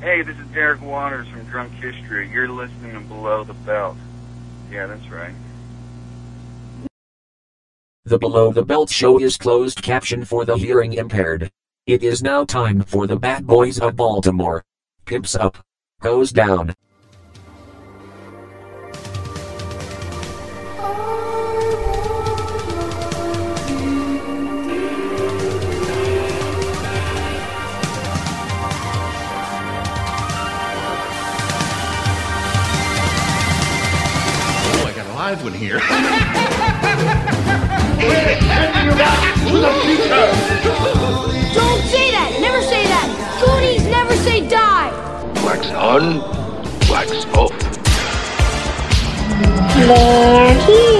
Hey, this is Derek Waters from Drunk History. You're listening to Below the Belt. Yeah, that's right. The Below the Belt show is closed caption for the hearing impaired. It is now time for the Bad Boys of Baltimore. Pimps up. Goes down. I got a live one here. Don't say that! Never say that! Goonies never say die! Wax on, wax off. They're here!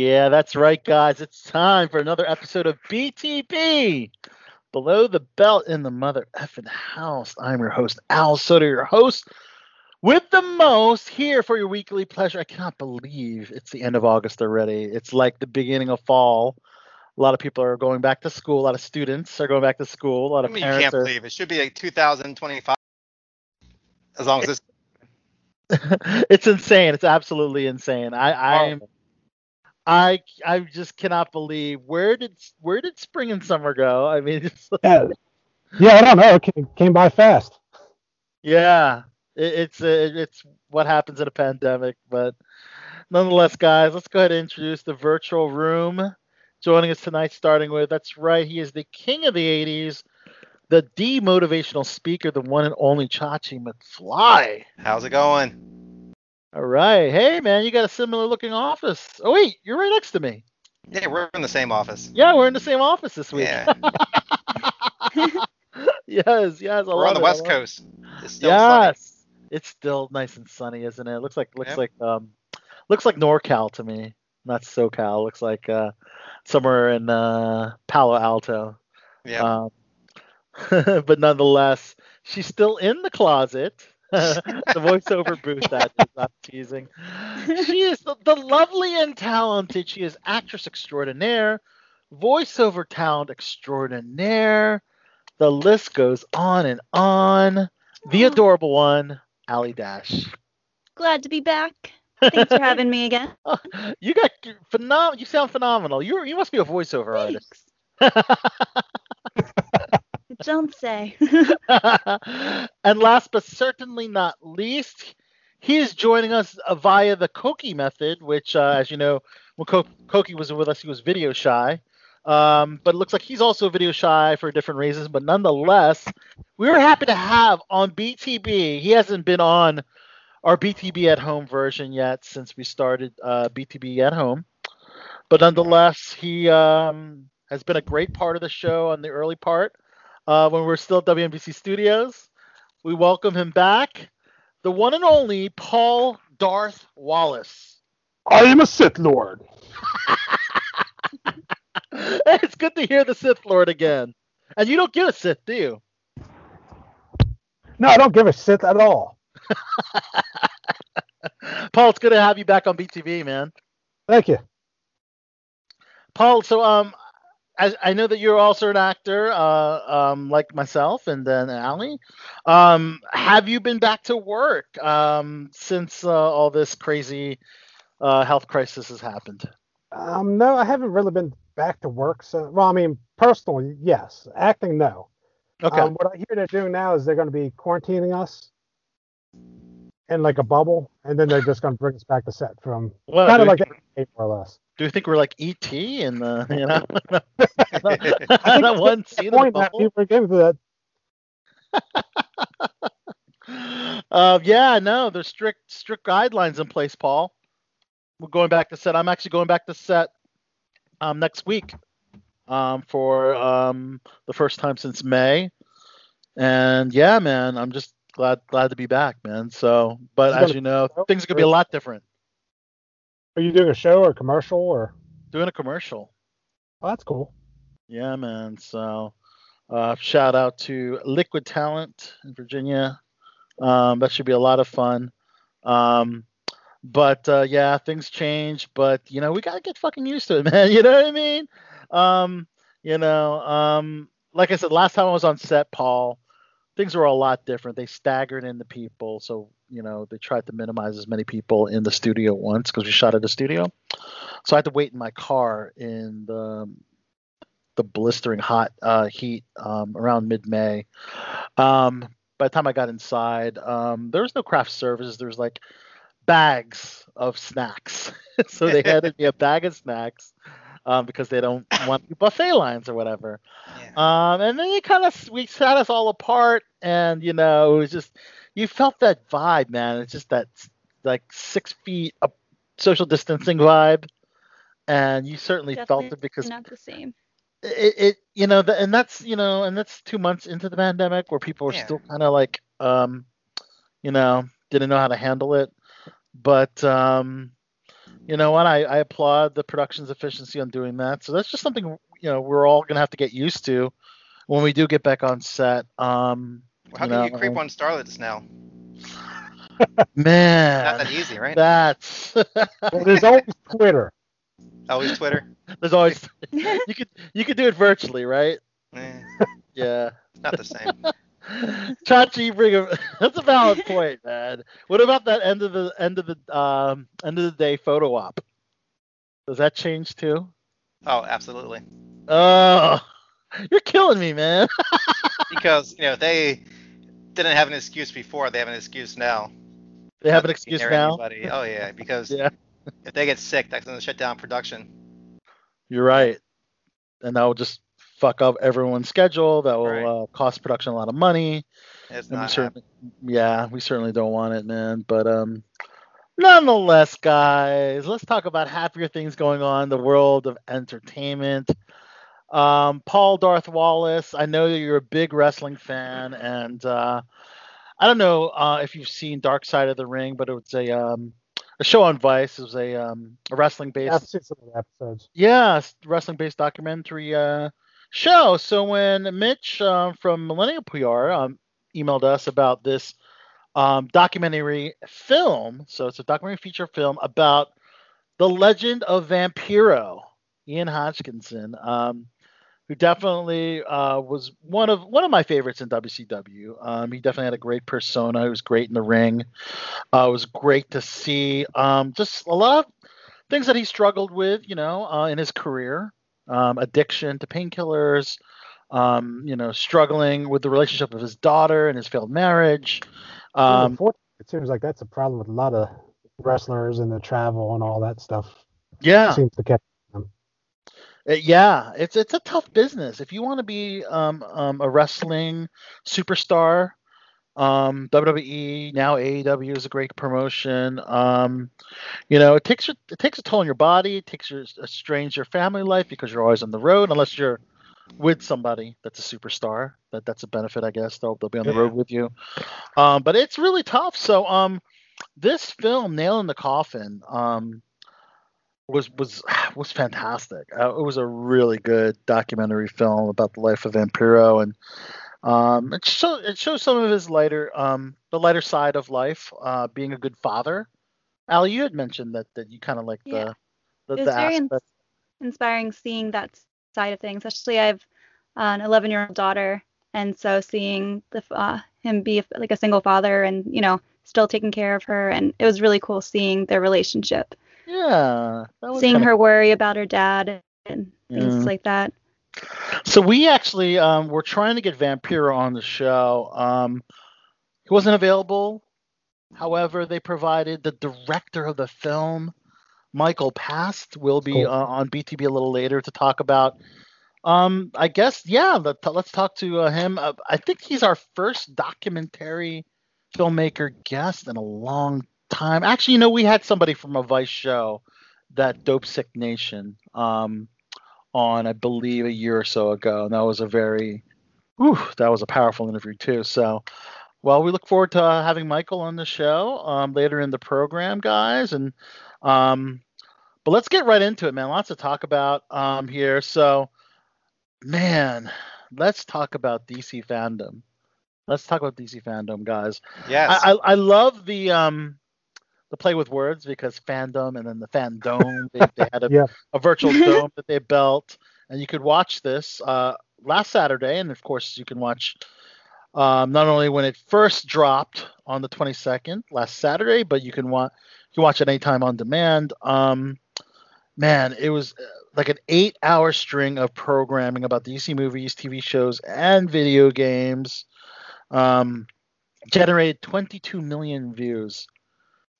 Yeah, that's right, guys. It's time for another episode of BTB Below the Belt in the Mother Effing House. I'm your host, Al Soto, your host with the most here for your weekly pleasure. I cannot believe it's the end of August already. It's like the beginning of fall. A lot of people are going back to school. A lot of students are going back to school. A lot I of mean, you can't are. believe it. Should be like 2025. As long as it's, it's insane. It's absolutely insane. I I'm oh. I I just cannot believe where did where did spring and summer go? I mean, it's like, Yeah, yeah, I don't know. It came, came by fast. yeah, it, it's uh, it's what happens in a pandemic. But nonetheless, guys, let's go ahead and introduce the virtual room. Joining us tonight, starting with that's right, he is the king of the '80s, the demotivational speaker, the one and only Chachi McFly. How's it going? All right, hey man, you got a similar looking office. Oh wait, you're right next to me. Yeah, we're in the same office. Yeah, we're in the same office this week. Yeah, yes, yes. I we're on the it, West it. Coast. It's still sunny. yes, it's still nice and sunny, isn't it? Looks like looks Yep. like um, looks like NorCal to me, not SoCal. Looks like uh, somewhere in uh, Palo Alto. Yeah. Um, but nonetheless, she's still in the closet. the voiceover booth that is not teasing. She is the, the lovely and talented. She is actress extraordinaire, voiceover talent extraordinaire. The list goes on and on. The adorable one, Ali Dash. Glad to be back. Thanks for having me again. Oh, you got phenom. You sound phenomenal. You you must be a voiceover artist. Don't say. and last but certainly not least, he is joining us via the Koki method, which, uh, as you know, when Ko- Koki was with us, he was video shy. Um, but it looks like he's also video shy for different reasons. But nonetheless, we were happy to have on BTB. He hasn't been on our BTB at home version yet since we started uh, BTB at home. But nonetheless, he um, has been a great part of the show on the early part uh, when we're still at WNBC Studios. We welcome him back, the one and only Paul Darth Wallace. I am a Sith Lord. it's good to hear the Sith Lord again. And you don't give a Sith, do you? No, I don't give a Sith at all. Paul, it's good to have you back on BTB, man. Thank you. Paul, so um, I, I know that you're also an actor, uh, um, like myself and then Ali. Um, have you been back to work um, since uh, all this crazy uh, health crisis has happened? Um, no, I haven't really been back to work. So, well, I mean, personally, yes. Acting, no. Okay. Um, what I hear they're doing now is they're going to be quarantining us in like a bubble, and then they're just going to bring us back to set from Well, kind of like that, more or less. Do you think we're like ET in the you know that one scene in the Point that bubble? people are to that. Uh, yeah, no, there's strict strict guidelines in place, Paul. We're going back to set. I'm actually going back to set um, next week um, for um, the first time since May. And yeah, man, I'm just glad glad to be back, man. So, but You as you know, things are gonna be a lot different. Are you doing a show or a commercial or? Doing a commercial. Oh, that's cool. Yeah, man. So, uh, shout out to Liquid Talent in Virginia. Um, that should be a lot of fun. Um, but uh, yeah, things change. But you know, we gotta get fucking used to it, man. You know what I mean? Um, you know, um, like I said, last time I was on set, Paul, things were a lot different. They staggered in the people, so you know they tried to minimize as many people in the studio once because we shot at the studio. So I had to wait in my car in the the blistering hot uh, heat um, around mid-May. Um, by the time I got inside, um, there was no craft services. There was like bags of snacks. so they handed me a bag of snacks um, because they don't want buffet lines or whatever. Yeah. Um, and then they kind of we sat us all apart, and you know it was just you felt that vibe, man. It's just that like six feet of social distancing vibe, and you certainly felt it because not the same. it, it you know the, and that's you know and that's two months into the pandemic where people are Yeah. still kind of like um you know didn't know how to handle it but um you know what I, I applaud the production's efficiency on doing that so that's just something you know we're all gonna have to get used to when we do get back on set um How you can know, you creep on starlets now? man Not that easy, right? that's Well, there's always Twitter. Always Twitter. there's always you could you could do it virtually right Eh, yeah it's not the same. Chachi, bring a that's a valid point, man. What about that end of the end of the um end of the day photo op? Does that change too? Oh, absolutely. Oh, you're killing me, man. Because you know they didn't have an excuse before, they have an excuse now. They have an excuse now. Anybody. Oh yeah, because Yeah, if they get sick, that's gonna shut down production. you're right, and that will just fuck up everyone's schedule. That will Right. uh, cost production a lot of money. It's And not. certainly, yeah, we certainly don't want it, man. But um, nonetheless, guys, let's talk about happier things going on in the world of entertainment. Um, Paul Darth Wallace, I know that you're a big wrestling fan, and uh, I don't know uh, if you've seen Dark Side of the Ring, but it was a um, a show on Vice. It was a um, a wrestling based I've seen some of the episodes. yeah, wrestling based documentary uh, show. So when Mitch uh, from Millennial PR um, emailed us about this um, documentary film, so it's a documentary feature film about the legend of Vampiro, Ian Hodgkinson, um, who definitely uh, was one of one of my favorites in WCW. Um, he definitely had a great persona. He was great in the ring. Uh, it was great to see um, just a lot of things that he struggled with, you know, uh, in his career, um, addiction to painkillers, um, you know, struggling with the relationship of his daughter and his failed marriage. Um, it seems like that's a problem with a lot of wrestlers and the travel and all that stuff. yeah, Seems to catch. Uh, yeah, it's it's a tough business. If you want to be um, um, a wrestling superstar, um, WWE now AEW is a great promotion. Um, you know, it takes your, it takes a toll on your body. It takes your a strains your family life because you're always on the road unless you're with somebody that's a superstar. That that's a benefit, I guess. They'll they'll be on the Yeah. road with you. Um, but it's really tough. So um, this film, Nail in the Coffin, um, was was was fantastic. Uh, it was a really good documentary film about the life of Vampiro, and um, it show, it shows some of his lighter um, the lighter side of life, uh, being a good father. Ali, you had mentioned that that you kind of like Yeah. the the, It was the very aspect. inspiring seeing that side of things. Especially, I have an 11 year old daughter, and so seeing the uh, him be like a single father and you know still taking care of her, and it was really cool seeing their relationship, Yeah, seeing kinda her worry about her dad and things Yeah. like that. So we actually um, were trying to get Vampiro on the show. Um, he wasn't available. However, they provided the director of the film, Michael Paszt, will be Cool. uh, on BTB a little later to talk about. Um, I guess yeah. Let, let's talk to uh, him. Uh, I think he's our first documentary filmmaker guest in a long time. Actually, you know, we had somebody from a Vice show, that Dopesick Nation. Um, on I believe a year or so ago, and that was a very Whew, that was a powerful interview too. So, well, we look forward to uh, having Michael on the show um, later in the program, guys. And um, but let's get right into it, man. Lots to talk about um, here. So, man, let's talk about DC FanDome. Let's talk about DC FanDome, guys. Yes. I, I, I love the um the play with words because fandom and then the FanDome they, they had a, Yeah. a virtual dome that they built. And you could watch this uh last Saturday. And of course you can watch um not only when it first dropped on the 22nd last Saturday but you can watch you can watch it anytime on demand. Um man it was uh, like an 8 hour string of programming about DC movies TV shows and video games. Um generated 22 million views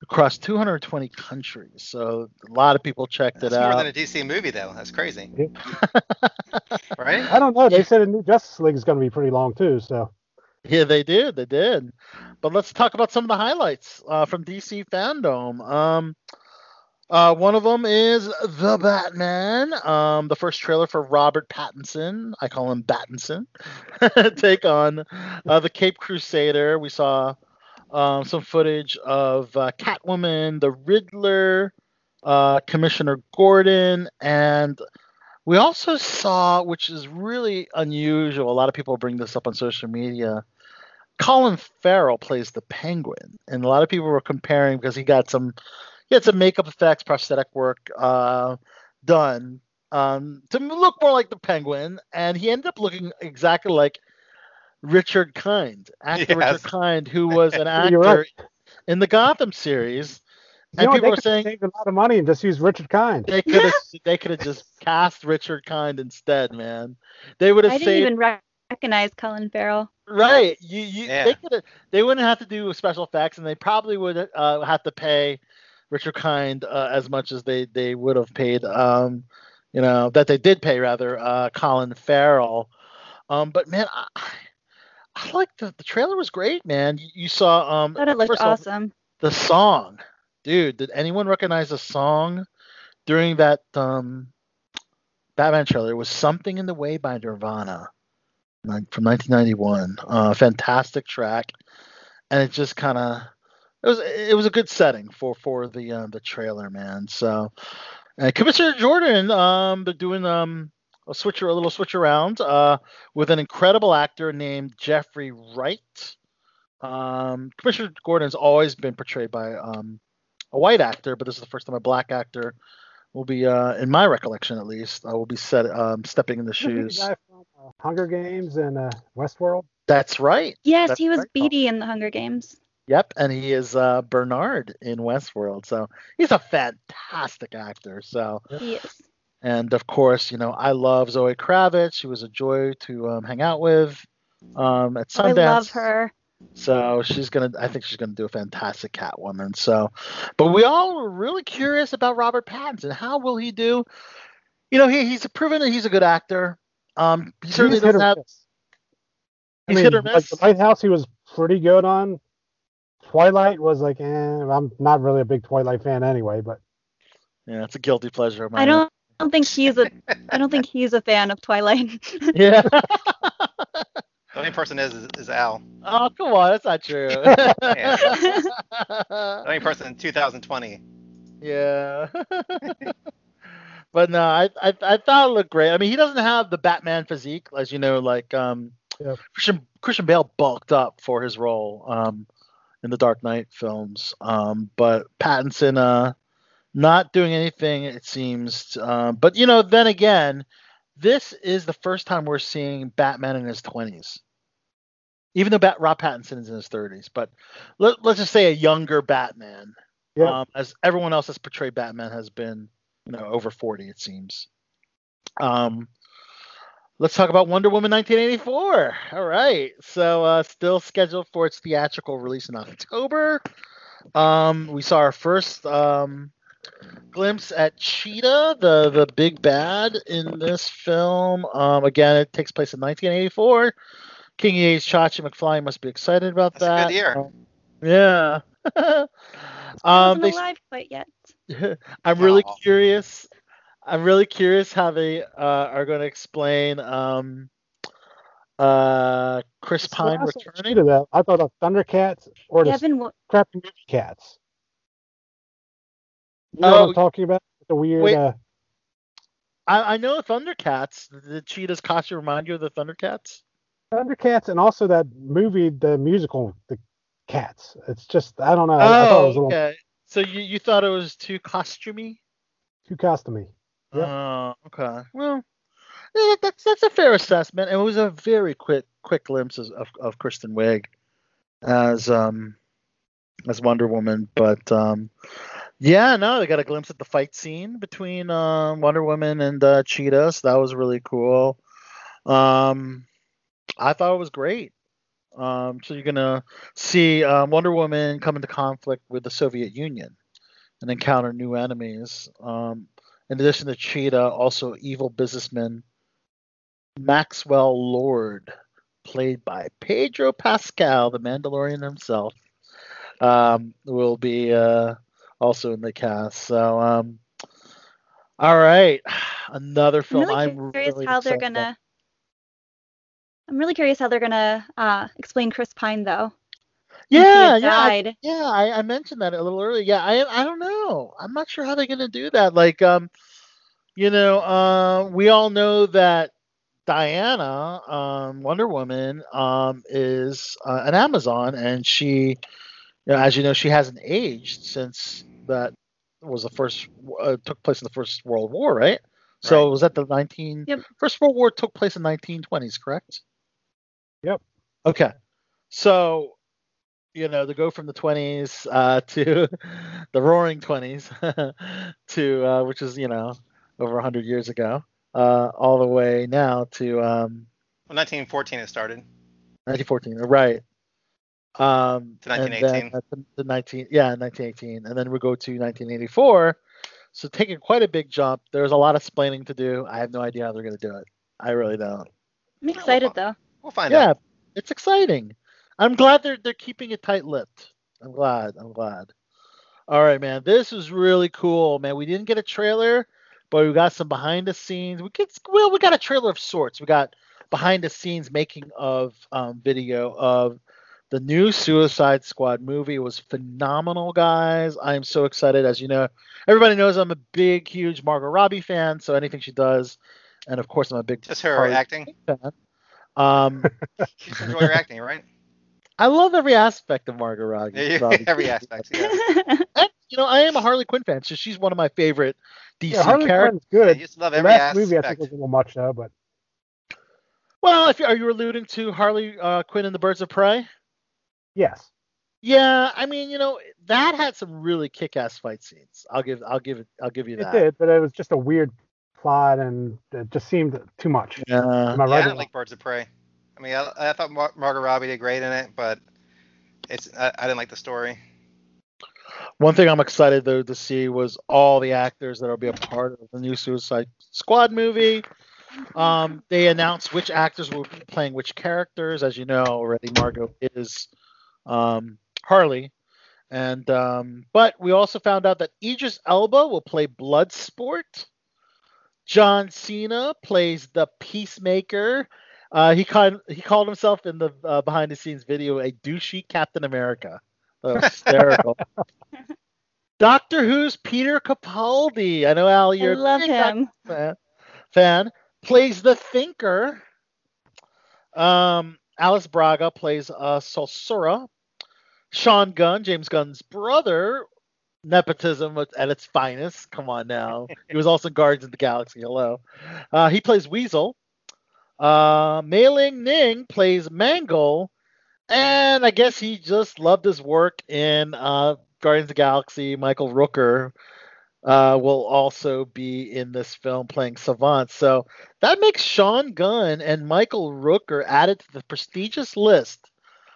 across 220 countries. So a lot of people checked That's it more out. than a DC movie, though. That's crazy. right? I don't know. They said a new Justice League is going to be pretty long too. So yeah, they did. They did. But let's talk about some of the highlights uh, from DC FanDome. Um, uh, one of them is The Batman, um, the first trailer for Robert Pattinson. I call him Battinson. Take on uh, the Cape Crusader. We saw um, some footage of uh, Catwoman, the Riddler, uh, Commissioner Gordon, and we also saw, which is really unusual. A lot of people bring this up on social media. Colin Farrell plays the Penguin, and a lot of people were comparing because he got some, he had some makeup effects, prosthetic work uh, done um, to look more like the Penguin, and he ended up looking exactly like Richard Kind, actor Yes. Richard Kind, who was an actor right. in the Gotham series. you And know, people they were could saying save a lot of money and just use Richard Kind. they could have they could have just cast Richard Kind instead, man. They would have. I have didn't even recognize Colin Farrell. right. You you Yeah. they could have they wouldn't have to do special effects, and they probably would uh, have to pay Richard Kind uh, as much as they they would have paid um you know that they did pay rather uh Colin Farrell. Um, but man, I, I like the the trailer was great, man. You, you saw um I thought it looked of all, awesome. the song, dude. Did anyone recognize the song during that um, Batman trailer? It was "Something in the Way" by Nirvana, from 1991. Uh, fantastic track, and it just kind of it was it was a good setting for for the uh, the trailer, man. So, uh, Commissioner Gordon, um, they're doing um a switcher a little switch around uh with an incredible actor named Jeffrey Wright. Um, Commissioner Gordon's always been portrayed by um, a white actor, but this is the first time a black actor will be, uh, in my recollection at least, uh, will be set um, stepping in the Isn't he the shoes. guy from uh, Hunger Games and uh, Westworld. That's right. Yes, That's he was right. Beetee in the Hunger Games. Yep, and he is uh, Bernard in Westworld, so he's a fantastic actor. So, He is. And of course, you know, I love Zoe Kravitz. She was a joy to um, hang out with um, at Sundance. I love her. So she's gonna. I think she's gonna do a fantastic Catwoman. So, but we all were really curious about Robert Pattinson. How will he do? You know, he, he's proven that he's a good actor. Um, he certainly He's doesn't or have. miss. I He's mean, hit or like miss. the Lighthouse, he was pretty good on. Twilight was like, eh, I'm not really a big Twilight fan anyway, but Yeah, it's a guilty pleasure of mine. I don't, I don't think he's a. I don't think he's a fan of Twilight. Yeah. The only person is is, is Al. oh, come on, that's not true. The only person in 2020. Yeah. but no, I, I I thought it looked great. I mean, he doesn't have the Batman physique, as you know, like um Yeah. Christian Christian Bale bulked up for his role um in the Dark Knight films. Um but Pattinson uh not doing anything it seems um but you know, then again, this is the first time we're seeing Batman in his 20s. Even though Bat- Rob Pattinson is in his 30s, but let, let's just say a younger Batman yeah, um, as everyone else that's portrayed Batman has been, you know, over 40 it seems. Um, let's talk about Wonder Woman 1984. All right, so uh, still scheduled for its theatrical release in October. Um, we saw our first um, glimpse at Cheetah, the the big bad in this film. Um, again, it takes place in 1984. King Ye's Chachi McFly must be excited about That's a that. good year. Um, yeah. I um, wasn't they alive quite yet. I'm really curious. I'm really curious how they uh, are going to explain um, Uh, Chris So Pine I returning. Cheetah, though, I thought of Thundercats or the Kevin, wa- crappy movie cats. You know what Oh, I'm talking about? The weird. wait. Uh, I, I know Thundercats. The cheetah's costume remind you of the Thundercats? Thundercats and also that movie, the musical, the Cats. It's just I don't know. I, I thought it was a Oh, little okay. So you, you thought it was too costumey? too costumey. Yep. Oh, okay. Well, yeah, that's that's a fair assessment. It was a very quick quick glimpse of, of, of Kristen Wiig as um as Wonder Woman, but um yeah, no, they got a glimpse at the fight scene between um, Wonder Woman and uh, Cheetah, so that was really cool. Um, I thought it was great. Um, so you're gonna see um, Wonder Woman come into conflict with the Soviet Union and encounter new enemies. Um, in addition to Cheetah, also evil businessman Maxwell Lord, played by Pedro Pascal, the Mandalorian himself, um, will be uh, also in the cast. So, um, all right, another film. I'm really I'm curious really how they're gonna. I'm really curious how they're gonna uh, explain Chris Pine though. Yeah, yeah, I- yeah. I, I mentioned that a little earlier. Yeah, I I don't know. I'm not sure how they're gonna do that. Like, um, you know, uh, we all know that Diana, um, Wonder Woman, um, is uh, an Amazon, and she, you know, as you know, she hasn't aged since that was the first uh, took place in the First World War, right? So Right. it was that the 19 Yep. First World War took place in 1920s, correct? Yep. Okay. So, you know, to go from the 20s uh, to the Roaring 20s to uh, which is you know over 100 years ago, uh, all the way now to um, Well, 1914 it started. 1914. Right. Um, To 1918. then, uh, to- to 19, yeah, 1918, and then we go to 1984. So taking quite a big jump. There's a lot of explaining to do. I have no idea how they're going to do it. I really don't. I'm excited though. We'll find yeah, out. Yeah, it's exciting. I'm glad they're they're keeping it tight-lipped. I'm glad. I'm glad. All right, man. This is really cool, man. We didn't get a trailer, but we got some behind the scenes. We get well, we got a trailer of sorts. We got behind the scenes making of um, video of the new Suicide Squad movie. Was phenomenal, guys. I am so excited. As you know, everybody knows I'm a big, huge Margot Robbie fan. So anything she does, and of course I'm a big Just her Harley acting. Fan. Um, You enjoy her acting, right? I love every aspect of Margot Robbie. Every aspect. Yeah. And, you know, I am a Harley Quinn fan, so she's one of my favorite DC Yeah, Harley characters. Quinn's I good. used to love every The every last movie I think was a little much though, but Well, if you, are you alluding to Harley uh, Quinn and the Birds of Prey? Yes. Yeah, I mean, you know, that had some really kick-ass fight scenes. I'll give, I'll give it, I'll give you that. It did, but it was just a weird plot and it just seemed too much. Yeah. Am I Yeah, right? I or didn't like Birds of Prey. I mean, I, I thought Mar- Margot Robbie did great in it, but it's I, I didn't like the story. One thing I'm excited though to see was all the actors that'll be a part of the new Suicide Squad movie. Um, they announced which actors will be playing which characters. As you know already, Margot is um, Harley, and um, but we also found out that Idris Elba will play Bloodsport. John Cena plays the Peacemaker. Uh, he called he called himself in the uh, behind the scenes video a douchey Captain America. That was hysterical. Doctor Who's Peter Capaldi. I know Al, I you're a love big him. Fan, fan plays the Thinker. Um, Alice Braga plays uh, Sol Soria. Sean Gunn, James Gunn's brother, nepotism at at its finest. Come on now. he was also in Guardians of the Galaxy. Hello. Uh, he plays Weasel. Uh, Mayling Ng plays Mongal. And I guess he just loved his work in uh, Guardians of the Galaxy. Michael Rooker uh, will also be in this film playing Savant. So that makes Sean Gunn and Michael Rooker added to the prestigious list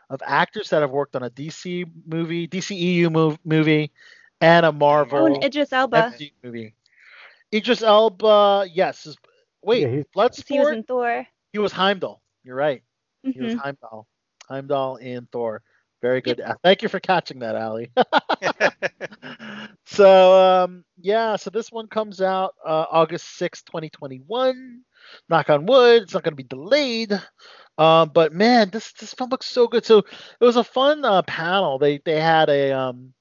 of actors that have worked on a DC movie, DCEU mov- movie, and a Marvel Oh, and Idris Elba. MCU movie. Idris Elba, yes. is- Wait, Yeah, he's- Bloodsport. He was in Thor. He was Heimdall. You're right. He was Mhm. Heimdall. Heimdall in Thor. Very good. Uh, Thank you for catching that, Ali. so um, yeah, so this one comes out uh, August sixth, 2021. knock on wood, it's not going to be delayed. Um, but man, this this film looks so good. So it was a fun uh, panel. They they had a um,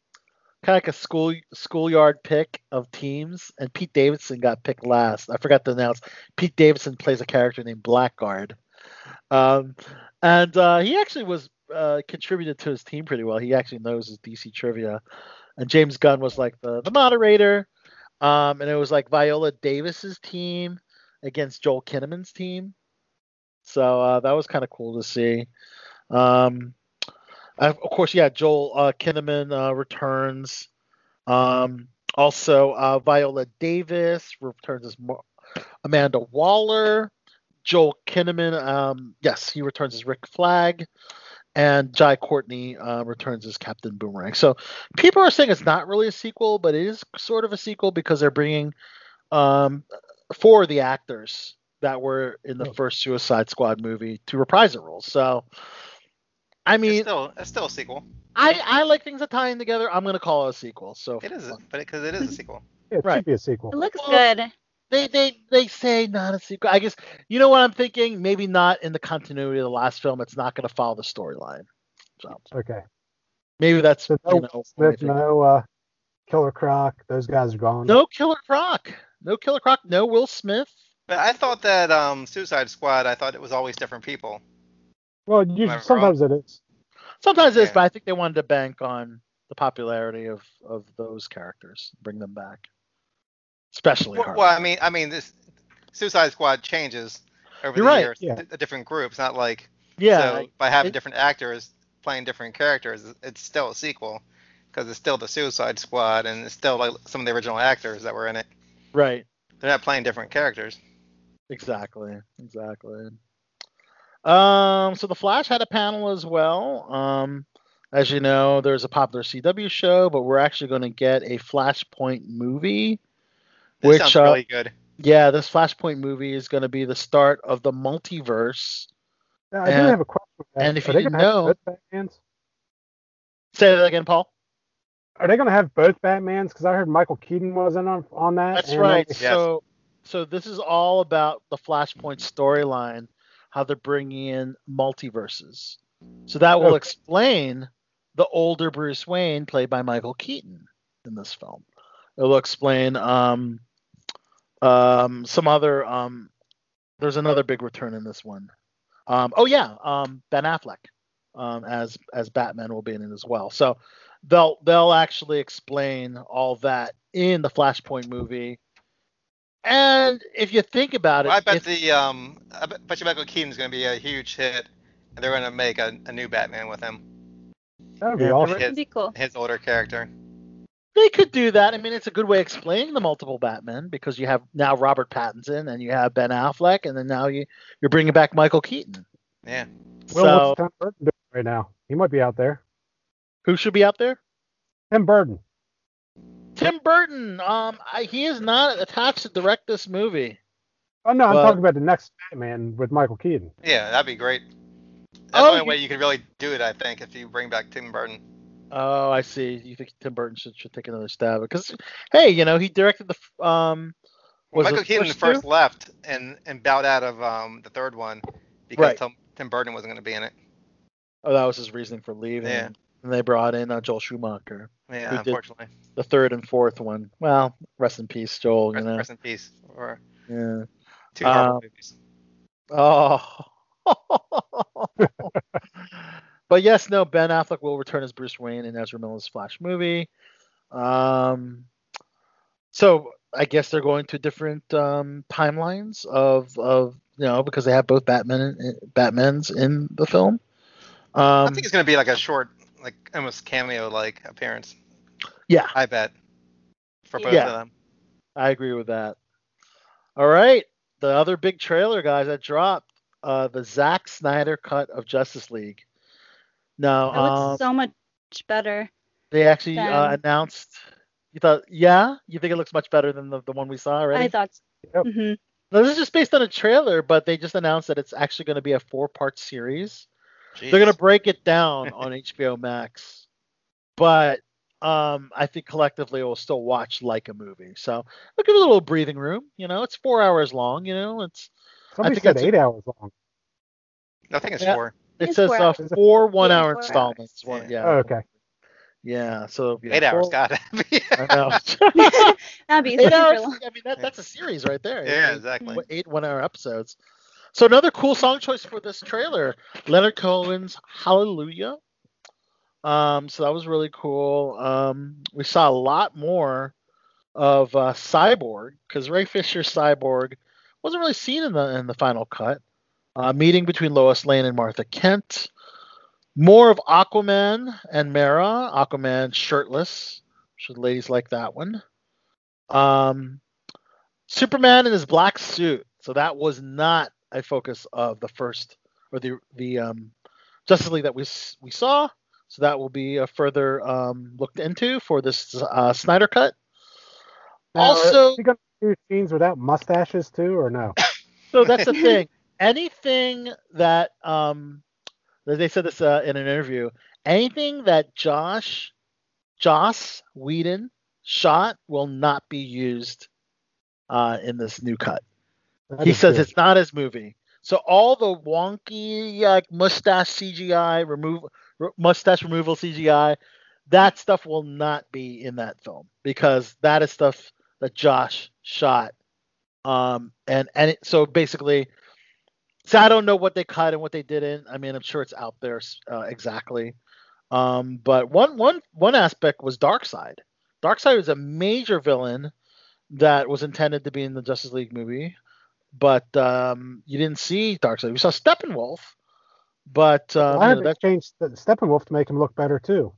kind of like a school schoolyard pick of teams, and Pete Davidson got picked last. I forgot to announce. Pete Davidson plays a character named Blackguard, um, and uh, he actually was uh, contributed to his team pretty well. He actually knows his DC trivia, and James Gunn was like the the moderator, um, and it was like Viola Davis's team against Joel Kinnaman's team. So uh, that was kind of cool to see. Um, of course, yeah, Joel uh, Kinnaman uh, returns. Um, also, uh, Viola Davis returns as Mo- Amanda Waller. Joel Kinnaman, um, yes, he returns as Rick Flag. And Jai Courtney uh, returns as Captain Boomerang. So people are saying it's not really a sequel, but it is sort of a sequel because they're bringing um, four of the actors that were in the Oh. first Suicide Squad movie to reprise their roles. So, I It's mean, still it's still a sequel. I, I like things that tie in together. I'm gonna call it a sequel. So It is, but because it is a sequel. Yeah, it Right. should be a sequel. It looks Well, good. They they they say not a sequel. I guess you know what I'm thinking. Maybe not in the continuity of the last film. It's not gonna follow the storyline. So Okay. maybe that's So you no know. Smith, no uh, Killer Croc. Those guys are gone. No Killer Croc. No Killer Croc. No Will Smith. But I thought that um, Suicide Squad. I thought it was always different people. Well, you, Am I wrong? sometimes it is. Sometimes it is, Yeah. but I think they wanted to bank on the popularity of of those characters, bring them back, especially Well, well, I mean, I mean, this Suicide Squad changes over You're the right, years. yeah. A different group. It's not like yeah, So by having it- different actors playing different characters, it's still a sequel because it's still the Suicide Squad and it's still like some of the original actors that were in it. right. They're not playing different characters. Exactly. Exactly. Um, so the Flash had a panel as well. Um, as you know, there's a popular CW show, but we're actually going to get a Flashpoint movie. This Which, sounds uh, good. Yeah, this Flashpoint movie is going to be the start of the multiverse. Yeah, I do And- have a question. that. and if are you didn't know- both Batmans? Say that again, Paul. Are they going to have both Batmans? Because I heard Michael Keaton was in on, on that. That's and, right. uh, So, so this is all about the Flashpoint storyline, how they're bringing in multiverses. So that will Okay. explain the older Bruce Wayne, played by Michael Keaton, in this film. It will explain um, um, some other. Um, there's another big return in this one. Um, oh yeah, um, Ben Affleck um, as as Batman will be in it as well. So they'll they'll actually explain all that in the Flashpoint movie. And if you think about it, Well, I bet if- the um, I bet, bet you Michael Keaton's going to be a huge hit, and they're going to make a, a new Batman with him, that would be Yeah, awesome. his, be cool. his older character. They could do that. I mean, it's a good way of explaining the multiple Batman because you have now Robert Pattinson and you have Ben Affleck, and then now you you're bringing back Michael Keaton. Yeah. Well, so what's Tim Burton doing right now? He might be out there. who should be out there? Tim Burton. Tim Burton. Um, I, he is not attached to direct this movie. Oh no, I'm talking about the next Batman with Michael Keaton. Yeah, that'd be great. That's Oh, the only you- way you could really do it, I think, if you bring back Tim Burton. Oh, I see. You think Tim Burton should, should take another stab? Because hey, you know he directed the um. Was Michael Keaton first first two? left and and bowed out of um the third one because Right. Tim, Tim Burton wasn't going to be in it. Oh, that was his reasoning for leaving. Yeah. And they brought in uh, Joel Schumacher, Yeah, unfortunately. the third and fourth one. Well, rest in peace, Joel. Rest, you know. rest in peace. Or Yeah. two Um, movies. Oh. but yes, no. Ben Affleck will return as Bruce Wayne in Ezra Miller's Flash movie. Um. So I guess they're going to different um, timelines of of you know because they have both Batman and Batman's in the film. Um, I think it's going to be like a short, like almost cameo like appearance. yeah, I bet. For both Yeah. of them. I agree with that. All right, the other big trailer, guys, that dropped, uh, the Zack Snyder cut of Justice League. Now, It looks um, so much better. they actually uh, announced. You thought, yeah, you think it looks much better than the, the one we saw already? I thought. Yep. hmm Now, this is just based on a trailer, but they just announced that it's actually going to be a four-part series. They're going to break it down on HBO Max, but um, I think collectively we'll still watch like a movie. So I'll give it a little breathing room. You know, it's four hours long. You know, it's Somebody think said that's- eight hours long. I think it's Yeah. four. It It's says four uh, four one-hour four hours. installments. One, yeah. Oh, okay. Yeah. So yeah, Eight hours, four- got it. I know. That'd be eight hours. long. I mean, that, that's a series right there. Yeah, Eight- exactly. Eight one-hour episodes. So another cool song choice for this trailer, Leonard Cohen's "Hallelujah." Um, so that was really cool. Um, we saw a lot more of uh, Cyborg because Ray Fisher's Cyborg wasn't really seen in the in the final cut. Uh, meeting between Lois Lane and Martha Kent. More of Aquaman and Mera. Aquaman shirtless. Should ladies like that one? Um, Superman in his black suit. So that was not a focus of the first or the the um, Justice League that we we saw. So that will be a further um, looked into for this uh, Snyder cut. Now, Also- are you gonna do scenes without mustaches too, or no? So that's the thing. Anything that um, they said this uh, in an interview. Anything that Josh, Joss Whedon shot will not be used uh, in this new cut. That he says good. it's not his movie. So all the wonky like mustache CGI remove r- mustache removal CGI, that stuff will not be in that film because that is stuff that Josh shot. Um and and it, so basically, so I don't know what they cut and what they didn't. I mean, I'm sure it's out there uh, exactly. Um, but one one one aspect was Darkseid. Darkseid was a major villain that was intended to be in the Justice League movie but um, you didn't see Darkseid. We saw Steppenwolf, but um, I you know, that, change the Steppenwolf to make him look better too.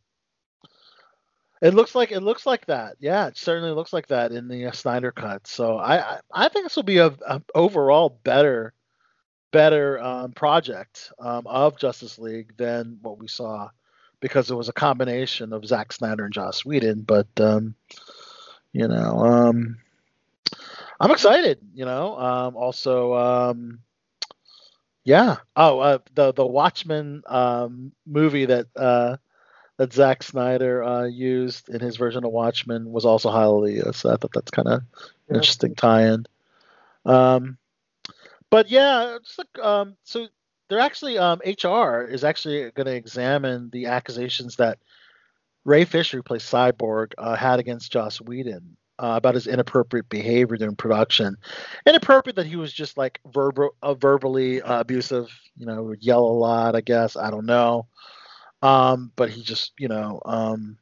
it looks like it looks like that. Yeah, it certainly looks like that in the uh, Snyder cut. So I I, I think this will be a, a overall better better um, project um, of Justice League than what we saw because it was a combination of Zack Snyder and Joss Whedon. But um, you know, um, I'm excited. You know, um, also, um, yeah. Oh, uh, the the Watchmen um, movie that uh, that Zack Snyder uh, used in his version of Watchmen was also Hallelujah. So I thought that's kind of Yeah. interesting tie-in. Um, but yeah, it's like, um, so they're actually um, HR is actually going to examine the accusations that Ray Fisher, who plays Cyborg, uh, had against Joss Whedon uh, about his inappropriate behavior during production. Inappropriate that he was just like verbal, uh, verbally uh, abusive. You know, would yell a lot. I guess I don't know. Um, but he just, you know, um,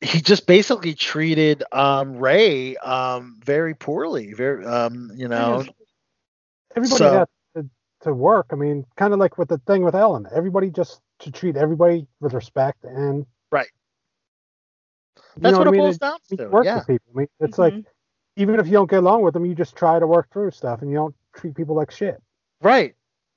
he just basically treated um, Ray um, very poorly. Very, um, you know, Everybody So- has to, to work. I mean, kind of like with the thing with Ellen. Everybody just to treat everybody with respect and Right. You that's know what, I it mean? boils It- down you to. work Yeah. with people. I mean, it's like Mhm. even if you don't get along with them, you just try to work through stuff and you don't treat people like shit. Right.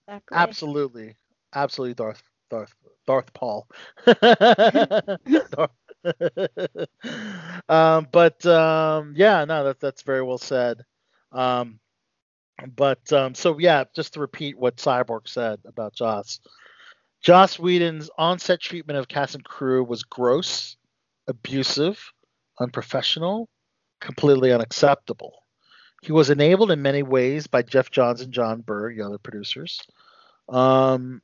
Exactly. Absolutely. Absolutely, Darth Darth Darth Paul. um, but um, yeah, no, that, that's very well said. Um, but um, so yeah, just to repeat what Cyborg said about Joss. Joss Whedon's on-set treatment of cast and crew was gross, abusive, unprofessional, completely unacceptable. He was enabled in many ways by Geoff Johns and Jon Berg, the other producers. Um,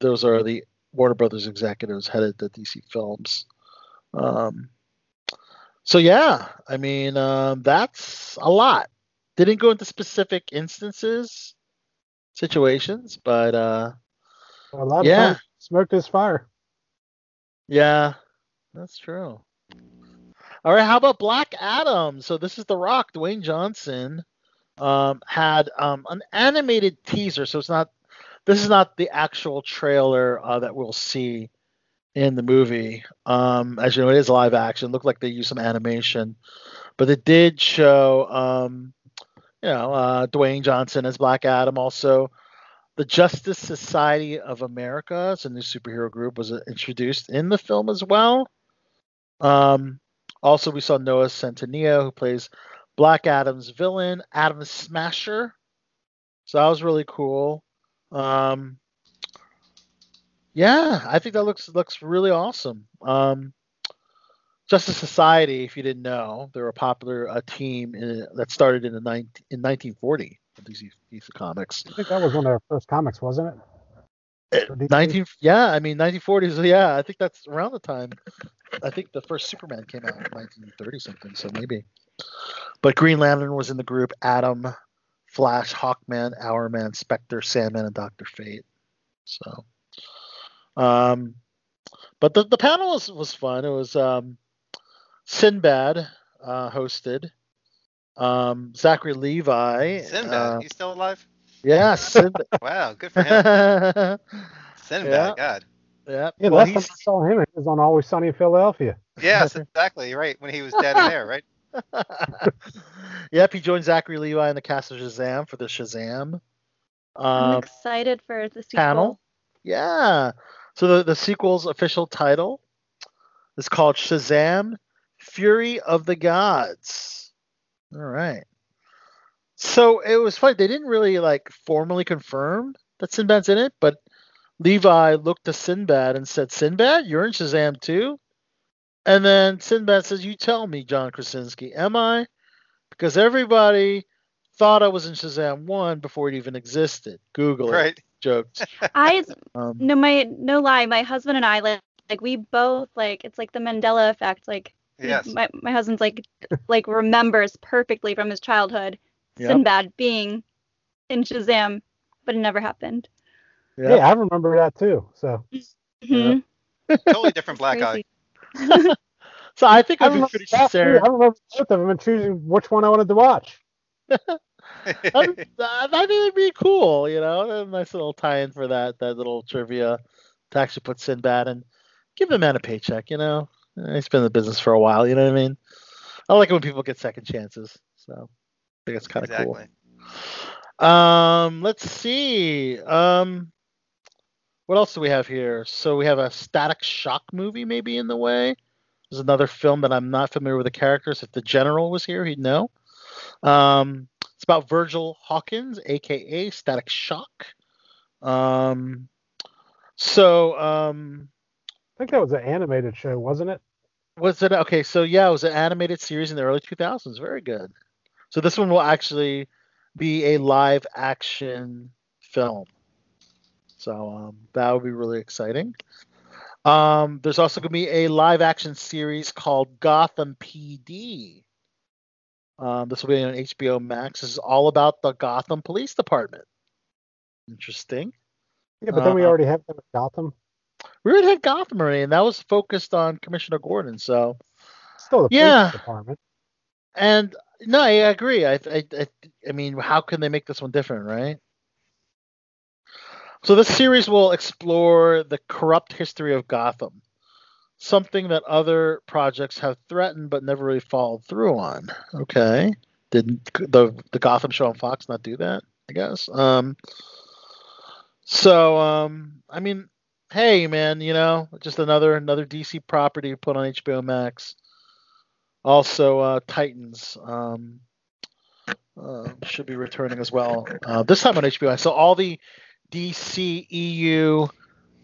those are the Warner Brothers executives headed the DC Films. Um, so yeah, I mean um, that's a lot. Didn't go into specific instances, situations, but uh, A lot Yeah. of times, smoke is fire. yeah, that's true. All right, how about Black Adam? So this is The Rock, Dwayne Johnson, um, had um, an animated teaser. So it's not, this is not the actual trailer uh, that we'll see in the movie. Um, as you know, it is live action. Looked like they used some animation, but it did show, um, you know, uh, Dwayne Johnson as Black Adam. Also, the Justice Society of America, it's a new superhero group, was introduced in the film as well. Um, also, we saw Noah Centineo, who plays Black Adam's villain, Atom Smasher. So that was really cool. Um, yeah, I think that looks looks really awesome. Um, Justice Society, if you didn't know, they're a popular uh, team in, that started in the 19, in 1940. of DC, DC Comics. I think that was one of their first comics, wasn't it? 19 yeah i mean 1940s yeah i think that's around the time i think the first superman came out in 1930 something so maybe but green lantern was in the group atom flash hawkman hourman spectre sandman and dr fate so um but the, the panel was, was fun it was um sinbad uh hosted um zachary levi Sinbad, uh, he's still alive? yeah sinbad Wow, good for him. yeah Sinbad, God. yeah Yeah, well, last time I saw him, it was on Always Sunny in Philadelphia. Yes, exactly. Right when he was dead in there, right? yep, he joined Zachary Levi in the cast of Shazam for the Shazam I'm um, excited for the sequel. panel. Yeah. So the, the sequel's official title is called Shazam Fury of the Gods. All right. So it was funny. They didn't really like formally confirm that Sinbad's in it, but Levi looked to Sinbad and said, Sinbad, you're in Shazam too? And then Sinbad says, You tell me, John Krasinski, am I? Because everybody thought I was in Shazam 1 before it even existed. Google it. Right. Jokes. I Um, no my no lie, my husband and I like like we both like it's like the Mandela effect. Like we- Yes. my my husband's like like remembers perfectly from his childhood Yep. Sinbad being in Shazam, but it never happened. yeah. Yeah, I remember that too. So Mhm. Totally different black eye. So I think I I'd be pretty that too. sincere. I remember both of them and choosing which one I wanted to watch. I, I think it'd be cool, you know, a nice little tie-in for that that little trivia to actually put Sinbad and give the man a paycheck, you know. He's been in the business for a while, you know what I mean? I like it when people get second chances, so I think it's kind of exactly. cool. Um, let's see. Um, what else do we have here? So we have a Static Shock movie maybe in the way. There's another film that I'm not familiar with the characters. If the general was here, he'd know. Um, it's about Virgil Hawkins, aka Static Shock. Um, so um, I think that was an animated show, wasn't it? Was it okay? So yeah, it was an animated series in the early 2000s. Very good. So this one will actually be a live action film. So um, that would be really exciting. Um, there's also going to be a live action series called Gotham PD. Um, this will be on HBO Max. This is all about the Gotham Police Department. Interesting. Yeah, but then we Uh, already have them at Gotham. We already had Gotham already, and that was focused on Commissioner Gordon. So Still the police Yeah. department. And no, I agree. I, I, I, I mean, how can they make this one different, right? So this series will explore the corrupt history of Gotham, something that other projects have threatened but never really followed through on. Okay, didn't the the Gotham show on Fox not do that? I guess. Um. So, um, I mean, hey, man, you know, just another another DC property put on HBO Max. Also, uh, Titans um, uh, should be returning as well. Uh, this time on HBO. So all the DC EU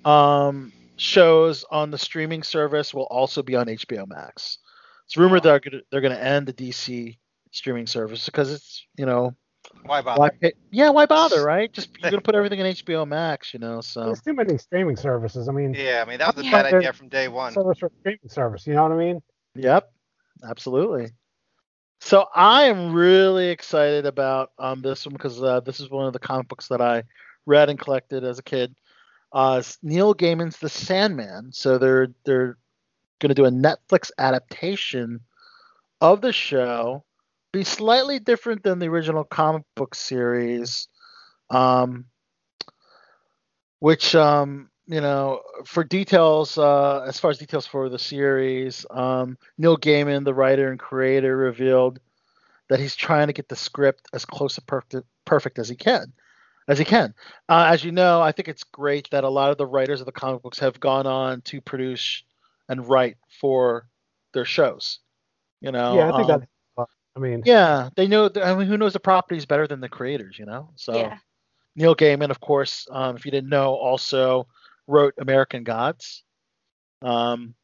um, shows on the streaming service will also be on HBO Max. It's rumored they're gonna, they're going to end the DC streaming service because it's you know Why bother? why pay, yeah why bother right? Just you're going to put everything in HBO Max, you know. So There's too many streaming services. I mean, Yeah, I mean that was a Yeah. bad idea from day one. service for streaming service. You know what I mean? Yep, absolutely. So I am really excited about um, this one because uh, this is one of the comic books that I read and collected as a kid. Uh, Neil Gaiman's The Sandman. So they're they're going to do a Netflix adaptation of the show, be slightly different than the original comic book series, um, which um, you know, for details, uh, as far as details for the series, um, Neil Gaiman, the writer and creator, revealed that he's trying to get the script as close to perfect, perfect as he can. As he can. Uh, as you know, I think it's great that a lot of the writers of the comic books have gone on to produce and write for their shows. You know, yeah, I think um, that. I mean, yeah, they know. I mean, who knows the properties better than the creators? You know, so. Yeah. Neil Gaiman, of course, um, if you didn't know, also wrote American Gods um,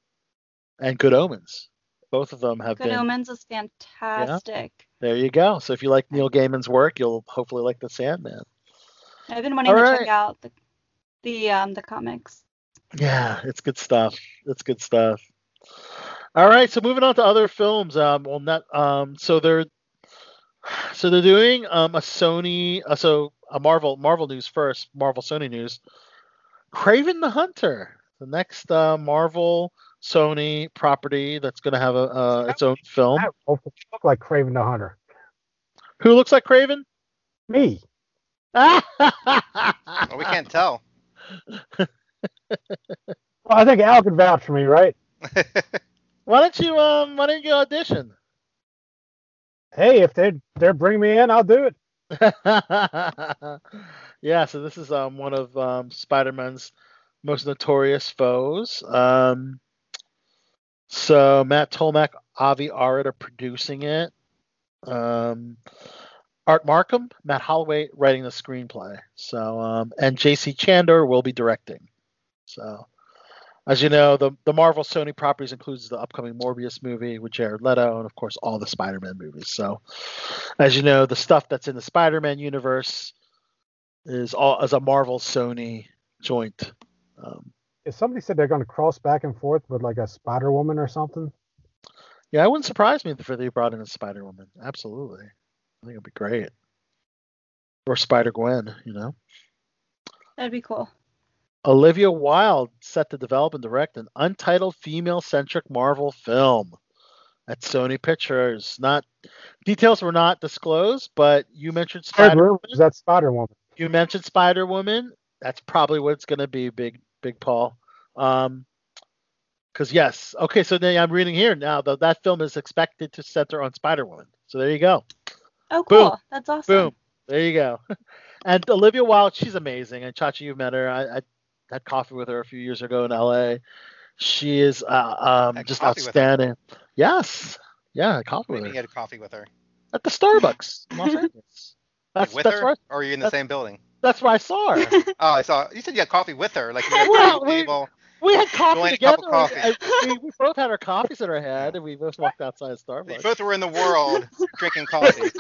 and Good Omens. Both of them have Good been. Omens is fantastic. Yeah, There you go. So if you like Neil Gaiman's work, you'll hopefully like The Sandman. I've been wanting All to right. check out the the um the comics. Yeah, it's good stuff. It's good stuff. All right, so moving on to other films. Um, well, not um, so they're so they're doing um a Sony, uh, so a Marvel Marvel news first, Marvel Sony news. Kraven the Hunter, the next uh, Marvel Sony property that's going to have a uh, its own film. That wolf would look like Kraven the Hunter. Who looks like Kraven? Me. Well, we can't tell. Well, I think Al can vouch for me, right? Why don't you um Why don't you audition? Hey, if they they're bringing me in, I'll do it. yeah, so this is um one of um Spider-Man's most notorious foes. Um, so Matt Tolmack, Avi Arad are producing it. Um, Art Marcum, Matt Holloway writing the screenplay. So um, and J.C. Chandor will be directing. So. As you know, the, the Marvel Sony properties includes the upcoming Morbius movie with Jared Leto, and of course all the Spider-Man movies. So, as you know, the stuff that's in the Spider-Man universe is all as a Marvel Sony joint. Um, If somebody said they're going to cross back and forth with like a Spider Woman or something, yeah, it wouldn't surprise me if they brought in a Spider-Woman. Absolutely, I think it'd be great. Or Spider Gwen, you know. That'd be cool. Olivia Wilde set to develop and direct an untitled female-centric Marvel film at Sony Pictures. Not details were not disclosed, but you mentioned Spider. room is that Spider Woman. You mentioned Spider Woman. That's probably what it's going to be, Big Big Paul. Um, because yes, okay. So then I'm reading here now. That that film is expected to center on Spider Woman. So there you go. Oh, Boom. cool. That's awesome. Boom. There you go. and Olivia Wilde, she's amazing. And Chachi, you've met her. I, I had coffee with her a few years ago in LA. She is uh, um, just coffee with her? outstanding. Yes. Yeah, coffee with you her had coffee with her. at the Starbucks in Los Angeles. That's with that's her, where or are you in the same building? that's where I saw her. Oh, I saw. You said you had coffee with her, like you had Well, we- table. We had coffee a together. cup of coffee. and we, we both had our coffees in our hand, and we both walked outside Starbucks. both were in the world drinking coffee,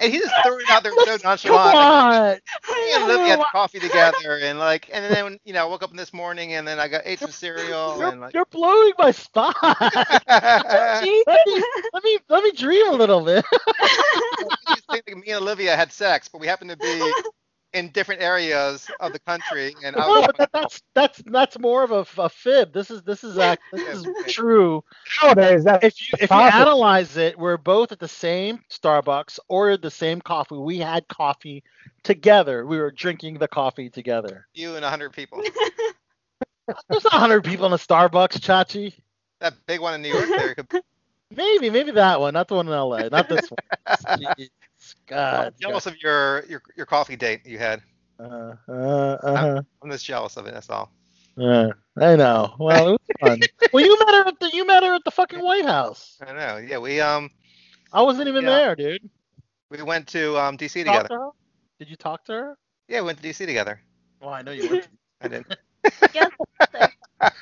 and he just threw it out there so Come nonchalant. on! Me and Olivia had coffee together, and like, and then you know, I woke up this morning, and then I got ate some cereal, You're, and like, you're blowing my spot. Let me let me let me dream a little bit. you just think that me and Olivia had sex, but we happened to be in different areas of the country, and I no, was but that, that's that's that's more of a, a fib. This is this is act, this is true. Nowadays, that's If you if you analyze it, we're both at the same Starbucks, ordered the same coffee. We had coffee together. We were drinking the coffee together. you and a hundred people. There's a hundred people in a Starbucks, Chachi. That big one in New York, there could Maybe, maybe that one, not the one in LA, not this one. God. I'm jealous of your, your your coffee date you had. Uh, uh, uh, I'm just jealous of it. That's all. uh, I know. Well, it was fun. well, you met her at the you met her at the fucking White House. I know. Yeah, we um I wasn't even Yeah. there, dude. we went to um DC Talk together. to? Did you talk to her? Yeah, we went to DC together. Well, I know you went. I did. Yes,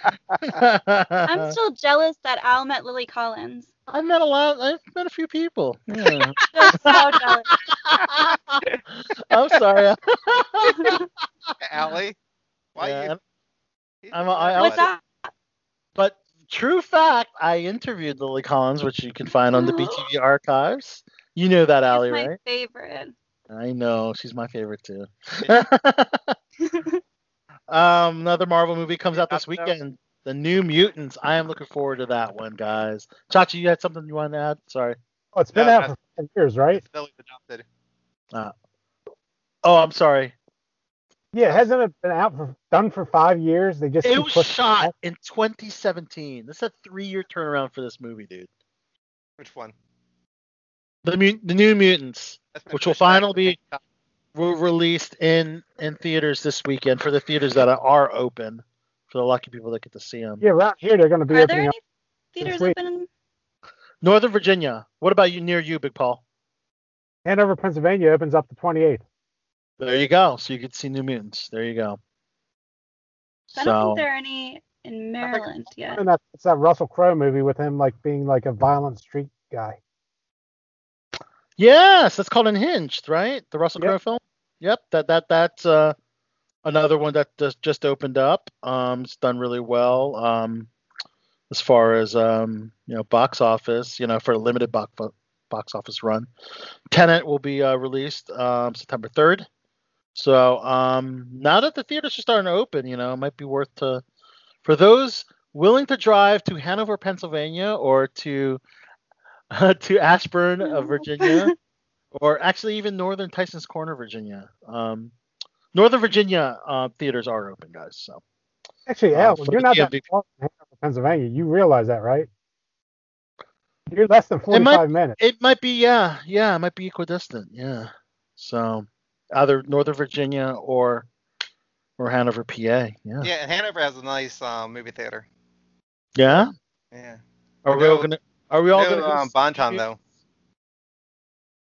to. I'm still jealous that Al met Lily Collins. I met a lot. I've met a few people. Yeah. I'm so jealous. I'm sorry. Allie, why Yeah, you? I'm a- I- I What's also- that? But true fact, I interviewed Lily Collins, which you can find on the BTB archives. You know that, Allie, She's my right? favorite. I know she's my favorite too. um, another Marvel movie comes out this weekend. The New Mutants. I am looking forward to that one, guys. Chachi, you had something you wanted to add? Sorry. oh, it's been No, out for 10 years, right? Billy's adopted. Oh, I'm sorry. Yeah, hasn't it been out for done for five years? They just It was shot back? in 2017. This is a three-year turnaround for this movie, dude. Which one? The the New Mutants Which will pushed back finally to- were released in in theaters this weekend for the theaters that are open for the lucky people that get to see them. Yeah, around here they're going to be Are there opening any up. theaters week. open? Northern Virginia. What about you near you, Big Paul? Hanover, Pennsylvania opens up the 28th. There you go. So you could see New Mutants. There you go. I don't So think there are any in Maryland yet. And that's it's that Russell Crowe movie with him like being like a violent street guy. Yes, that's called Unhinged, right? The Russell Yep. Crowe film. Yep, that that that's uh, another one that just just opened up. Um, it's done really well. Um, as far as um, you know, box office, you know, for a limited box box office run. Tenet will be uh, released um, September third. So um, now that the theaters are starting to open, you know, it might be worth to for those willing to drive to Hanover, Pennsylvania, or to to Ashburn, uh, Virginia, or actually even Northern Tyson's Corner, Virginia. Um, Northern Virginia uh, theaters are open, guys. So Actually, Uh, Al, for you're the not that DMV. far from Pennsylvania. You realize that, right? You're less than 45 minutes. it might be, yeah, yeah, it might be equidistant, yeah. So either Northern Virginia or or Hanover, PA. Yeah. Yeah, and Hanover has a nice um, movie theater. Yeah. Yeah. Are we all gonna? Are we all No, gonna? go um, see- Bonton though.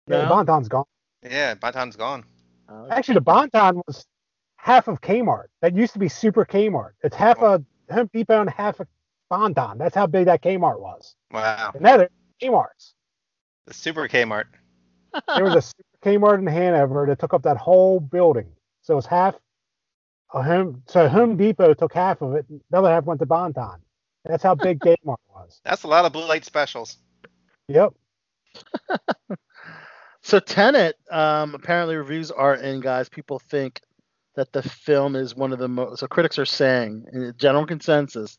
Yeah, the No? Bonton's gone. Yeah, Bonton's gone. Uh, Actually, the Bonton was half of Kmart. That used to be Super Kmart. It's half a Home Depot and half a Bonton. That's how big that Kmart was. Wow. And now they're Kmart's. The Super Kmart. There was a Super Kmart in Hanover that took up that whole building. So it's half a home. So Home Depot took half of it. The other half went to Bonton. That's how big Kmart was. That's a lot of blue light specials. Yep. So Tenet, um, apparently reviews are in, guys. People think that the film is one of the most. So critics are saying, in general consensus,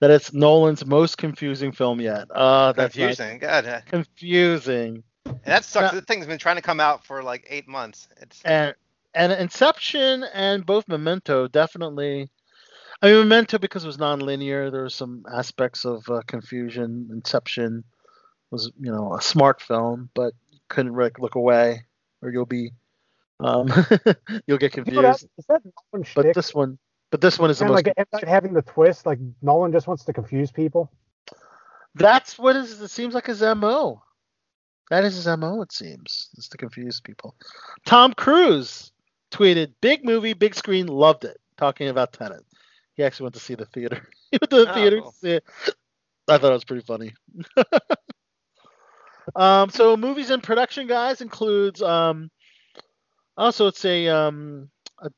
that it's Nolan's most confusing film yet. Uh, that's Confusing. God. uh, confusing. And that sucks. Now- the thing's been trying to come out for like eight months. It's And and Inception and both Memento definitely. I mean, Memento because it was non-linear. There were some aspects of uh, confusion. Inception was, you know, a smart film, but couldn't really look away, or you'll be, um, you'll get You know that, confused. is that Nolan But shtick? this one, but this one is the Kind of most. like M. Having the twist, like Nolan just wants to confuse people. That's what is, it seems like his mo. That is his mo. It seems is to confuse people. Tom Cruise tweeted, "Big movie, big screen, loved it." Talking about Tenet. He actually went to see the theater. he went to the Oh, theater to see it. I thought it was pretty funny. um, so movies in production, guys, includes um, also it's a um, a,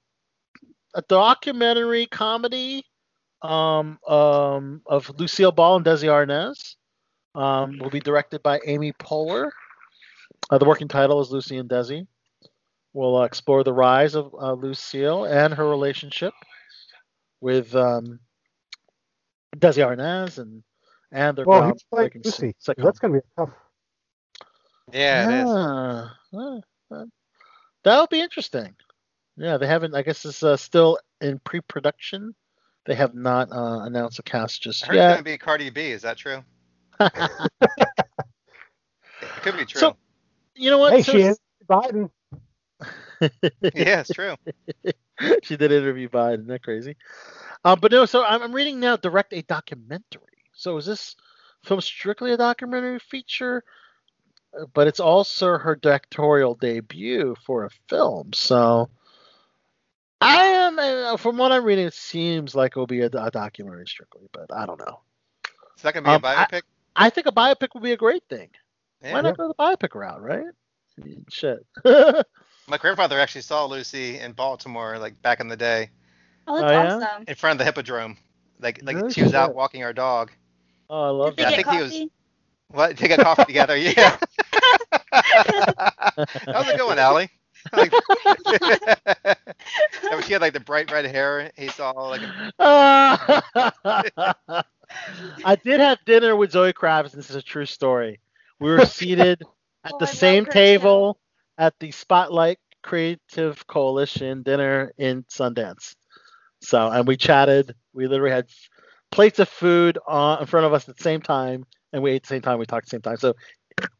a documentary comedy um, um, of Lucille Ball and Desi Arnaz. Um, will be directed by Amy Poehler. Uh, the working title is Lucy and Desi. We'll uh, explore the rise of uh, Lucille and her relationship with um, Desi Arnaz and and their Well, he's playing Lucy. sitcom. That's going to be a tough. Yeah, it is. Ah, ah. That'll be interesting. Yeah, they haven't. I guess it's uh, still in pre-production. They have not uh, announced a cast I just heard it's gonna be Cardi B. Is that true? it could be true. So- You know what? Hey, So- she is Biden. yeah, it's true. she did interview Biden. Isn't that crazy? Um, but no, so I'm, I'm reading now. Direct a documentary. So is this film strictly a documentary feature? But it's also her directorial debut for a film. So I am, uh, from what I'm reading, it seems like it'll be a, a documentary strictly. But I don't know. Is that gonna be Um, a I- biopic? I think a biopic would be a great thing. Yeah. Why not go the biopic route, right? Shit. My grandfather actually saw Lucy in Baltimore, like back in the day, Oh, Oh, that's yeah? awesome. in front of the hippodrome. Like, like No she was out walking our dog. oh, I love Did I they that. get think he was- coffee? What? They got coffee together. Yeah. How's it going, Allie? Like, No, she had like the bright red hair. He saw like a, I did have dinner with Zoe Kravitz. This is a true story. We were seated at Oh, the I same her table at the Spotlight Creative Coalition dinner in Sundance. So, and we chatted. We literally had plates of food on, in front of us at the same time, and we ate at the same time. We talked at the same time. So,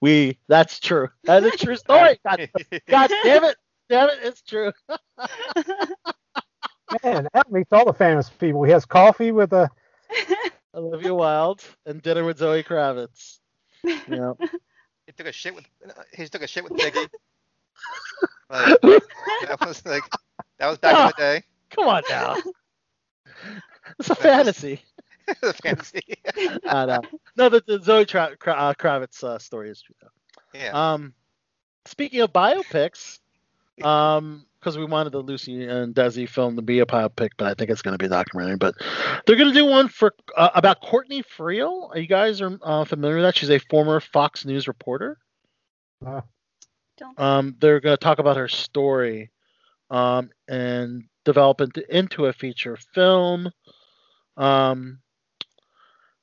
we that's true. That's a true story. God, God damn it. Damn it, it's true. Man, that meets all the famous people. He has coffee with a. Olivia Wilde and dinner with Zoe Kravitz. Yeah. he took a shit with he took a shit with Biggie. Like, that was like that was back in the day. Come on now. It's a fantasy. The fantasy. I know. No, the, the Zoe Tra- Kra- uh, Kravitz uh, story is true though. yeah. Um, speaking of biopics, um, because we wanted the Lucy and Desi film to be a biopic, but I think it's going to be a documentary. But they're going to do one for uh, about Courtney Friel. Are you guys are uh, familiar with that? She's a former Fox News reporter. Uh, Don't. Um, they're going to talk about her story, um, and develop it into a feature film. Um,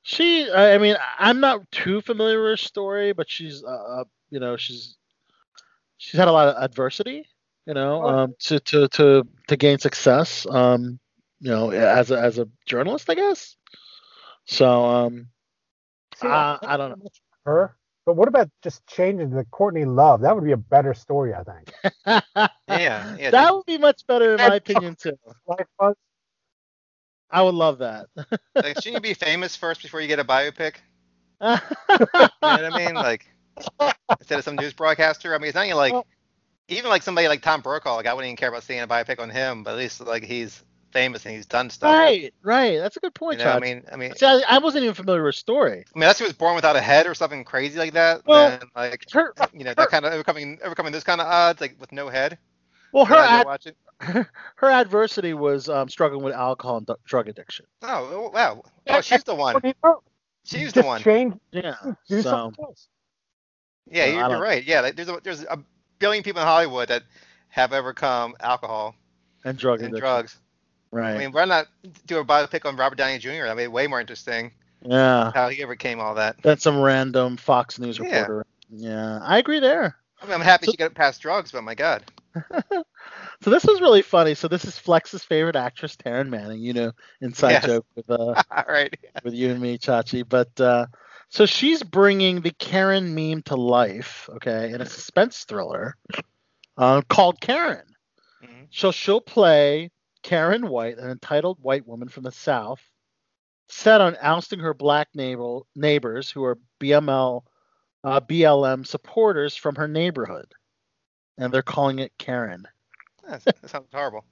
she, I I mean, I'm not too familiar with her story, but she's, uh, uh, you know, she's she's had a lot of adversity, you know, Oh. um, to to to to gain success, um, you know, as a as a journalist, I guess. So, um, see, Uh, I don't know. her. But what about just changing the Courtney Love? That would be a better story, I think. Yeah, yeah. that would be much better in my opinion too. Life Buzz. I would love that. Like, shouldn't you be famous first before you get a biopic? You know what I mean? Like instead of some news broadcaster. I mean, it's not even like Well- even like somebody like Tom Brokaw. Like I wouldn't even care about seeing a biopic on him, but at least like he's famous and he's done stuff. right, right. That's a good You point, know, I mean, I mean, See, I, I wasn't even familiar with her story. I mean, unless he was born without a head or something crazy like that, Well, then like Her, you know that kind of overcoming overcoming this kind of odds like with no head. well, her then I'd ad, watch it. her adversity was um, struggling with alcohol and d- drug addiction. Oh wow! Yeah, Oh, she's the one. She's the one. change, Yeah. do So something else. Yeah, you're, you're right. Yeah, like, there's a there's a billion people in Hollywood that have overcome alcohol and drug and addiction. drugs. Right. I mean, why not do a biopic on Robert Downey Jr.? That'd be way more interesting. yeah. How he overcame all that. That's some random Fox News Yeah. reporter. Yeah, I agree there. I mean, I'm happy So- she got past drugs, but my God. So this was really funny. So this is Flex's favorite actress, Taryn Manning. You know, inside Yes. joke with uh, right. with you and me, Chachi. But uh, so she's bringing the Karen meme to life, okay, in a suspense thriller uh, called Karen. Mhm. So she'll play Karen White, an entitled white woman from the South, set on ousting her black neighbor, neighbors who are BML, uh, BLM supporters from her neighborhood, and they're calling it Karen. That's, that sounds horrible.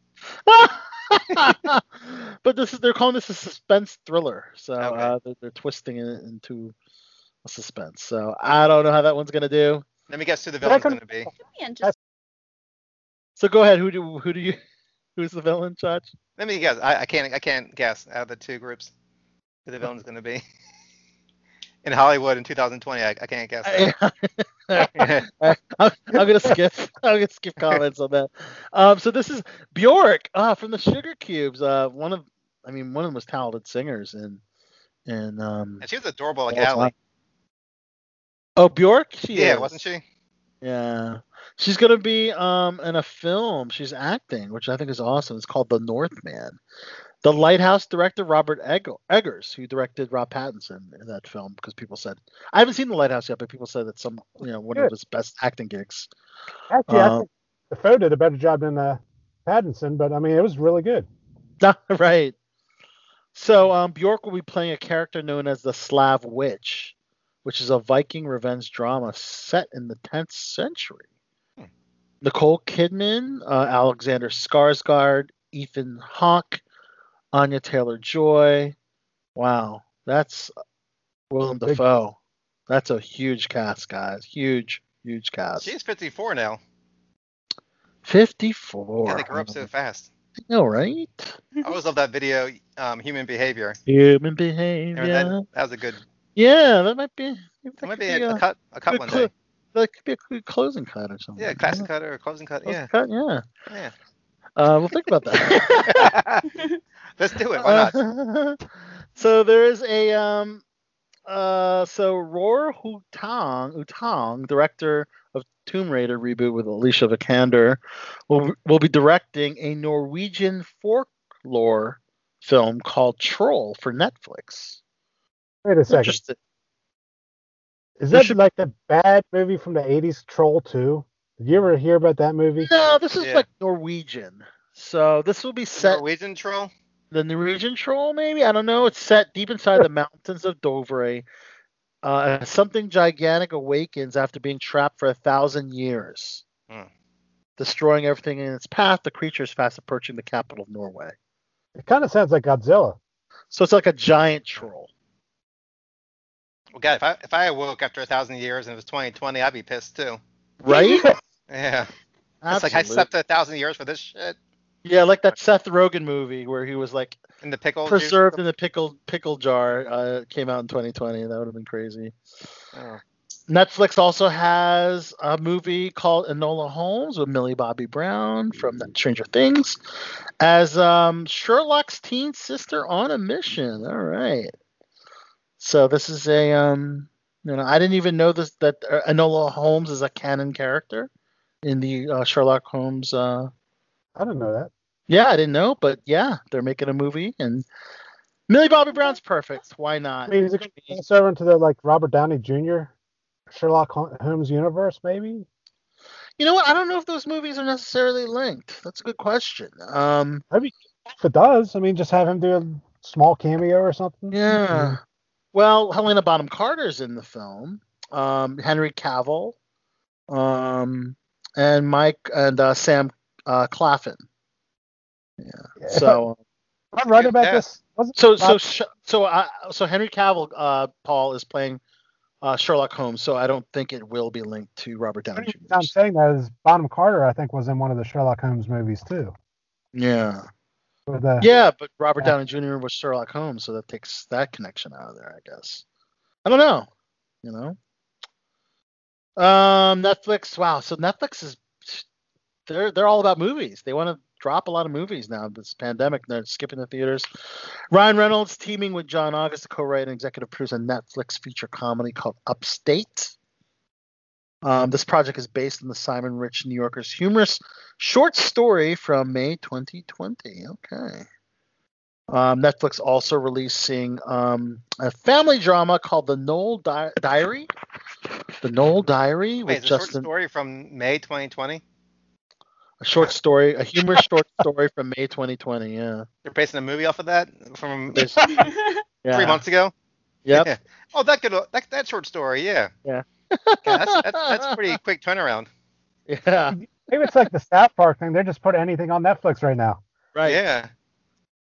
but this is they're calling this a suspense thriller, so Okay. uh, they're, they're twisting it into a suspense. So I don't know how that one's gonna do. Let me guess who the But I villain's going to be. So go ahead. Who do who do you who's the villain, Judge? Let me guess. I, I can't I can't guess out of the two groups who the villain's going to be. In Hollywood in 2020, I, I can't guess. that. I'm, I'm gonna skip. I'm gonna skip comments on that. Um, so this is Bjork uh, from the Sugar Cubes. Uh, one of, I mean, one of the most talented singers and and um. and she was adorable like. Allie. Oh, Bjork. She Yeah, is. wasn't she? Yeah. She's gonna be um in a film. She's acting, which I think is awesome. It's called The Northman. The Lighthouse director Robert Eggers, who directed Rob Pattinson in that film, because people said I haven't seen The Lighthouse yet, but people said that's some you know one of his best acting gigs. Actually, I Uh, think Dafoe did a better job than uh, Pattinson, but I mean, it was really good. right. So um, Bjork will be playing a character known as the Slav Witch, which is a Viking revenge drama set in the 10th century. Hmm. Nicole Kidman, uh, Alexander Skarsgård, Ethan Hawke, Anya Taylor Joy. Wow, that's Willem Big- Dafoe. That's a huge cast, guys. Huge, huge cast. She's 54 now. 54. Yeah, they grew up so fast. I know, right? I always love that video, um, Human Behavior. Human behavior. Remember that? That was a good. Yeah, that might be. That, That might could be a, a, a cut, a cut one clo- day. that could be a good closing cut or something. Yeah, classic cut or a closing cut. Closing Yeah, cut, yeah. yeah. Uh, we'll think about that. Let's do it. Why not? Uh, so there is a um, uh, so Roar Hutang, Utang, director of Tomb Raider reboot with Alicia Vikander, will will be directing a Norwegian folklore film called Troll for Netflix. Wait a second. Is that should- like the bad movie from the 80s, Troll 2? Did you ever hear about that movie? No, this is Yeah. like Norwegian. So this will be set Norwegian troll. the Norwegian troll, maybe I don't know. It's set deep inside the mountains of Dovre. Uh, something gigantic awakens after being trapped for a thousand years, Hmm. destroying everything in its path. The creature is fast approaching the capital of Norway. It kind of sounds like Godzilla. So it's like a giant troll. Well, God, if I if I awoke after a thousand years and it was 2020, I'd be pissed too. Right? Yeah. Absolutely. It's like I slept a thousand years for this shit. Yeah, like that Seth Rogen movie where he was like In the pickle. juice? preserved in the pickle pickle jar. Uh, came out in 2020. That would have been crazy. Oh. Netflix also has a movie called Enola Holmes with Millie Bobby Brown from that Stranger Things as um, Sherlock's teen sister on a mission. All right. So this is a um, you know I didn't even know this that uh, Enola Holmes is a canon character in the uh, Sherlock Holmes. Uh, I didn't know that. yeah, I didn't know, but yeah, they're making a movie and Millie Bobby Brown's perfect. Why not? I mean, is it going to into the like Robert Downey Jr. Sherlock Holmes universe, maybe? You know what? I don't know if those movies are necessarily linked. That's a good question. Um, Maybe if it does, I mean, just have him do a small cameo or something. yeah. Well, Helena Bonham Carter's in the film. Um, Henry Cavill, um, and Mike and uh, Sam uh, Claflin. Yeah. So, I'm right about Yeah. this. Wasn't so, so, Bob- so, uh, so Henry Cavill, uh, Paul is playing uh, Sherlock Holmes. So I don't think it will be linked to Robert Downey Jr. I'm saying that is Bonham Carter, I think, was in one of the Sherlock Holmes movies too. Yeah. Uh, Yeah, but Robert Downey Jr. was Sherlock Holmes, so that takes that connection out of there, I guess. I don't know. You know. Um, Netflix. Wow. So Netflix is they're they're all about movies. They want to drop a lot of movies now. This pandemic, they're skipping the theaters. Ryan Reynolds teaming with John August to co-write and executive produce a Netflix feature comedy called Upstate. Um, this project is based on the Simon Rich New Yorker's humorous short story from May 2020. Okay. Um, Netflix also releasing um, a family drama called The Noel Di- Diary. The Noel Diary Wait, with it's a short Justin. story from May 2020. A short story, a humorous short story from May 2020. Yeah. They're basing a movie off of that from yeah. three months ago. Yep. Yeah. Oh, that good. That, that short story. Yeah. Yeah. Yeah, that's, that's that's pretty quick turnaround. Yeah. Maybe it's like the South Park thing. They're just putting anything on Netflix right now. Right. Yeah.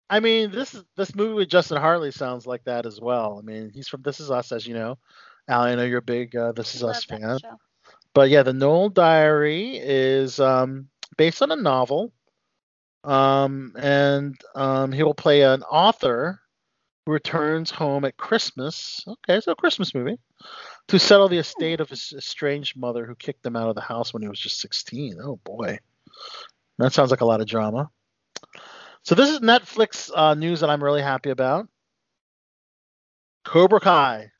I mean, this this movie with Justin Hartley sounds like that as well. I mean, he's from This Is Us, as you know. Allie, I know you're a big uh, This Is Us fan. show. But yeah, the Noel Diary is um, based on a novel, um, and um, he will play an author who returns home at Christmas. Okay, so a Christmas movie to settle the estate of his estranged mother who kicked him out of the house when he was just 16. Oh boy, that sounds like a lot of drama. So this is Netflix uh, news that I'm really happy about. Cobra Kai.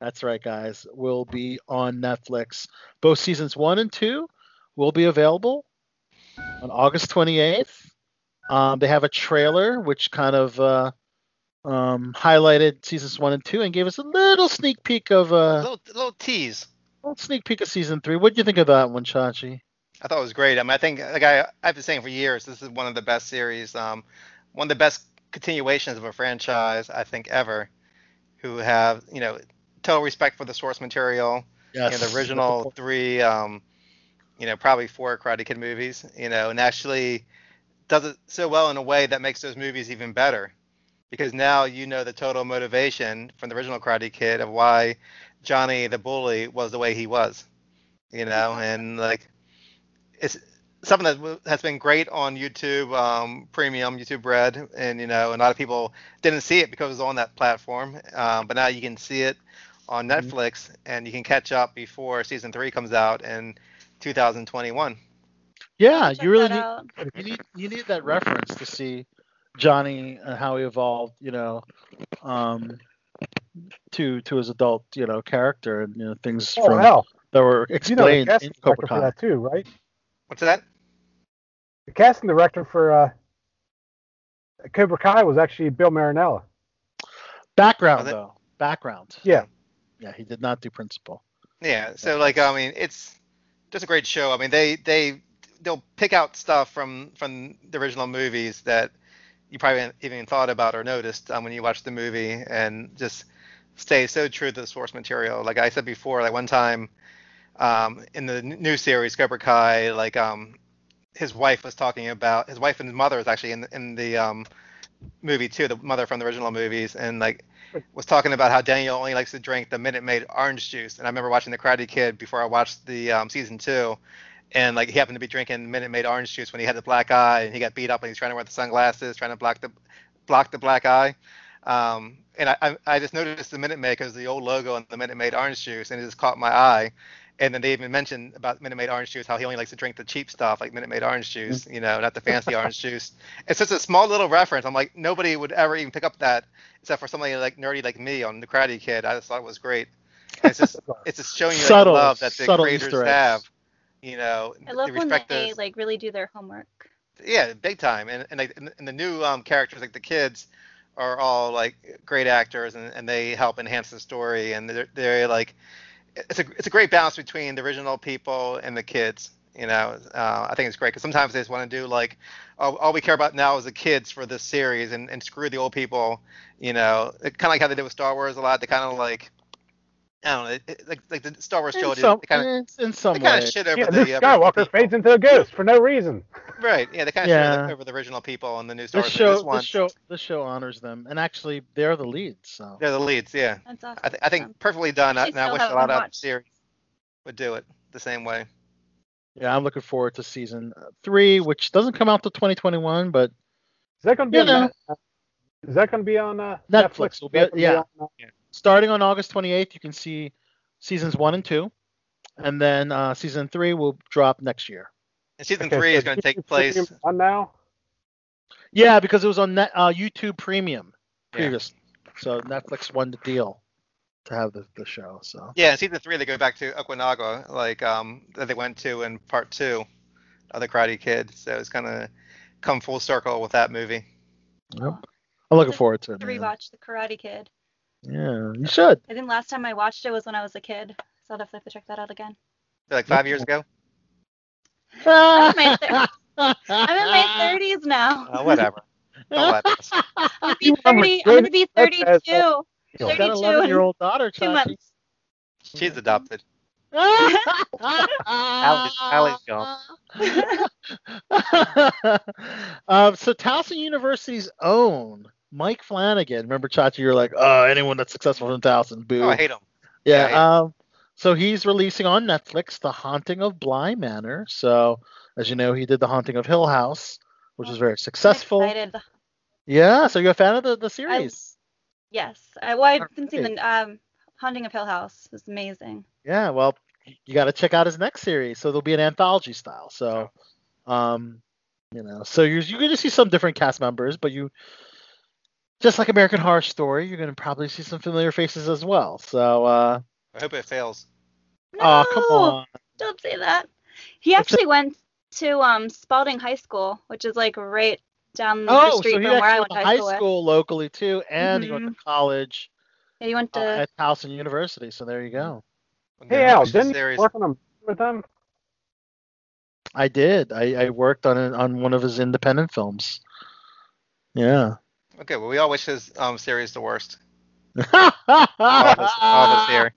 That's right, guys. Will be on Netflix. Both seasons one and two will be available on August 28th. Um, they have a trailer which kind of uh, um, highlighted seasons one and two and gave us a little sneak peek of A uh, little little tease. little sneak peek of season three. What do you think of that one, Chachi? I thought it was great. I mean, I think like I I've been saying for years, this is one of the best series, um, one of the best continuations of a franchise I think ever. Who have you know total respect for the source material. Yes. you know, the original three, um, you know, probably four Karate Kid movies, you know, and actually does it so well in a way that makes those movies even better. Because now you know the total motivation from the original Karate Kid of why Johnny the bully was the way he was, you know, and like it's something that has been great on YouTube um, Premium, YouTube Red, and you know, a lot of people didn't see it because it was on that platform, um, but now you can see it on Netflix, and you can catch up before season three comes out in 2021. Yeah, you really need, you need you need that reference to see Johnny and how he evolved, you know, um, to to his adult, you know, character and you know things Oh from hell, that were explained you know the explained casting in Cobra director for Kai. that too, right? What's that? The casting director for uh, Cobra Kai was actually Bill Marinella. Background Was it? though, background. Yeah. Yeah, he did not do principal. Yeah. So like, I mean, it's just a great show. I mean, they they they'll pick out stuff from from the original movies that you probably even thought about or noticed um, when you watch the movie, and just stay so true to the source material. Like I said before, like one time um, in the new series Cobra Kai, like um, his wife was talking about his wife and his mother is actually in the, in the um, movie too, the mother from the original movies, and like was talking about how Daniel only likes to drink the Minute Maid orange juice. And I remember watching The Karate Kid before I watched the um, season two, and like he happened to be drinking Minute Maid orange juice when he had the black eye, and he got beat up, and he's trying to wear the sunglasses, trying to block the block the black eye. Um, and I, I, just noticed the Minute Maid because the old logo on the Minute Maid orange juice, and it just caught my eye. And then they even mentioned about Minute Maid orange juice, how he only likes to drink the cheap stuff, like Minute Maid orange juice, you know, not the fancy orange juice. It's just a small little reference. I'm like, nobody would ever even pick up that, except for somebody like nerdy like me on the Karate Kid. I just thought it was great. And it's just, it's just showing you like, the love that the creators have. You know, I love when they like really do their homework. yeah, big time. And and, like, and the new um, characters, like the kids, are all like great actors, and, and they help enhance the story. And they're, they're like, it's a it's a great balance between the original people and the kids. You know, uh, I think it's great because sometimes they just want to do like, oh, all we care about now is the kids for this series, and, and screw the old people. You know, kind of like how they did with Star Wars a lot. They kind of like, I don't know, it, it- like like the Star Wars In trilogy. some, they kind of in, in some they kind of shit over Yeah, the this uh, Skywalker people. fades into a ghost for no reason. Right. Yeah, they kind of Yeah. shit over the original people and the new Star This Wars. show, this one, this show, this show honors them, and actually, they're the leads. So they're the leads. Yeah. That's awesome. I, th- I think perfectly done, Actually and I wish a lot of series would do it the same way. yeah, I'm looking forward to season uh, three, which doesn't come out till 2021, but Is that going to be You on? know. Is that going to be on uh, Netflix will be- Is that gonna yeah. on, uh, starting on August 28th, you can see seasons one and two, and then uh, season three will drop next year. And season okay, three so is going to take place. On now. Yeah, because it was on net, uh, YouTube Premium Yeah. previously, so Netflix won the deal to have the, the show. So Yeah, in season three they go back to Okinawa, like um that they went to in part two of the Karate Kid. So it's kind of come full circle with that movie. I'm looking forward to it. To man. rewatch The Karate Kid. Yeah, you should. I think last time I watched it was when I was a kid, so I'll definitely have to check that out again. Like five years ago. I'm in my, I'm in my 30s now. Uh, whatever. Don't let us. I'm gonna be 30. I'm gonna be David Lynch as, 32. uh, She's got 32 an 11 year old daughter, Two Chachi. months. She's adopted. Allie's, Allie's gone. um, so Towson University's own Mike Flanagan. Remember, Chachi, you're like, oh, anyone that's successful from Towson, boo. Oh, I hate him. yeah. yeah, Um, so he's releasing on Netflix The Haunting of Bly Manor. So, as you know, he did The Haunting of Hill House, which was very I'm successful. excited. Yeah. So you're a fan of the, the series? Yes. I, well, I've been seeing the um, Haunting of Hill House. It was amazing. Yeah, well, you got to check out his next series. So there'll be an anthology style. So, um, you know, so you're you're going to see some different cast members, but you, just like American Horror Story, you're going to probably see some familiar faces as well. So, uh, I hope it fails. oh come on, Don't say that. He actually went to um, Spalding High School, which is like right down the oh, street so from where I actually went went to to high high school. with. school locally too, and he went to college Yeah, he went uh, to. at Towson University. So there you go. I'm Hey gonna Al, didn't you work on them with them? I did. I, I worked on it on one of his independent films. Yeah. Okay, well, we all wish his um series the worst. All of us, all of us here.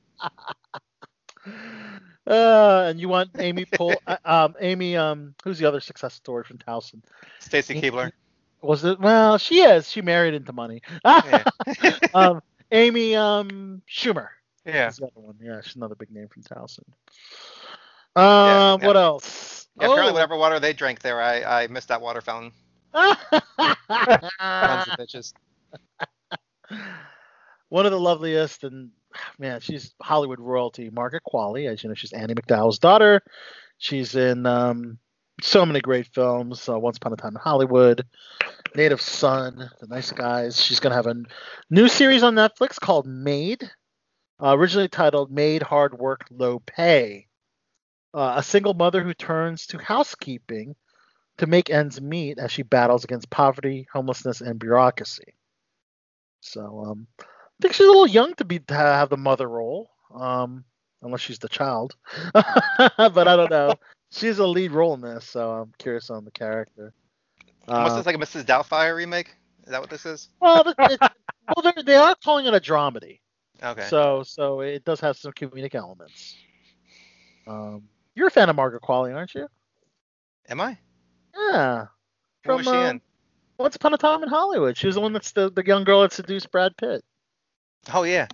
Uh, and you want Amy Pol, uh, um, Amy, um, who's the other success story from Towson? Stacy Keibler. Was it? Well, she is. She married into money. Yeah. um, Amy, um, Schumer. yeah. The other one. Yeah, she's another big name from Towson. Um, yeah. what else? Yeah, apparently, Oh. whatever water they drank there, I, I missed that water fountain. Tons of bitches. One of the loveliest and man, she's Hollywood royalty. Margaret Qualley, as you know, she's Andie MacDowell's daughter. She's in um, so many great films. Uh, Once Upon a Time in Hollywood, Native Son, The Nice Guys. She's gonna have a n- new series on Netflix called Maid, uh, originally titled Maid Hard Work Low Pay. Uh, a single mother who turns to housekeeping to make ends meet as she battles against poverty, homelessness, and bureaucracy. So um, I think she's a little young to be to have the mother role, um, unless she's the child. but I don't know. She's a lead role in this, so I'm curious on the character. Almost Uh, this like a Mrs. Doubtfire remake? Is that what this is? well, it, well, they're, they are calling it a dramedy, Okay. so so it does have some comedic elements. Um, you're a fan of Margaret Qualley, aren't you? Am I? Yeah. From, What was she From, in? Once Upon a Time in Hollywood. She was the one that's the, the young girl that seduced Brad Pitt. Oh yeah.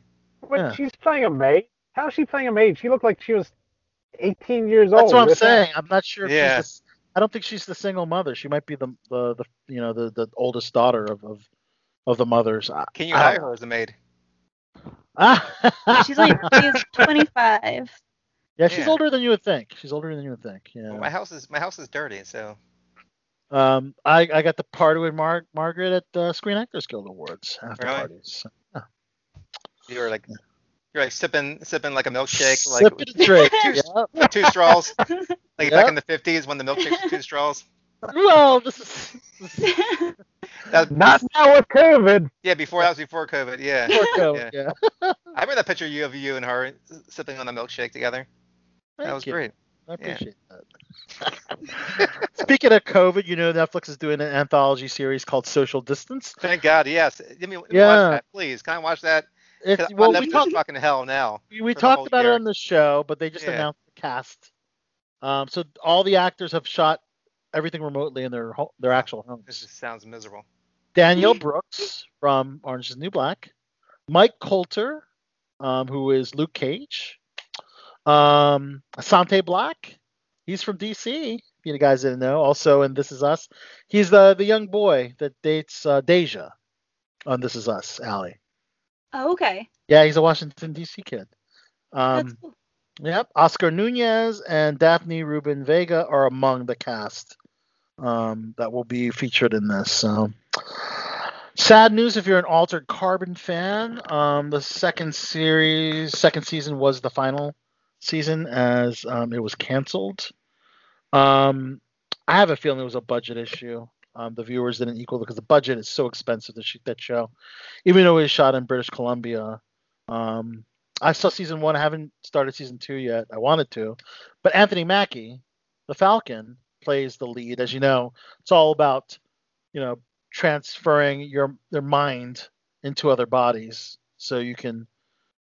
But Yeah. she's playing a maid. How is she playing a maid? She looked like she was 18 years old. That's what I'm Isn't that- saying. I'm not sure if Yeah. she's. The, I don't think she's the single mother. She might be the the, the you know the, the oldest daughter of of, of the mothers. Can you I hire don't her as a maid? Ah. She's like she's 25. yeah, she's Yeah. older than you would think. She's older than you would think. Yeah. Well, my house is my house is dirty, so Um, I, I got to party with Mar- Margaret at uh, Screen Actors Guild Awards after Really? parties. you were like you're like sipping sipping like a milkshake, like Sip it and drink. two, yeah. two straws, like Yeah. back in the 50s when the milkshakes were two straws. Well, this is, this is That, Not now with COVID. yeah, before that was before COVID. Yeah, before COVID, yeah. I remember that picture of you of you and her sipping on the milkshake together. That was you. great. I Yeah. appreciate that. Speaking of COVID, you know Netflix is doing an anthology series called Social Distance. Thank God. Yes. Let me, let me Yeah. watch that, please. Can I watch that? It's well, we talked fucking hell now. we, we talked about year. it on the show, but they just Yeah. announced the cast. Um, so all the actors have shot everything remotely in their ho- their actual homes. This just sounds miserable. Danielle Brooks from Orange is the New Black, Mike Colter, um, who is Luke Cage, um, Asante Blackk, he's from DC. If you guys didn't know, also in This Is Us, he's the the young boy that dates uh, Deja on This Is Us, Allie. Oh, okay. Yeah, he's a Washington DC kid. That's Um, cool. Yep, Oscar Nunez and Daphne Rubin Vega are among the cast um, that will be featured in this. So, sad news if you're an Altered Carbon fan. Um, the second series, second season was the final season as um, it was canceled. Um, I have a feeling it was a budget issue. Um, the viewers didn't equal because the budget is so expensive to shoot that show, even though it was shot in British Columbia. Um, I saw season one. I haven't started season two yet. I wanted to, but Anthony Mackie, the Falcon, plays the lead. As you know, it's all about you know transferring your their mind into other bodies, so you can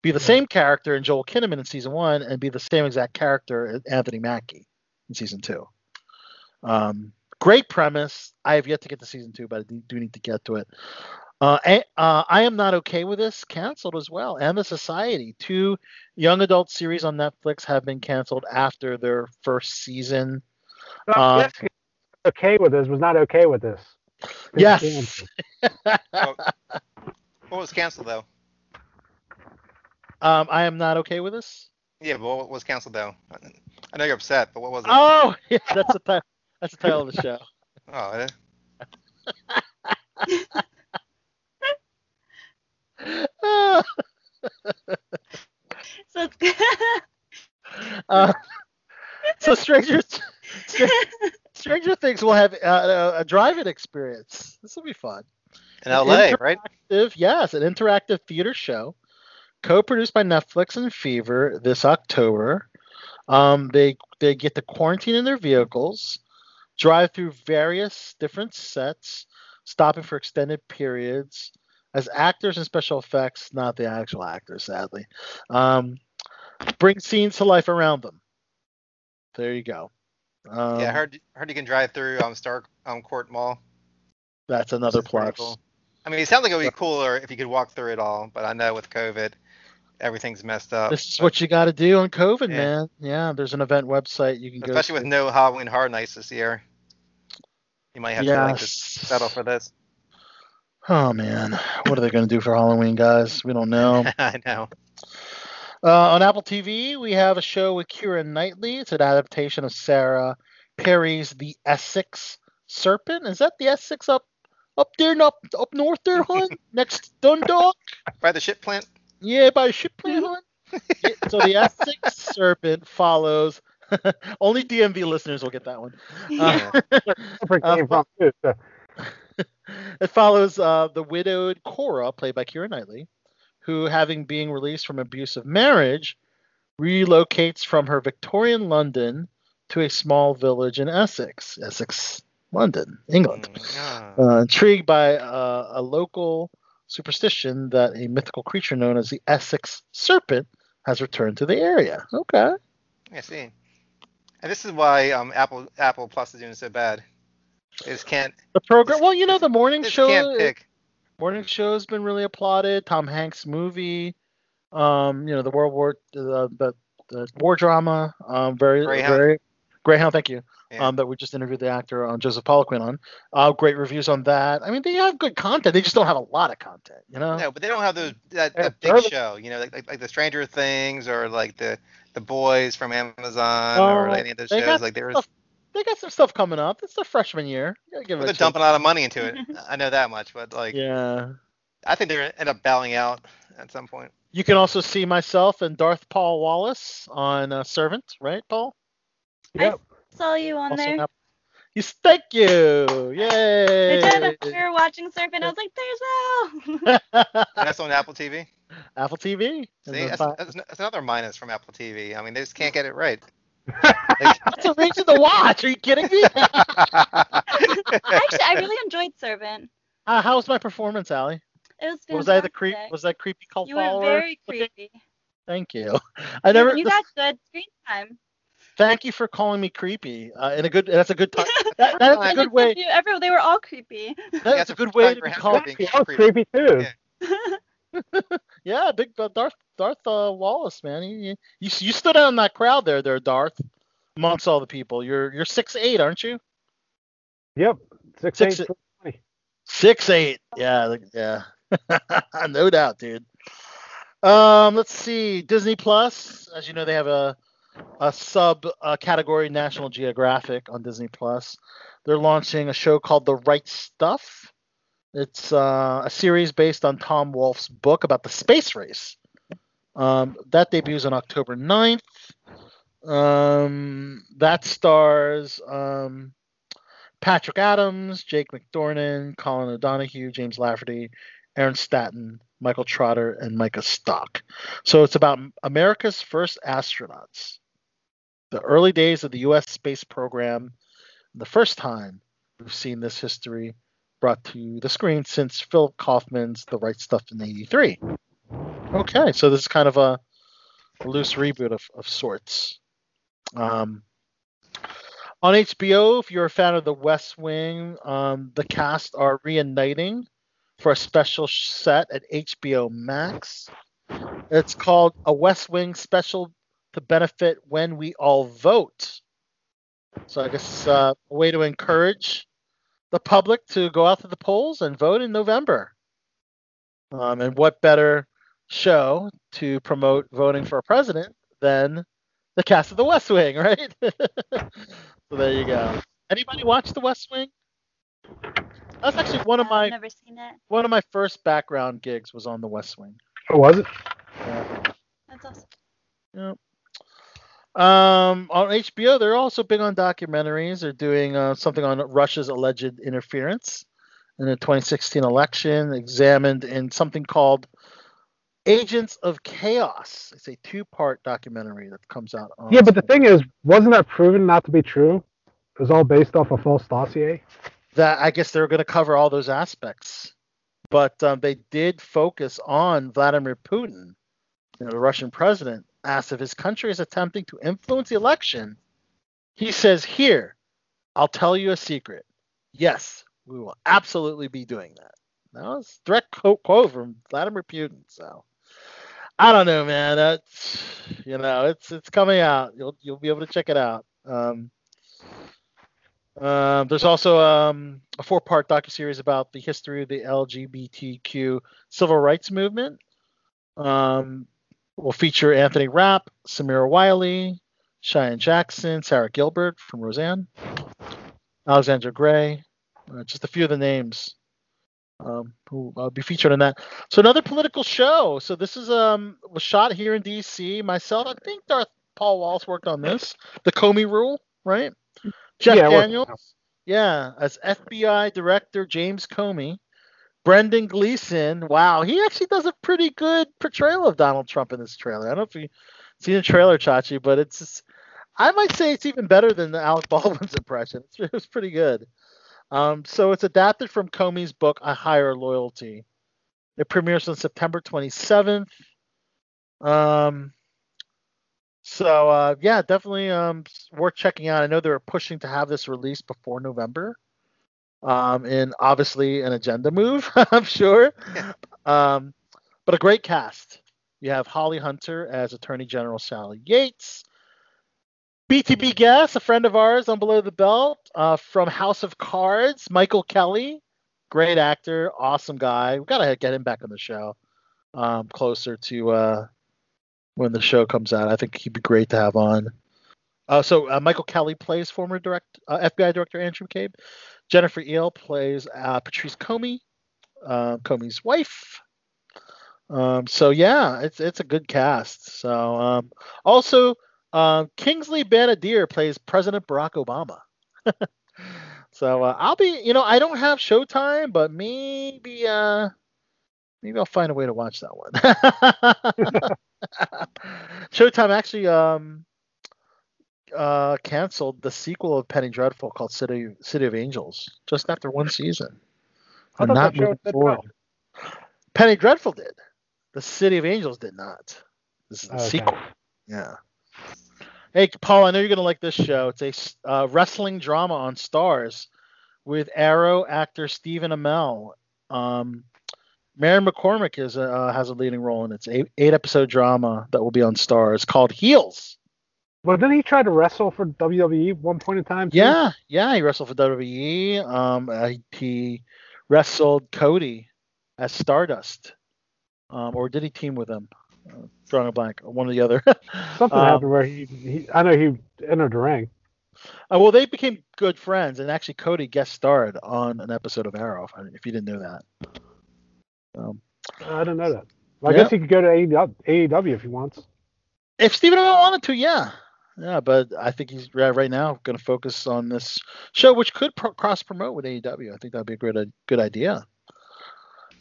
be the same character in Joel Kinnaman in season one and be the same exact character as Anthony Mackie in season two. Um, great premise. I have yet to get to season two, but I do need to get to it. Uh, a- uh, I am not okay with this. Canceled as well. And the Society, two young adult series on Netflix, have been canceled after their first season. Uh, okay with this was not okay with this. Yes. Well, what was canceled though? Um, I am not okay with this. Yeah, but what was canceled though? I know you're upset, but what was it? Oh, yeah, that's the ti- that's the title of the show. Oh, eh? So uh, so Stranger Str- Stranger Things will have uh, a, a drive-in experience. This will be fun. in LA, right? interactive- Yes, an interactive theater show, co-produced by Netflix and Fever this October. Um, they they get to quarantine in their vehicles, drive through various different sets, stopping for extended periods as actors and special effects, not the actual actors, sadly. Um, bring scenes to life around them. There you go. Um, yeah, I heard heard you can drive through um Star um Court Mall. that's another which is pretty plus. cool. I mean, it sounds like it would be cooler if you could walk through it all, but I know with COVID, everything's messed up. This is what you got to do on COVID, Yeah. man. Yeah, there's an event website you can go. Especially with no Halloween Horror Nights this year. You might have to like just settle for this. Oh man, what are they going to do for Halloween, guys? We don't know. I know. uh, on Apple TV, we have a show with Keira Knightley. It's an adaptation of Sarah Perry's The Essex Serpent. Is that the Essex up up there, up up north there, hon? Next Dundalk? By the ship plant. Yeah, by ship plant, hon. Yeah, so the Essex Serpent follows. Only DMV listeners will get that one. Uh, Different Uh, came from too. So, it follows uh, the widowed Cora, played by Keira Knightley, who, having been released from abusive marriage, relocates from her Victorian London to a small village in Essex, Essex, London, England. Mm. Uh, intrigued by uh, a local superstition that a mythical creature known as the Essex Serpent has returned to the area. Okay. I see. And this is why um Apple Apple Plus is doing so bad. Just can't. The program. Well, you know, the morning show. can't pick. Morning show's been really applauded. Tom Hanks movie. Um, you know, the World War the the, the war drama. Um, very Greyhound. very Greyhound. Thank you. Yeah. Um, that we just interviewed the actor on Joseph Poliquin on. Uh, great reviews on that. I mean, they have good content. They just don't have a lot of content. You know. No, but they don't have those that, Yeah, that big Service- show, you know, like, like like the Stranger Things or like the the Boys from Amazon or Oh, any of those they shows. Like there was, They got some stuff coming up. It's their freshman year. You gotta it they're a chance. dumping a lot of money into it. I know that much, but like Yeah. I think they're gonna end up bowing out at some point. You can also see myself and Darth Paul Wallace on uh, Servant, right, Paul? Yep. Saw you on Also there. Apple- Yes, thank you. I Yay. We were watching Surfing. I was like, "There's Al." That's on Apple TV. Apple TV. See, then that's, that's, that's another minus from Apple TV. I mean, they just can't get it right. That's a reason to watch. Are you kidding me? Actually, I really enjoyed Servant. uh, how was my performance, Allie? It was fantastic. Was I the creep? Was that creepy cult you were very looking? creepy. Thank you. I never. You got good screen time. Thank you for calling me creepy. Uh, in a good. That's a good time. That, that's a good way. You, everyone, they were all creepy. That's a good way to be Time for called. being That was creepy too. Yeah. Yeah, big uh, Darth Darth uh, Wallace, man. You, he- you you stood out in that crowd there, there, Darth, amongst all the people. You're you're six eight, aren't you? Yep. Six, Six- eight, twenty. Six eight. Yeah, look- yeah. no doubt, dude. Um, let's see. Disney Plus, as you know, they have a a sub uh, category National Geographic on Disney Plus. They're launching a show called The Right Stuff. It's uh, a series based on Tom Wolfe's book about the space race. Um, that debuts on October 9th. Um, that stars um, Patrick Adams, Jake McDorman, Colin O'Donoghue, James Lafferty, Aaron Staton, Michael Trotter, and Micah Stock. So it's about America's first astronauts, the early days of the U.S. space program, the first time we've seen this history brought to the screen since Phil Kaufman's The Right Stuff in '83. Okay, so this is kind of a, loose reboot of, of sorts. Um, on HBO, if you're a fan of The West Wing, um, the cast are reuniting for a special set at HBO Max. It's called a West Wing special to benefit when we all vote. So I guess uh, a way to encourage the public to go out to the polls and vote in November. Um, and what better show to promote voting for a president than the cast of The West Wing, right? so there you go. Anybody watch The West Wing? That's actually one of my never seen it. one of my first background gigs was on The West Wing. Oh, was it? Yeah. That's awesome. Yep. Um, on HBO, they're also big on documentaries. They're doing uh, something on Russia's alleged interference in the 2016 election, examined in something called Agents of Chaos. It's a two-part documentary that comes out. On Yeah, but the thing is, wasn't that proven not to be true? It was all based off a false dossier. that I guess they're going to cover all those aspects, but um, they did focus on Vladimir Putin, you know, the Russian president, asked if his country is attempting to influence the election. He says, "Here, I'll tell you a secret. Yes, we will absolutely be doing that." That was direct quote, quote from Vladimir Putin. So I don't know, man. That's you know, it's it's coming out. You'll you'll be able to check it out. Um, um, there's also um, a four-part docuseries about the history of the LGBTQ civil rights movement. Um, will feature Anthony Rapp, Samira Wiley, Cheyenne Jackson, Sara Gilbert from Roseanne, Alexandra Grey, uh, just a few of the names um, who will be featured in that. So another political show. So this is um was shot here in D.C. Myself, I think Darth Paul Walsh worked on this. The Comey Rule, right? Jeff Yeah. Daniels, yeah, as FBI Director James Comey. Brendan Gleeson, wow, he actually does a pretty good portrayal of Donald Trump in this trailer. I don't know if you seen the trailer, Chachi, but it's just, I might say it's even better than the Alec Baldwin's impression. It's, it was pretty good. Um, so it's adapted from Comey's book A Higher Loyalty. It premieres on September 27th. Um, so uh, yeah, definitely um, worth checking out. I know they were pushing to have this released before November, um, in obviously an agenda move, I'm sure. Um, but a great cast. You have Holly Hunter as Attorney General Sally Yates. BTB guest, a friend of ours on Below the Belt uh, from House of Cards, Michael Kelly, great actor, awesome guy. We gotta get him back on the show, um, closer to uh, when the show comes out. I think he'd be great to have on. Uh, so uh, Michael Kelly plays former direct uh, FBI director Andrew McCabe. Jennifer Ehle plays uh, Patrice Comey, uh, Comey's wife. Um, so yeah, it's it's a good cast. So um, also um, Kingsley Ben-Adir plays President Barack Obama. so uh, I'll be, you know, I don't have Showtime, but maybe uh, maybe I'll find a way to watch that one. Showtime actually um uh canceled the sequel of Penny Dreadful called City City of Angels just after one season. I They're not moving forward. Penny Dreadful did. The City of Angels did not. This is the Okay. sequel. Yeah. Hey, Paul, I know you're gonna like this show. It's a uh, wrestling drama on Starz with Arrow actor Stephen Amell. Um, Mary McCormack is a, uh, has a leading role in it. It's eight episode drama that will be on Starz called Heels. Well, didn't he try to wrestle for WWE one point in time? too? Yeah, yeah, he wrestled for WWE. Um, uh, he, wrestled Cody as Stardust. Um, or did he team with him? Uh, drawing a blank, one or the other. Something Um, happened where he, he. I know he entered the ring. Uh, well, they became good friends, and actually Cody guest starred on an episode of Arrow. If, if you didn't know that. Um, I didn't know that. Well, I Yeah. guess he could go to AEW, if he wants. if Stephen Amell wanted to, yeah, yeah, but I think he's right, right now going to focus on this show, which could pro- cross promote with AEW. I think that'd be a great, a good idea.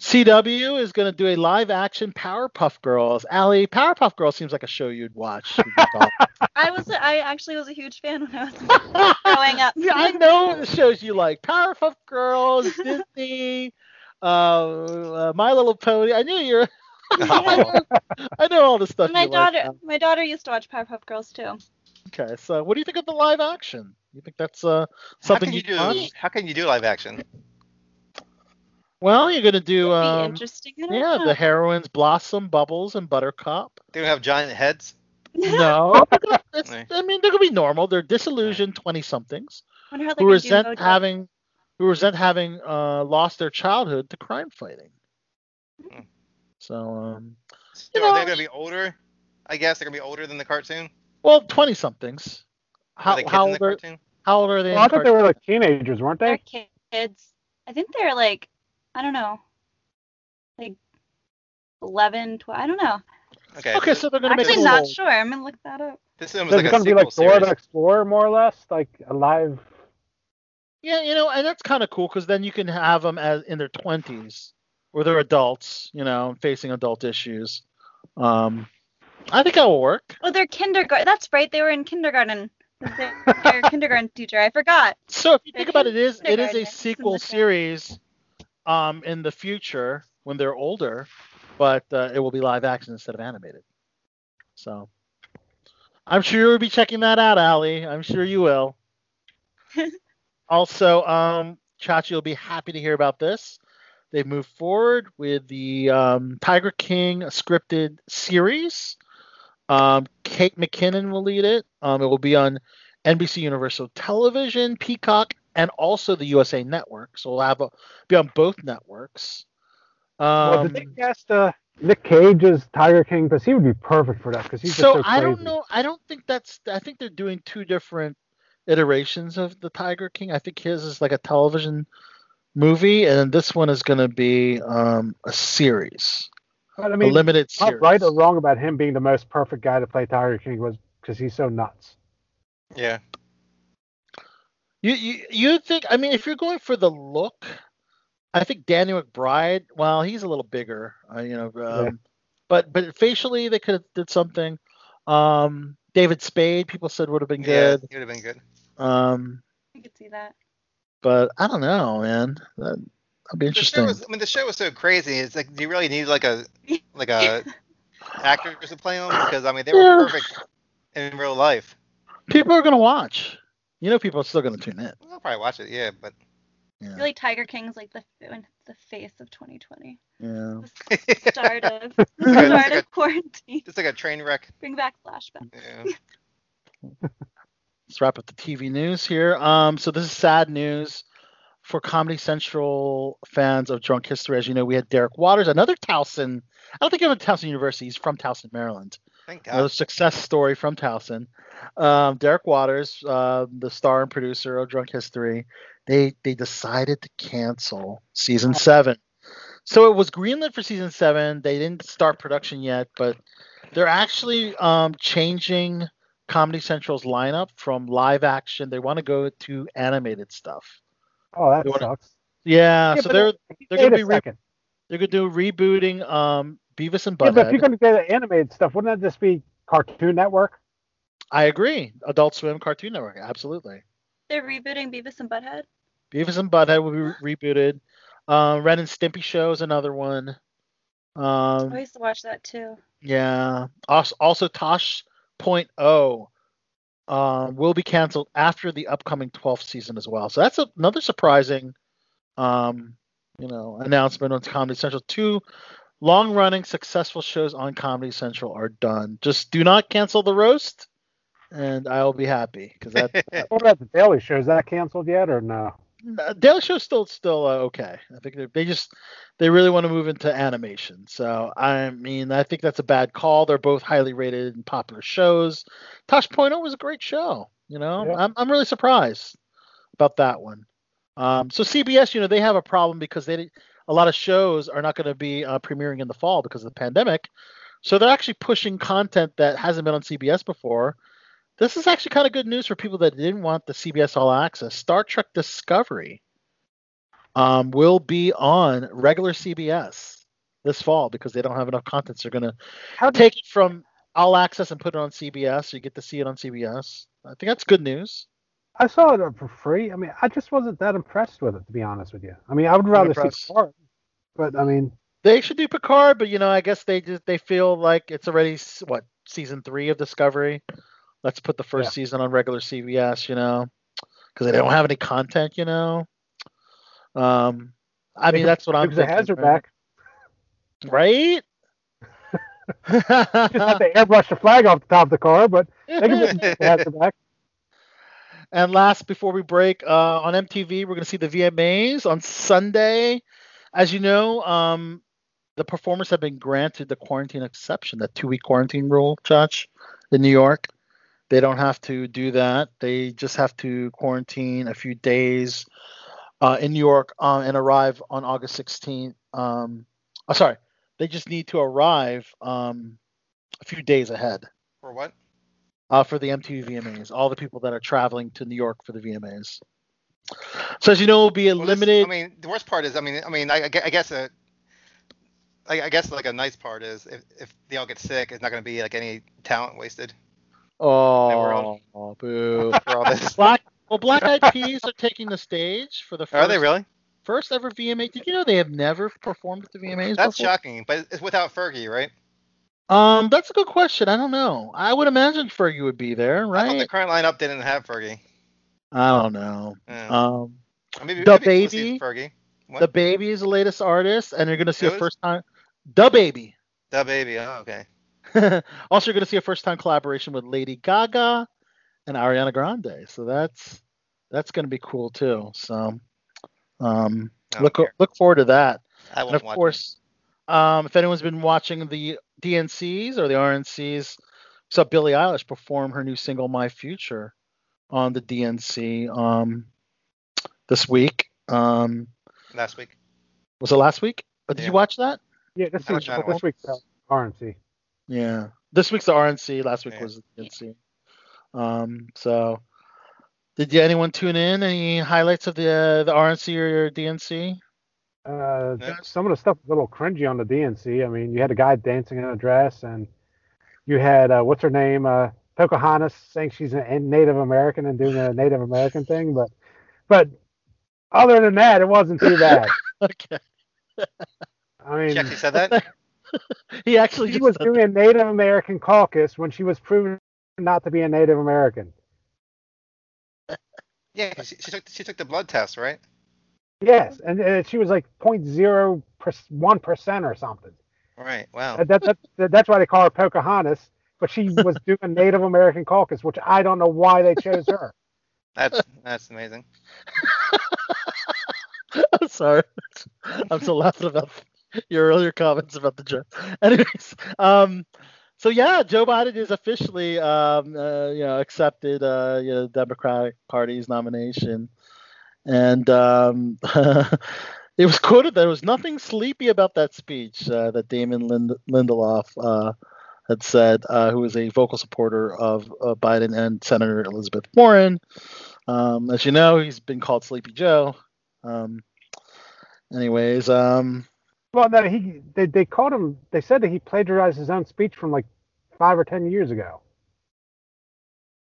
CW is going to do a live action Powerpuff Girls. Allie, Powerpuff Girls seems like a show you'd watch. I was I actually was a huge fan when I was growing up. yeah, I know the shows you like. Powerpuff Girls, Disney, uh, uh, My Little Pony. I knew you're. I know all the stuff. my you like. daughter my daughter used to watch Powerpuff Girls too. Okay, so what do you think of the live action? You think that's uh, How something can you you'd do? watch? How can you do live action? Well, you're gonna do be um, interesting. I yeah, the heroines Blossom, Bubbles, and Buttercup. They don't have giant heads. No, it's, Right. I mean they're gonna be normal. They're disillusioned twenty somethings Wonder how they're who resent having who resent having uh, lost their childhood to crime fighting. Hmm. So, um, So You are know, they going to be older? I guess they're going to be older than the cartoon. Well, twenty somethings. How how old are how old are they? Well, in I thought they were like teenagers, weren't they? They're kids. I think they're like I don't know, like 11, 12. I don't know. Okay. Okay, so they're gonna make Actually, a not little- sure. I'm gonna look that up. this is almost So like it's gonna be like Dora the. Explorer, more or less, like a live. Yeah, you know, and that's kind of cool because then you can have them as in their twenties, where they're adults, you know, facing adult issues. Um, I think that will work. Oh, they're kindergarten. That's right. They were in kindergarten. They're, they're kindergarten teacher. I forgot. So if you They're think about it, it is it is a sequel series, um, in the future when they're older, but uh, it will be live action instead of animated. So, I'm sure you'll be checking that out, Allie. I'm sure you will. also, um, Chachi will be happy to hear about this. They've moved forward with the um, Tiger King scripted series. Um, Kate McKinnon will lead it. Um, it will be on NBC Universal Television, Peacock, and also the USA Network. So we'll have a, be on both networks. well, Um, did they cast uh, Nick Cage as Tiger King? Because he would be perfect for that. Because he's so just so I don't know. I don't think that's. I think they're doing two different iterations of the Tiger King. I think his is like a television movie, and this one is going to be um, a series, But, I a mean, limited not series. right or wrong about him being the most perfect guy to play Tiger King was because he's so nuts. Yeah. You, you you think? I mean, if you're going for the look, I think Danny McBride. Well, he's a little bigger, uh, you know. Um, Yeah. But but facially, they could have did something. Um, David Spade, people said would have been Yeah. good. It would have been good. Um, I could see that. but I don't know, man. That that'd be interesting. was, I mean, the show was so crazy. It's like, do you really need like a like a actors to play them? Because I mean, they were Yeah. perfect in real life. People are gonna watch. You know, people are still gonna tune in. I'll probably watch it. Yeah, but I Yeah. feel like Tiger King's like the the face of 2020. yeah. The start of It's the like a- start of quarantine. It's like a train wreck. Bring back flashbacks. Yeah. Let's wrap up the TV news here. Um, so this is sad news for Comedy Central fans of Drunk History. As you know, we had Derek Waters, another Towson. I don't think he went to Towson University. He's from Towson, Maryland. Thank Another success story from Towson. Um, Derek Waters, uh, the star and producer of Drunk History, they they decided to cancel season seven. So it was greenlit for season seven. They didn't start production yet, but they're actually um, changing Comedy Central's lineup from live action. They want to go to animated stuff. Oh, that You wanna- sucks. Yeah, Yeah, so they're they're gonna be re- they're gonna do rebooting um, Beavis and Yeah, but if you're going to get animated stuff, wouldn't that just be Cartoon Network? I agree. Adult Swim, Cartoon Network, absolutely. They're rebooting Beavis and Butthead. Beavis and Butthead will be re- rebooted. Uh, Ren and Stimpy show is another one. Um, I used to watch that too. yeah. Also, also Tosh Point O um, will be canceled after the upcoming 12th season as well. So that's a, another surprising, um, you know, announcement on Comedy Central. Two long-running successful shows on Comedy Central are done. Just do not cancel the roast, and I will be happy because that What about the Daily Show? Is that canceled yet or no? Daily Show's still still uh, okay. I think they they just they really want to move into animation. So I mean, I think that's a bad call. They're both highly rated and popular shows. Tosh Point was a great show. You know, Yeah. I'm I'm really surprised about that one. Um, so CBS, you know, they have a problem because they a lot of shows are not going to be uh, premiering in the fall because of the pandemic. So they're actually pushing content that hasn't been on CBS before. This is actually kind of good news for people that didn't want the CBS All Access. Star Trek Discovery um, will be on regular CBS this fall because they don't have enough content. So they're going to take it from All Access and put it on CBS. So you get to see it on CBS. I think that's good news. I saw it for free. I mean, I just wasn't that impressed with it, to be honest with you. I mean, I would rather see. Picard, but I mean, They should do Picard, but you know, I guess they just they feel like it's already what season three of Discovery. Let's put the first Yeah. season on regular CBS, you know, because they don't have any content, you know. Um, I mean, that's what I'm of thinking, Hazzard right? back. right? Just have to airbrush the flag off the top of the car, but they can back. And last, before we break, uh, on MTV, we're going to see the VMAs on Sunday. As you know, um, the performers have been granted the quarantine exception, that two week quarantine rule, Josh, in New York. They don't have to do that. They just have to quarantine a few days uh, in New York uh, and arrive on August 16th. Um, oh, sorry, they just need to arrive um, a few days ahead For what? uh, for the MTV VMAs. All the people that are traveling to New York for the VMAs. So as you know, it will be a Well, this- limited. I mean, the worst part is, I mean, I mean, I, I I guess a, I, I guess like a nice part is if, if they all get sick, it's not going to be like any talent wasted oh, boo! for all this. Black. Well, Black Eyed Peas are taking the stage for the first, Are they really? first ever VMA. Did you know they have never performed at the VMAs That's before? shocking, but it's without Fergie, right? Um, that's a good question. I don't know. I would imagine Fergie would be there, I thought the current lineup didn't have Fergie. I don't know. Yeah. Um, Or maybe, The maybe Baby? Fergie. What? DaBaby is the latest artist, and you're gonna see a Who is? first time. The baby. The baby. Oh, okay. also, you're going to see a first-time collaboration with Lady Gaga and Ariana Grande. So that's that's going to be cool too. So um, look care. look forward to that. I And of watch course, um, if anyone's been watching the DNCs or the RNCs, saw Billie Eilish perform her new single "My Future" on the DNC um, this week. Um, last week. was it last week? Or did Yeah. you watch that? Yeah, this I is this week's uh, RNC. Yeah. This week's the RNC. Last week Yeah. was the DNC. Um, so, did you anyone tune in? Any highlights of the uh, the RNC or your DNC? Uh, Yeah. some of the stuff was a little cringy on the DNC. I mean, you had a guy dancing in a dress, and you had uh, what's her name, uh, Pocahontas, saying she's a Native American and doing a Native American thing. But, but other than that, it wasn't too bad. Okay. I mean, She actually said that. He actually she just was said- doing a Native American caucus when she was proven not to be a Native American. Yeah, she, she took she took the blood test, right? Yes, and, and she was like 0.01 percent or something. Right. Wow. That, that, that, that's why they call her Pocahontas. But she was doing Native American caucus, which I don't know why they chose her. That's that's amazing. I'm sorry. I'm still laughing about your earlier comments about the joke. Anyways, um, so yeah, Joe Biden is officially, um, uh, you know, accepted, uh, you know, the Democratic Party's nomination, and um, it was quoted there was nothing sleepy about that speech uh, that Damon Lind- Lindelof uh, had said, uh, who is a vocal supporter of uh, Biden and Senator Elizabeth Warren. Um, as you know, he's been called Sleepy Joe. Um, anyways, um, Well, no, he they, they called him. They said that he plagiarized his own speech from like five or ten years ago.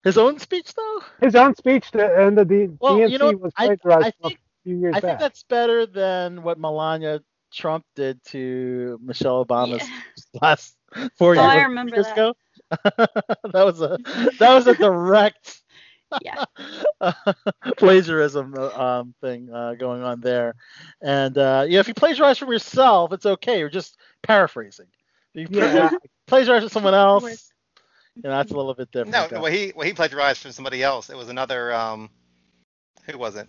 his own speech though. His own speech to end of the Well, DNC you know, was I- plagiarized I from think- a few years I back. think that's better than what Melania Trump did to Michelle Obama's Yeah. last four Oh, years, I remember years that. ago. that was a that was a direct Yeah. plagiarism uh, um, thing uh, going on there. And uh, yeah, if you plagiarize from yourself, it's okay. You're just paraphrasing. If you Yeah. plagiarize from someone else, you know, that's a little bit different. No, well he well he plagiarized from somebody else. It was another um, who was it?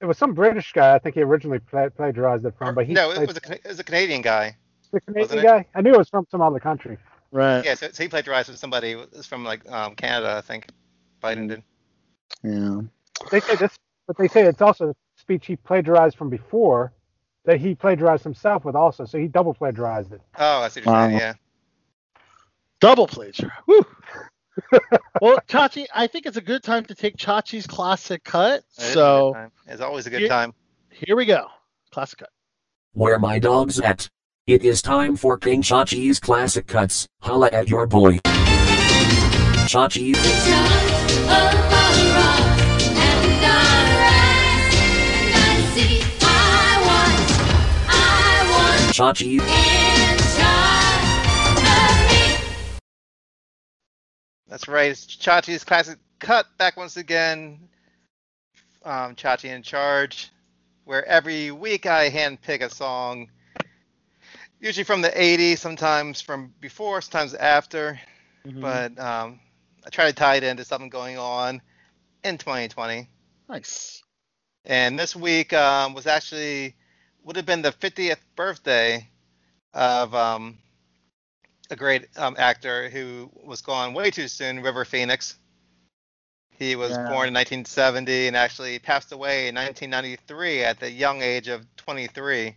it was some British guy. I think he originally pla- plagiarized it from, but he no, it was a it was a Canadian guy. the Canadian wasn't it? guy. I knew it was from some other country. right. Yeah, so, so he plagiarized from somebody. It was from like um, Canada, I think. Biden did. Yeah. They say this, but they say it's also speech he plagiarized from before that he plagiarized himself with also. So he double plagiarized it. Oh, I see what you're saying. Yeah. Double plagiar. Woo. well, Chachi, I think it's a good time to take Chachi's classic cut. It is a good So it's always a good Here- time. here we go. Classic cut. Where my dog's at. It is time for King Chachi's classic cuts. Holla at your boy. Chachi. Chachi. That's right. It's Chachi's classic cut back once again. Um, Chachi in charge, where every week I handpick a song, usually from the 80s, sometimes from before, sometimes after. Mm-hmm. But um, I try to tie it into something going on in 2020. Nice. And this week um, was actually would have been the 50th birthday of um, a great um, actor who was gone way too soon, River Phoenix. He was Yeah. born in 1970 and actually passed away in 1993 at the young age of 23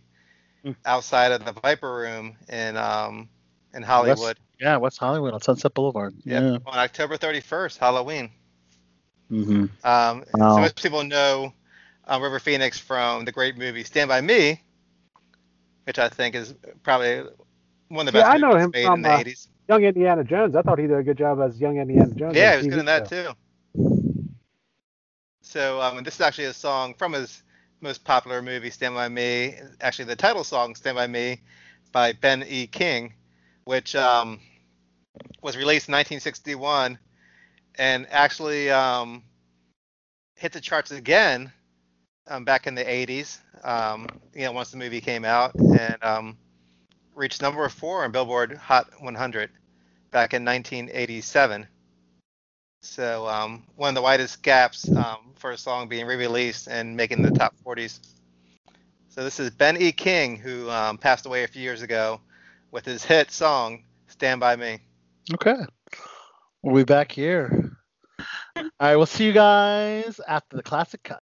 Mm. outside of the Viper Room in um, in Hollywood. Yeah, West Hollywood on Sunset Boulevard. Yep, Yeah. on October 31st, Halloween. Mm-hmm. Um, Wow. So most people know uh, River Phoenix from the great movie Stand by Me, which I think is probably one of the Yeah, best I know him made from, in the uh, 80s. Young Indiana Jones. I thought he did a good job as young Indiana Jones. Yeah, he was TV good in that show. too. So um, this is actually a song from his most popular movie, Stand by Me. Actually, the title song, Stand by Me, by Ben E. King, which um, was released in 1961 and actually um, hit the charts again um, back in the 80s. Um, you know, once the movie came out and um, reached number four on Billboard Hot 100 back in 1987. So um, one of the widest gaps um, for a song being re-released and making the top 40s. So this is Ben E. King, who um, passed away a few years ago, with his hit song "Stand by Me." Okay. We'll be back here. All right, we'll see you guys after the classic cut.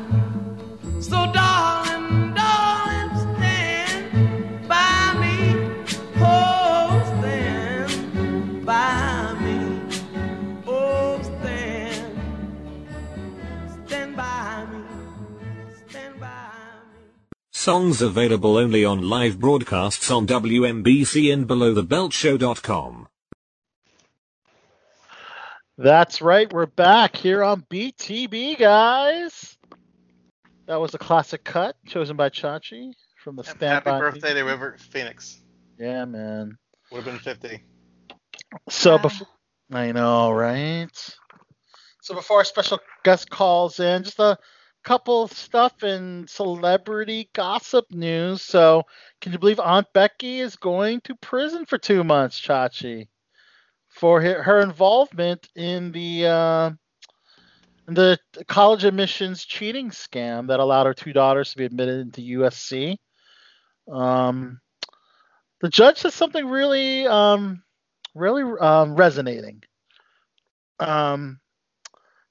Songs available only on live broadcasts on WMBC and belowthebeltshow.com. That's right, we're back here on BTB, guys. That was a classic cut chosen by Chachi from the stand Happy by. birthday to River Phoenix. Yeah, man. Would have been 50. So Wow. before I know, right? So before our special guest calls in, just a couple of stuff in celebrity gossip news. So can you believe Aunt Becky is going to prison for two months, Chachi, for her, her involvement in the uh, in the college admissions cheating scam that allowed her two daughters to be admitted into USC. Um, the judge said something really um, really um, resonating. Um,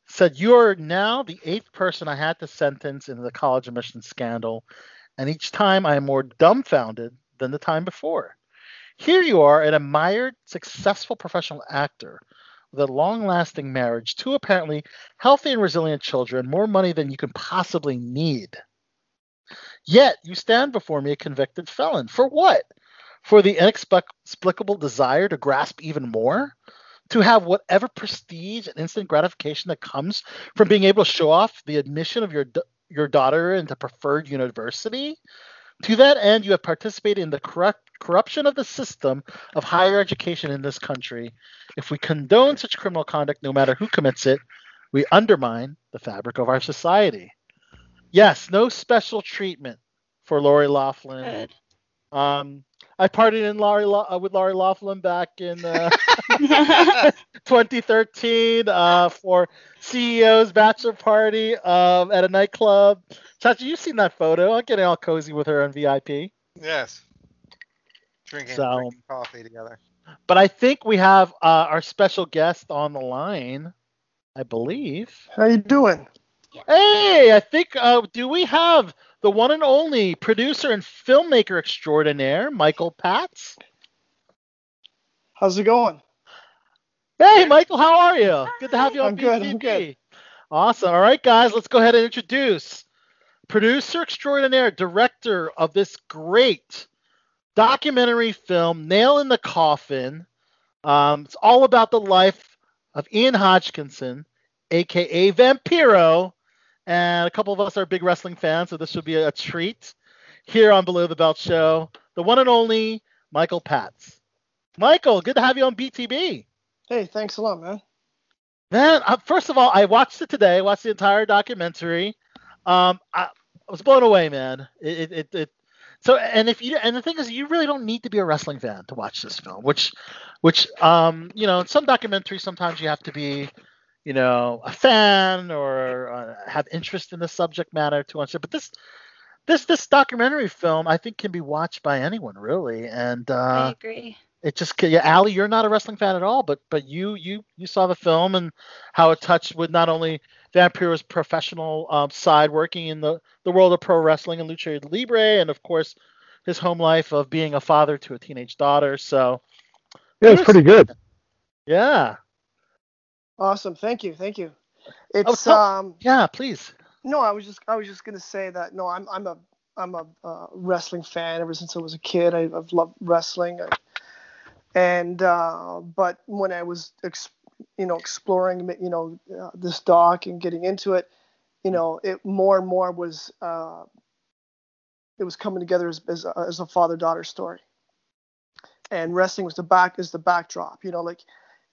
said you are now the eighth person I had to sentence in the college admissions scandal, and each time I am more dumbfounded than the time before. Here you are, an admired, successful professional actor with a long-lasting marriage, two apparently healthy and resilient children, more money than you can possibly need. Yet you stand before me a convicted felon. For what? For the inexplicable desire to grasp even more? To have whatever prestige and instant gratification that comes from being able to show off the admission of your your daughter into preferred university? To that end, you have participated in the corrupt, corruption of the system of higher education in this country. If we condone such criminal conduct, no matter who commits it, we undermine the fabric of our society. Yes, no special treatment for Lori Loughlin. Um, I partied in Laurie Lo- uh, with Lori Loughlin back in uh, 2013 uh, for CEO's bachelor party um, at a nightclub. Chachi, you've seen that photo. I'm getting all cozy with her on VIP. Yes. Drinking, So- drinking coffee together. But I think we have uh, our special guest on the line. I believe. How you doing? Hey, I think uh, do we have the one and only producer and filmmaker extraordinaire, Michael Paszt? How's it going? Hey, Michael, how are you? Good to have you on I'm good, I'm good. Awesome. All right, guys, let's go ahead and introduce producer extraordinaire, director of this great documentary film, Nail in the Coffin. Um, it's all about the life of Ian Hodgkinson, aka Vampiro, and a couple of us are big wrestling fans, so this should be a treat. Here on Below the Belt Show, the one and only Michael Paszt. Michael, good to have you on BTB. Hey, thanks a lot, man. Man, uh, first of all, I watched it today. I watched the entire documentary. Um, I, I was blown away, man. It, it, it, it. So, and if you, and the thing is, you really don't need to be a wrestling fan to watch this film. Which, which, um, you know, in some documentaries, sometimes you have to be, you know, a fan or uh, have interest in the subject matter to understand. But this, this, this documentary film, I think, can be watched by anyone really. And uh I agree. it just yeah, Allie, you're not a wrestling fan at all, but but you you you saw the film and how it touched with not only Vampiro's professional um, side, working in the the world of pro wrestling and lucha libre, and of course his home life of being a father to a teenage daughter. So Yeah, it's pretty good. yeah, Awesome. Thank you. Thank you. Oh, It's tell- um yeah, please. no, I was just I was just gonna say that no, I'm I'm a I'm a uh, wrestling fan ever since I was a kid. I, I've loved wrestling, I, and uh, but when I was ex, you know exploring you know uh, this doc and getting into it, you know it more and more was uh, it was coming together as as a, as a father daughter story, and wrestling was the back is the backdrop. You know like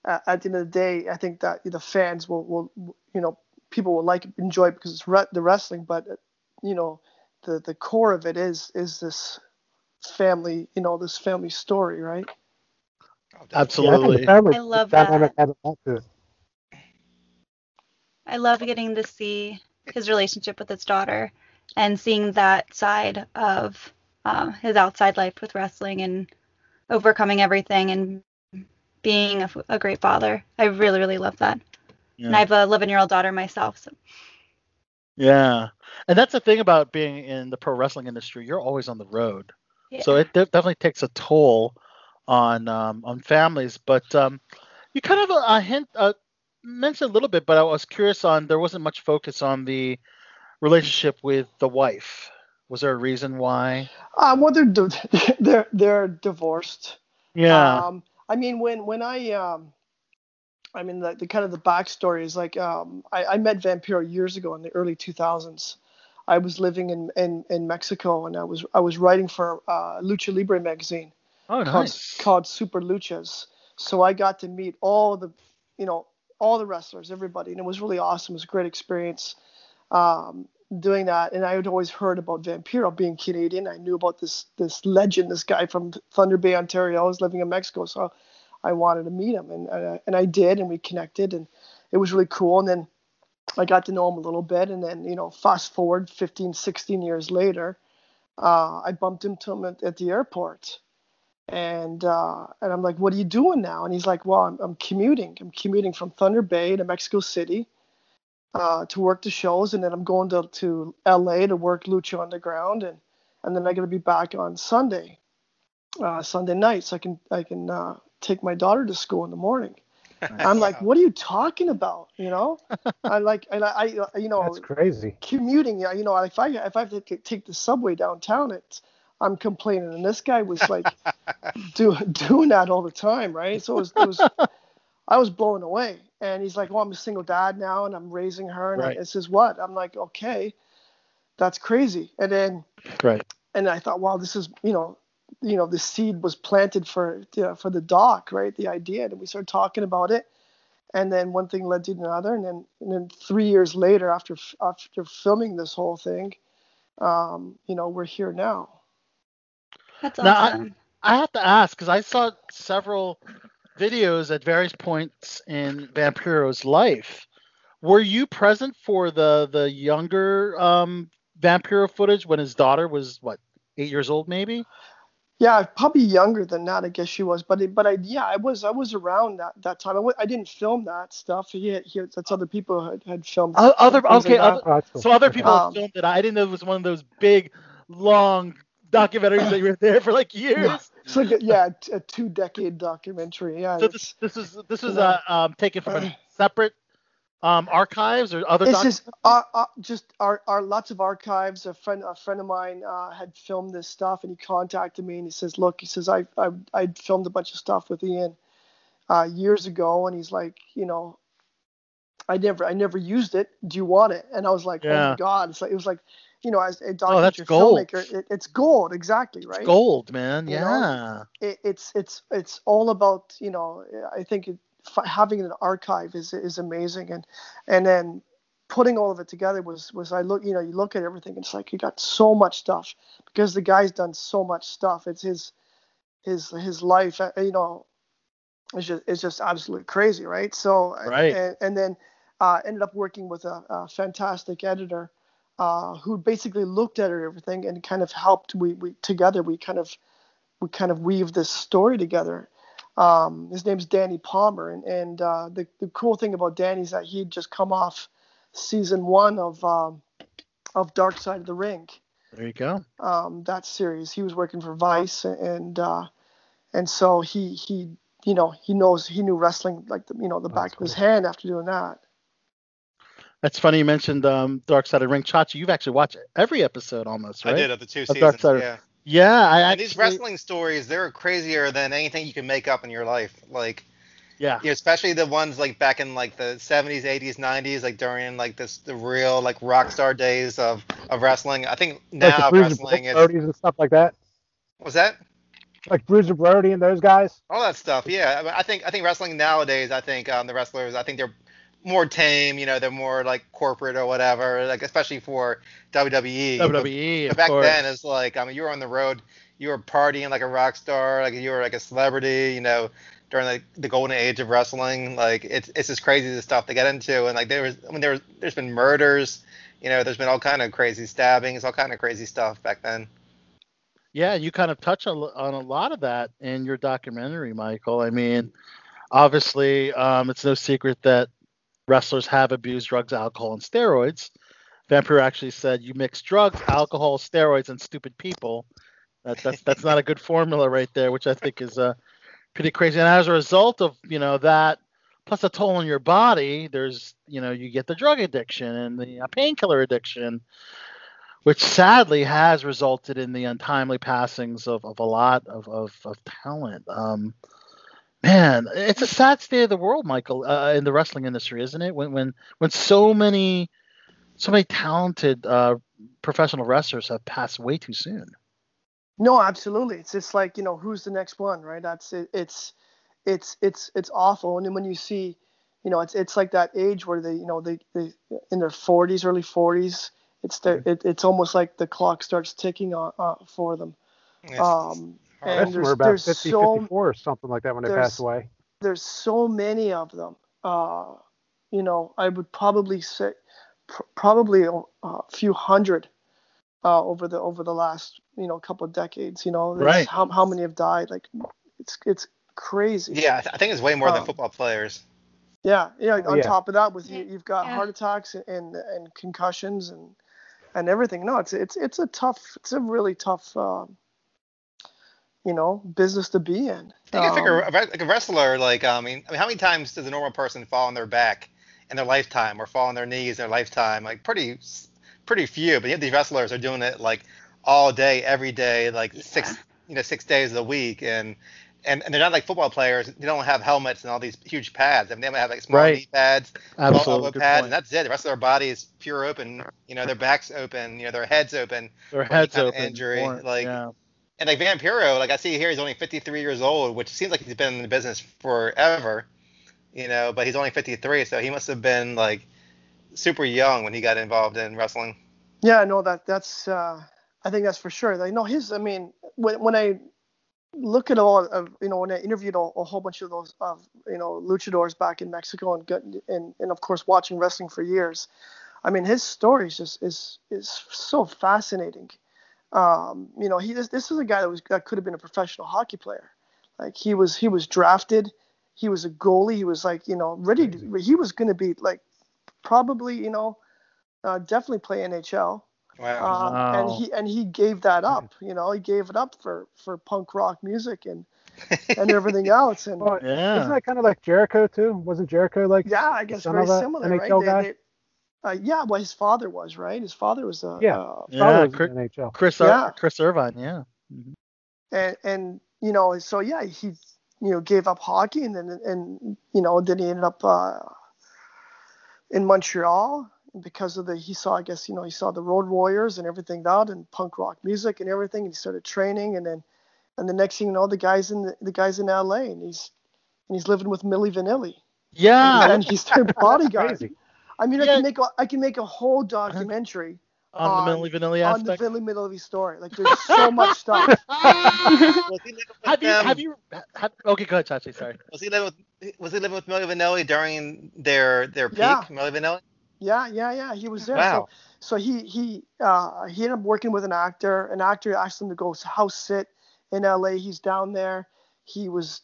uh, at the end of the day, I think that the fans will will you know people will like enjoy it because it's re- the wrestling, but uh, you know the the core of it is is this family you know this family story right Definitely. Yeah, I Absolutely. I love dynamic that. had a lot to it. I love getting to see his relationship with his daughter and seeing that side of um, his outside life with wrestling and overcoming everything and being a, a great father. I really, really love that. And I have a 11 year old daughter myself. So yeah, and that's the thing about being in the pro wrestling industry. You're always on the road. yeah. So it de- definitely takes a toll on um, on families. But um, you kind of uh, hint uh, mentioned a little bit, but I was curious on there wasn't much focus on the relationship with the wife, Was there a reason why? Um, well, they're di- they're they're divorced. Yeah. Um, I mean, when when I um, I mean the, the kind of the backstory is like um, I, I met Vampiro years ago in the early 2000s. I was living in, in, in Mexico and I was I was writing for uh, Lucha Libre magazine oh, called, nice. called Super Luchas. So I got to meet all the, you know, all the wrestlers, everybody, and it was really awesome. It was a great experience um, doing that. And I had always heard about Vampiro being Canadian. I knew about this this legend, this guy from Thunder Bay, Ontario. I was living in Mexico, so I wanted to meet him, and and, and I did, and we connected, and it was really cool. And then I got to know him a little bit, and then you know, fast forward 15, 16 years later, uh, I bumped into him at, at the airport and uh, and I'm like, what are you doing now? And he's like, well, I'm, I'm commuting. I'm commuting from Thunder Bay to Mexico City uh, to work the shows, and then I'm going to to LA to work Lucha Underground, and and then I'm gonna be back on Sunday, uh, Sunday night, so I can I can uh, take my daughter to school in the morning. I'm like, what are you talking about? You know, I like, and I, I you know, That's crazy. commuting. yeah, You know, if I if I have to take the subway downtown, it's I'm complaining, and this guy was like do, doing that all the time, right? So it was, it was I was blown away. And he's like, "Well, I'm a single dad now, and I'm raising her." And Right. I, it says, "What?" I'm like, "Okay, that's crazy." And then Right. and I thought, wow, this is you know, you know, the seed was planted for you know, for the doc, right? The idea, and we started talking about it, and then one thing led to another, and then and then three years later, after after filming this whole thing, um, you know, we're here now. That's Now, I- awesome. I have to ask because I saw several videos at various points in Vampiro's life. Were you present for the the younger um, Vampiro footage when his daughter was what eight years old, maybe? Yeah, probably younger than that, I guess she was. But it, but I yeah, I was I was around that that time. I w- I didn't film that stuff. He had, he that's other people had, had filmed. O- other things okay, like other, that. That's cool. so other people Um, filmed it. I didn't know it was one of those big, long documentaries that you were there for like years. It's like a, yeah, a, a two decade documentary. Yeah, So this this is this is know. uh, um, taken from a separate um, archives or other. Doc- just uh, uh, just our, our lots of archives. A friend a friend of mine uh, had filmed this stuff, and he contacted me and he says, "Look, he says I I I filmed a bunch of stuff with Ian uh, years ago, and he's like, you know, I never I never used it. Do you want it?" And I was like, "Oh Yeah. my god!" It's like it was like, you know, as a Oh, documentary gold. filmmaker, it, it's gold, exactly, right? gold, man. You? Yeah. it, it's it's it's all about you know I think it, f- having an archive is is amazing and and then putting all of it together was was I look you know you look at everything and it's like you got so much stuff because the guy's done so much stuff it's his his his life uh, you know it's just it's just absolutely crazy right so Right. and, and then uh, ended up working with a, a fantastic editor uh, who basically looked at everything and kind of helped we we together we kind of we kind of weave this story together. Um, his name's Danny Palmer, and, and uh, the the cool thing about Danny is that he'd just come off season one of um, of Dark Side of the Ring, There you go. um, that series. He was working for Vice, and uh, and so he he you know he knows he knew wrestling like the you know the back of his hand after doing that. That's funny you mentioned um, Dark Side of the Ring. Chachi, you've actually watched every episode almost, right? I did of the two Of seasons. Yeah. Yeah, I actually. these wrestling stories, they're crazier than anything you can make up in your life. Like, Yeah. you know, especially the ones like back in like the 70s, 80s, 90s, like during like this the real like rock star days of of wrestling. I think now Bruiser wrestling is and stuff like that. was that Like Bruiser Brody and those guys. all that stuff. Yeah, I I think I think wrestling nowadays. I think um, the wrestlers. I think they're more tame. You know, they're more like corporate or whatever. Like especially for WWE. WWE, but back course. then, it's like I mean, you were on the road. You were partying like a rock star. Like you were like a celebrity. You know, during like the golden age of wrestling. Like it's it's just crazy the stuff they get into. And like there was I mean there was there's been murders. You know, there's been all kind of crazy stabbings, all kind of crazy stuff back then. Yeah, you kind of touch on, on a lot of that in your documentary, Michael. I mean, obviously, um, it's no secret that wrestlers have abused drugs, alcohol, and steroids. Vampiro actually said, "You mix drugs, alcohol, steroids, and stupid people." That, that's that's not a good formula right there, which I think is uh, pretty crazy. And as a result of you know that, plus a toll on your body, there's you know you get the drug addiction and the uh, painkiller addiction. which sadly has resulted in the untimely passings of, of a lot of, of, of talent. Um, man, it's a sad state of the world, Michael, uh, in the wrestling industry, isn't it? When when when so many so many talented uh, professional wrestlers have passed way too soon. No, absolutely. It's just like you know who's the next one, right? That's it, it's it's it's it's awful. And then when you see, you know, it's it's like that age where they you know they they in their 40s, early 40s. It's the it, it's almost like the clock starts ticking on uh, for them. Yes. Um, I and guess we're there's, about there's 50, so 54 or something like that when they there's- pass away. there's so many of them. Uh, you know, I would probably say pr- probably a, a few hundred uh, over the over the last you know couple of decades. You know, Right. How how many have died? Like it's it's crazy. Yeah, I, th- I think it's way more than Um, football players. Yeah, yeah. Oh, On yeah. top of that, with you, you've got Yeah. heart attacks and, and and concussions and and everything. No, it's it's it's a tough, it's a really tough, um, you know, business to be in. You can figure Um, a like a wrestler, like I mean, I mean, how many times does a normal person fall on their back in their lifetime, or fall on their knees in their lifetime? Like pretty, pretty few. But yet these wrestlers are doing it like all day, every day, like six, you know, six days a week, and and, and they're not like football players. They don't have helmets and all these huge pads. I mean, they might have like small Right. knee pads, small elbow Good pads, point. and that's it. The rest of their body is pure open. You know, their backs open. You know, their heads open. Their heads open. injury, more- like- yeah. And like Vampiro, like I see here, he's only 53 years old, which seems like he's been in the business forever, you know. But he's only 53, so he must have been like super young when he got involved in wrestling. Yeah, no, that that's uh, I think that's for sure. Like, no, his. I mean, when when I look at all of you know when I interviewed a, a whole bunch of those of you know luchadors back in Mexico and got, and and of course watching wrestling for years, I mean his story is just is is so fascinating. Um, you know, he this, this is a guy that was that could have been a professional hockey player. Like he was he was drafted, he was a goalie, he was like you know ready to he was going to be like probably you know uh, definitely play NHL. Wow. Um, and he and he gave that up. You know, he gave it up for for punk rock music and and everything else. And Well, Yeah. Isn't that kind of like Jericho too? Wasn't Jericho like? yeah, I guess son very similar, NHL right? guy? They, they, uh, yeah, well, his father was right. His father was a Yeah. uh, His Yeah, was Chris- NHL. Chris Yeah. Ir- Chris Irvine. Yeah. and and you know, so yeah, he you know gave up hockey and then and you know then he ended up uh, in Montreal because of the he saw I guess you know he saw the Road Warriors and everything that and punk rock music and everything and he started training and then and the next thing you know the guys in the, the guys in LA and he's and he's living with Milli Vanilli Yeah. and he's their bodyguard. Crazy. I mean I can make a, I can make a whole documentary on, on- the Milli Vanilli on the aspect. Billy Vanilli story. Like there's so much stuff. Was he living with have you them- have you have, okay go ahead Chachi, sorry Was he living with Was he living with Milli Vanilli during their their peak? Yeah. Milli Vanilli. Yeah, yeah, yeah. He was there. Wow. So, so he he uh, he ended up working with an actor. An actor asked him to go house sit in L.A. He's down there. He was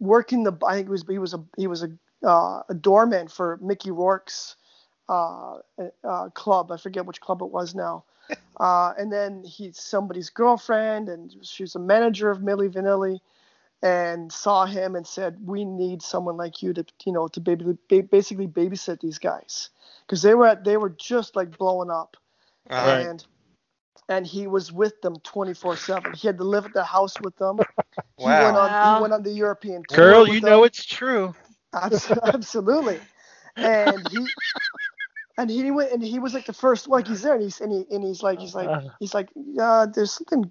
working the. I think it was he was a he was a uh, a doorman for Mickey Rourke's uh, uh, club. I forget which club it was now. Uh, and then he's somebody's girlfriend, and she was a manager of Milli Vanilli, and saw him and said, "We need someone like you to, you know, to baby, ba- basically babysit these guys, because they were at, they were just like blowing up, Uh, Right. and and he was with them 24/7. He had to live at the house with them. He Wow. went on Wow. he went on the European tour girl with you them. know it's true absolutely. And he and he went and he was like the first like he's there and he's and, he, and he's like he's like he's like uh, there's something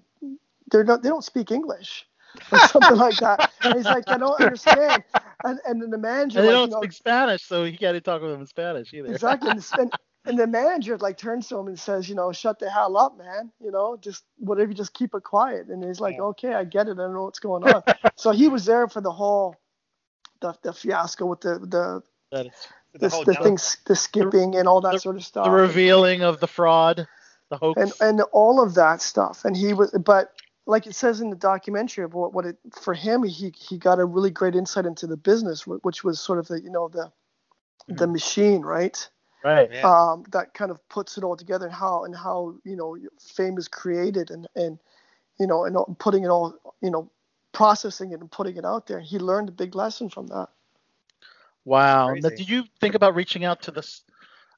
they're not they don't speak English or something like that. And he's like I don't understand. And and then the manager and they like, don't you know, speak Spanish so he can't talk with them in Spanish either exactly and, the- and, and the manager like turns to him and says you know shut the hell up man you know just whatever just keep it quiet and he's like okay I get it I don't know what's going on. so he was there for the whole the, the fiasco with the the That is- the the, the things, the skipping and all that the- sort of stuff, the revealing of the fraud the hoax and and all of that stuff. And he was, but like it says in the documentary of what, what it for him, he he got a really great insight into the business, which was sort of the you know the the machine, right? right Yeah. Um, that kind of puts it all together and how and how you know fame is created and and you know and putting it all you know processing it and putting it out there. He learned a big lesson from that. Wow. Now, did you think about reaching out to this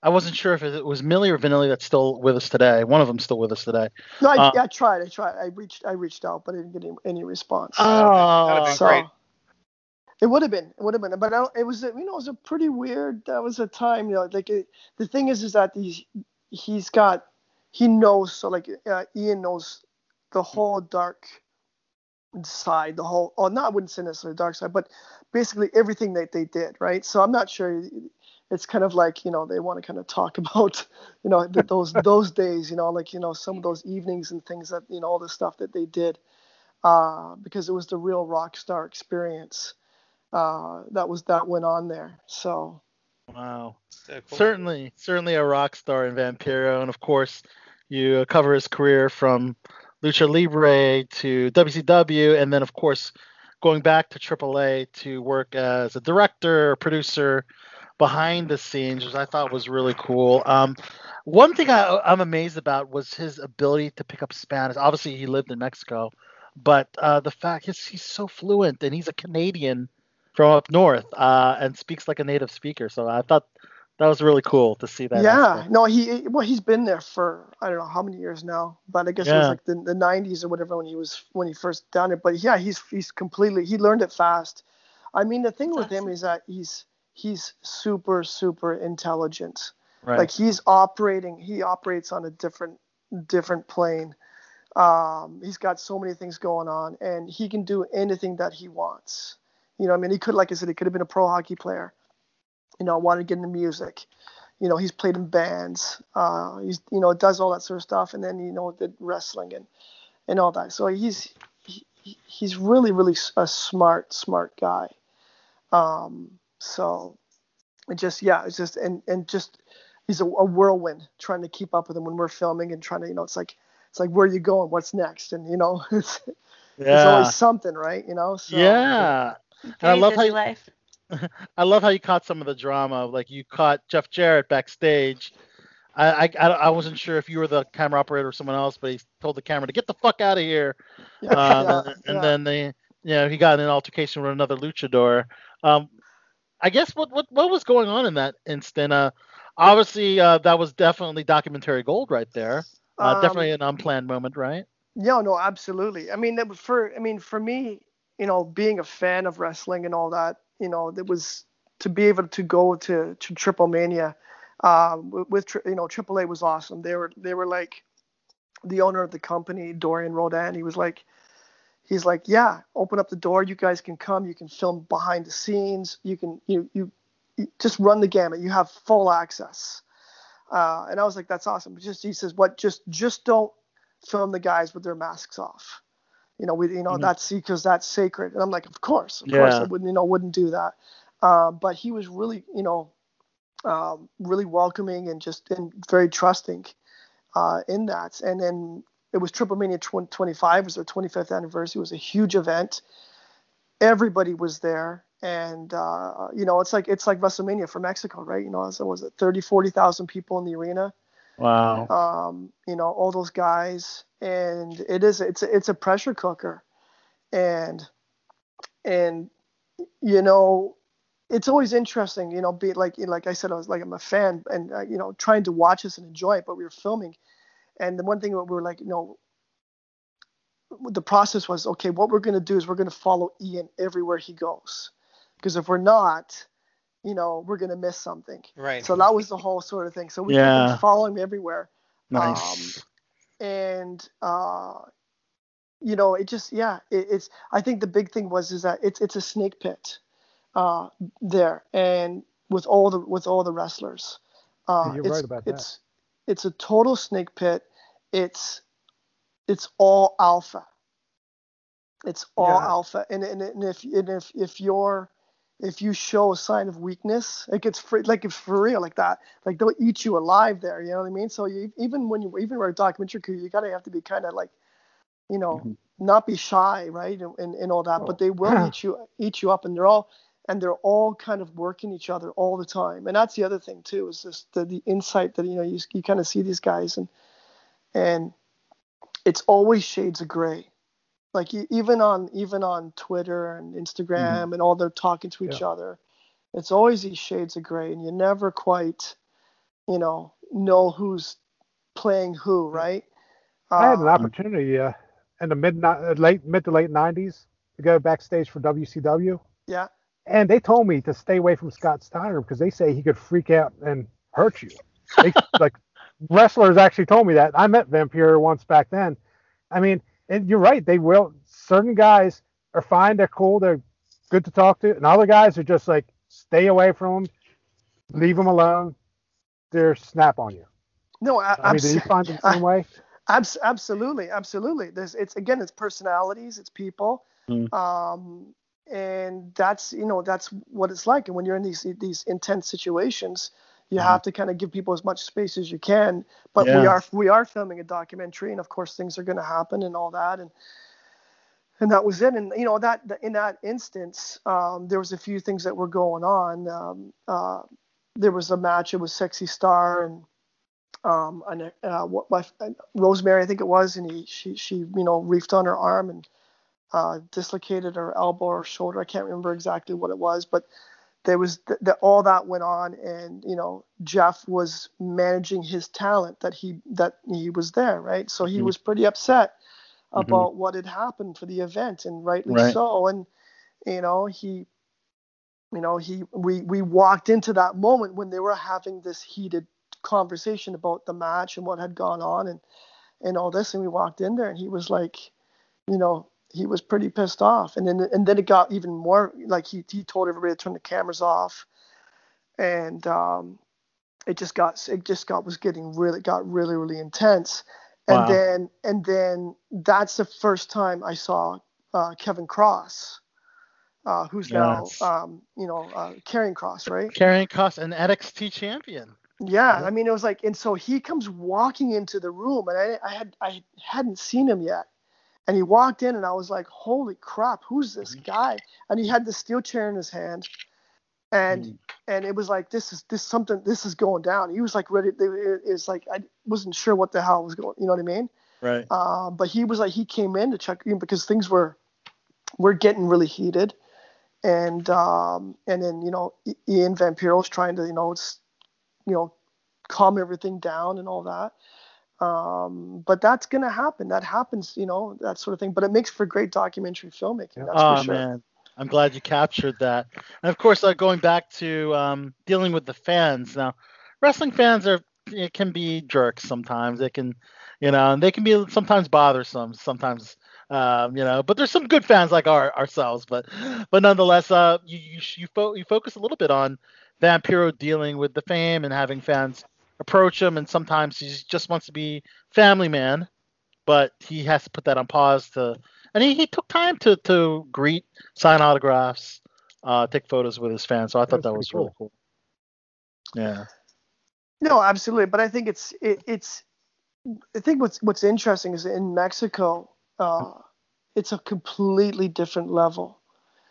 I wasn't sure if it was Millie or Vanilli that's still with us today. One of them's still with us today. No, I, Uh, I tried. I tried. I reached. I reached out, but I didn't get any, any response. Oh, That'd be so great. it would have been. It would have been. But I it was. You know, it was a pretty weird. That was a time. You know, like it, the thing is, is that he's He's got. He knows. So like uh, Ian knows the whole dark side. The whole. Oh, not I wouldn't say necessarily dark side, but basically everything that they did. Right. So I'm not sure. It's kind of like you know they want to kind of talk about you know those those days. You know, like you know some of those evenings and things that you know all the stuff that they did uh, because it was the real rock star experience uh, that was that went on there. So Wow. So cool. Certainly, certainly a rock star in Vampiro, and of course, you cover his career from Lucha Libre to WCW, and then of course, going back to AAA to work as a director, producer, behind the scenes, which I thought was really cool. Um, one thing I, I'm amazed about was his ability to pick up Spanish. Obviously, he lived in Mexico, but uh, the fact is he's so fluent, and he's a Canadian from up north, uh, and speaks like a native speaker. So I thought that was really cool to see that. yeah, aspect. no, he well he's been there for I don't know how many years now, but I guess it was like the, the 90s or whatever when he was when he first done it. But yeah, he's he's completely he learned it fast. I mean, the thing That's with him awesome. is that he's he's super super intelligent. Right. Like he's operating, he operates on a different different plane. Um, he's got so many things going on, and he can do anything that he wants. You know, I mean, he could, like I said, he could have been a pro hockey player. You know, wanted to get into music. You know, he's played in bands. Uh, he's, you know, does all that sort of stuff, and then you know, did wrestling and and all that. So he's he, he's really really a smart smart guy. Um, so it just yeah, it's just and and just he's a, a whirlwind trying to keep up with him when we're filming and trying to you know it's like it's like where are you going what's next and you know it's there's yeah. always something right you know so yeah. And I love how you, life. I love how you caught some of the drama. Like you caught Jeff Jarrett backstage. I, I, I wasn't sure if you were the camera operator or someone else, but he told the camera to get the fuck out of here. yeah, Uh, yeah, and yeah. then they, you know, he got in an altercation with another luchador. Um, I guess what what what was going on in that instant? Uh, obviously, uh, that was definitely documentary gold right there. Uh, Um, definitely an unplanned moment, right? Yeah, no, absolutely. I mean, for I mean, for me, you know, being a fan of wrestling and all that, you know, it was to be able to go to to Triple Mania, uh, with, you know, AAA was awesome. They were they were like the owner of the company, Dorian Roldán. He was like, he's like, yeah, open up the door. You guys can come. You can film behind the scenes. You can you you, you just run the gamut. You have full access. Uh, and I was like, that's awesome. Just he says, what? Just just don't film the guys with their masks off. You know, we you know Mhm. that's because that's sacred. And I'm like, of course, of course, I wouldn't you know wouldn't do that. Uh, but he was really you know um, really welcoming and just and very trusting uh, in that. And then it was Triple Mania 20, 25 was their 25th anniversary. It was a huge event. Everybody was there. And uh, you know, it's like it's like WrestleMania for Mexico, right? You know, so was it 30, 40,000 people in the arena? Wow. um, you know, all those guys, and it is it's a, it's a pressure cooker, and and you know, it's always interesting, you know, be like like I said, I was like I'm a fan, and uh, you know, trying to watch this and enjoy it, but we were filming, and the one thing that we were like, you know. The process was okay. What we're going to do is we're going to follow Ian everywhere he goes, because if we're not, you know, we're going to miss something. Right. So that was the whole sort of thing. So we Yeah. kept following him everywhere. Nice. And uh, you know, it just yeah, it, it's. I think the big thing was is that it's it's a snake pit uh, there, and with all the with all the wrestlers. Uh, You're it's, right about that. It's it's a total snake pit. It's it's all alpha. It's all Yeah. alpha, and and, and if and if if you're if you show a sign of weakness, it gets free, like it's for real, like that. Like they'll eat you alive there. You know what I mean? So you, even when you even write a documentary, crew, you gotta have to be kind of like, you know, Mhm. not be shy, right, and, and, and all that. But they will eat you eat you up, and they're all and they're all kind of working each other all the time. And that's the other thing too, is just the, the insight that you know you you kind of see these guys and and it's always shades of gray. Like even on even on Twitter and Instagram and all they're talking to each other, it's always these shades of gray, and you never quite you know, know who's playing who, right? I had an Uh, opportunity uh, in the mid late mid to late '90s to go backstage for WCW, yeah. and they told me to stay away from Scott Steiner because they say he could freak out and hurt you. They, like wrestlers actually told me that. I met Vampiro once back then. I mean, and you're right. They will. Certain guys are fine. They're cool. They're good to talk to, and other guys are just like stay away from them, leave them alone. They're snap on you. No, I, I mean, do you find it the same way? Abs- absolutely, absolutely. There's it's again, it's personalities, it's people, Mm. um, and that's you know that's what it's like. And when you're in these these intense situations, you Mhm. have to kind of give people as much space as you can. But we are we are filming a documentary, and of course things are going to happen and all that, and and that was it. And you know that in that instance, um, there was a few things that were going on. Um, uh, there was a match. It was Sexy Star and um, and uh, what my Rosemary, I think it was, and he she she you know reefed on her arm and uh, dislocated her elbow or shoulder. I can't remember exactly what it was, but there was th- all that went on, and you know Jeff was managing his talent that he that he was there, right? So he Mhm. was pretty upset Mhm. about what had happened for the event, and rightly Right. so. And you know he you know he we we walked into that moment when they were having this heated conversation about the match and what had gone on and and all this and we walked in there and he was like you know he was pretty pissed off and then and then it got even more like he he told everybody to turn the cameras off and um it just got it just got was getting really got really really intense and Wow. then and then that's the first time I saw uh, Kevin Cross uh, who's Yes. now um, you know uh, Karrion Kross right Karrion Kross, an NXT champion. yeah, I mean, it was like, and so he comes walking into the room, and I, I had, I hadn't seen him yet, and he walked in, and I was like, holy crap, who's this guy? And he had the steel chair in his hand, and and it was like, this is this something, this is going down. He was like ready. It, it's like I wasn't sure what the hell was going. You know what I mean? Right. Uh, but he was like, he came in to check in because things were were getting really heated, and um, and then you know Ian Vampiro's trying to you know it's you know calm everything down and all that. Um, but that's gonna happen. That happens, you know, that sort of thing. But it makes for great documentary filmmaking. That's oh for sure. man, I'm glad you captured that. And of course, uh, going back to um, dealing with the fans. Now, wrestling fans are it can be jerks sometimes. They can, you know, and they can be sometimes bothersome. Sometimes, um, you know, but there's some good fans like our ourselves. But but nonetheless, uh, you you you, fo- you focus a little bit on Vampiro dealing with the fame and having fans approach him, and sometimes he just wants to be family man, but he has to put that on pause to and he, he took time to to greet, sign autographs, uh, take photos with his fans. So I thought That's that was pretty really cool. Yeah. No, absolutely. But I think it's it, it's I think what's what's interesting is in Mexico, uh, it's a completely different level.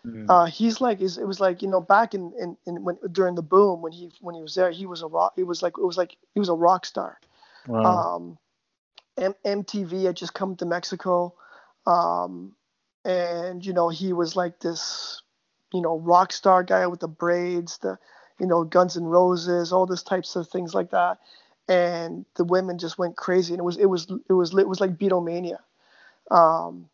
Mm. Uh, he's like it was like you know back in, in, in when during the boom when he when he was there he was a rock he was like it was like he was a rock star. Wow. Um, M- MTV had just come to Mexico, um, and you know he was like this, you know, rock star guy with the braids, the, you know, Guns and Roses, all those types of things like that, and the women just went crazy, and it was it was it was it was like Beatlemania. Um,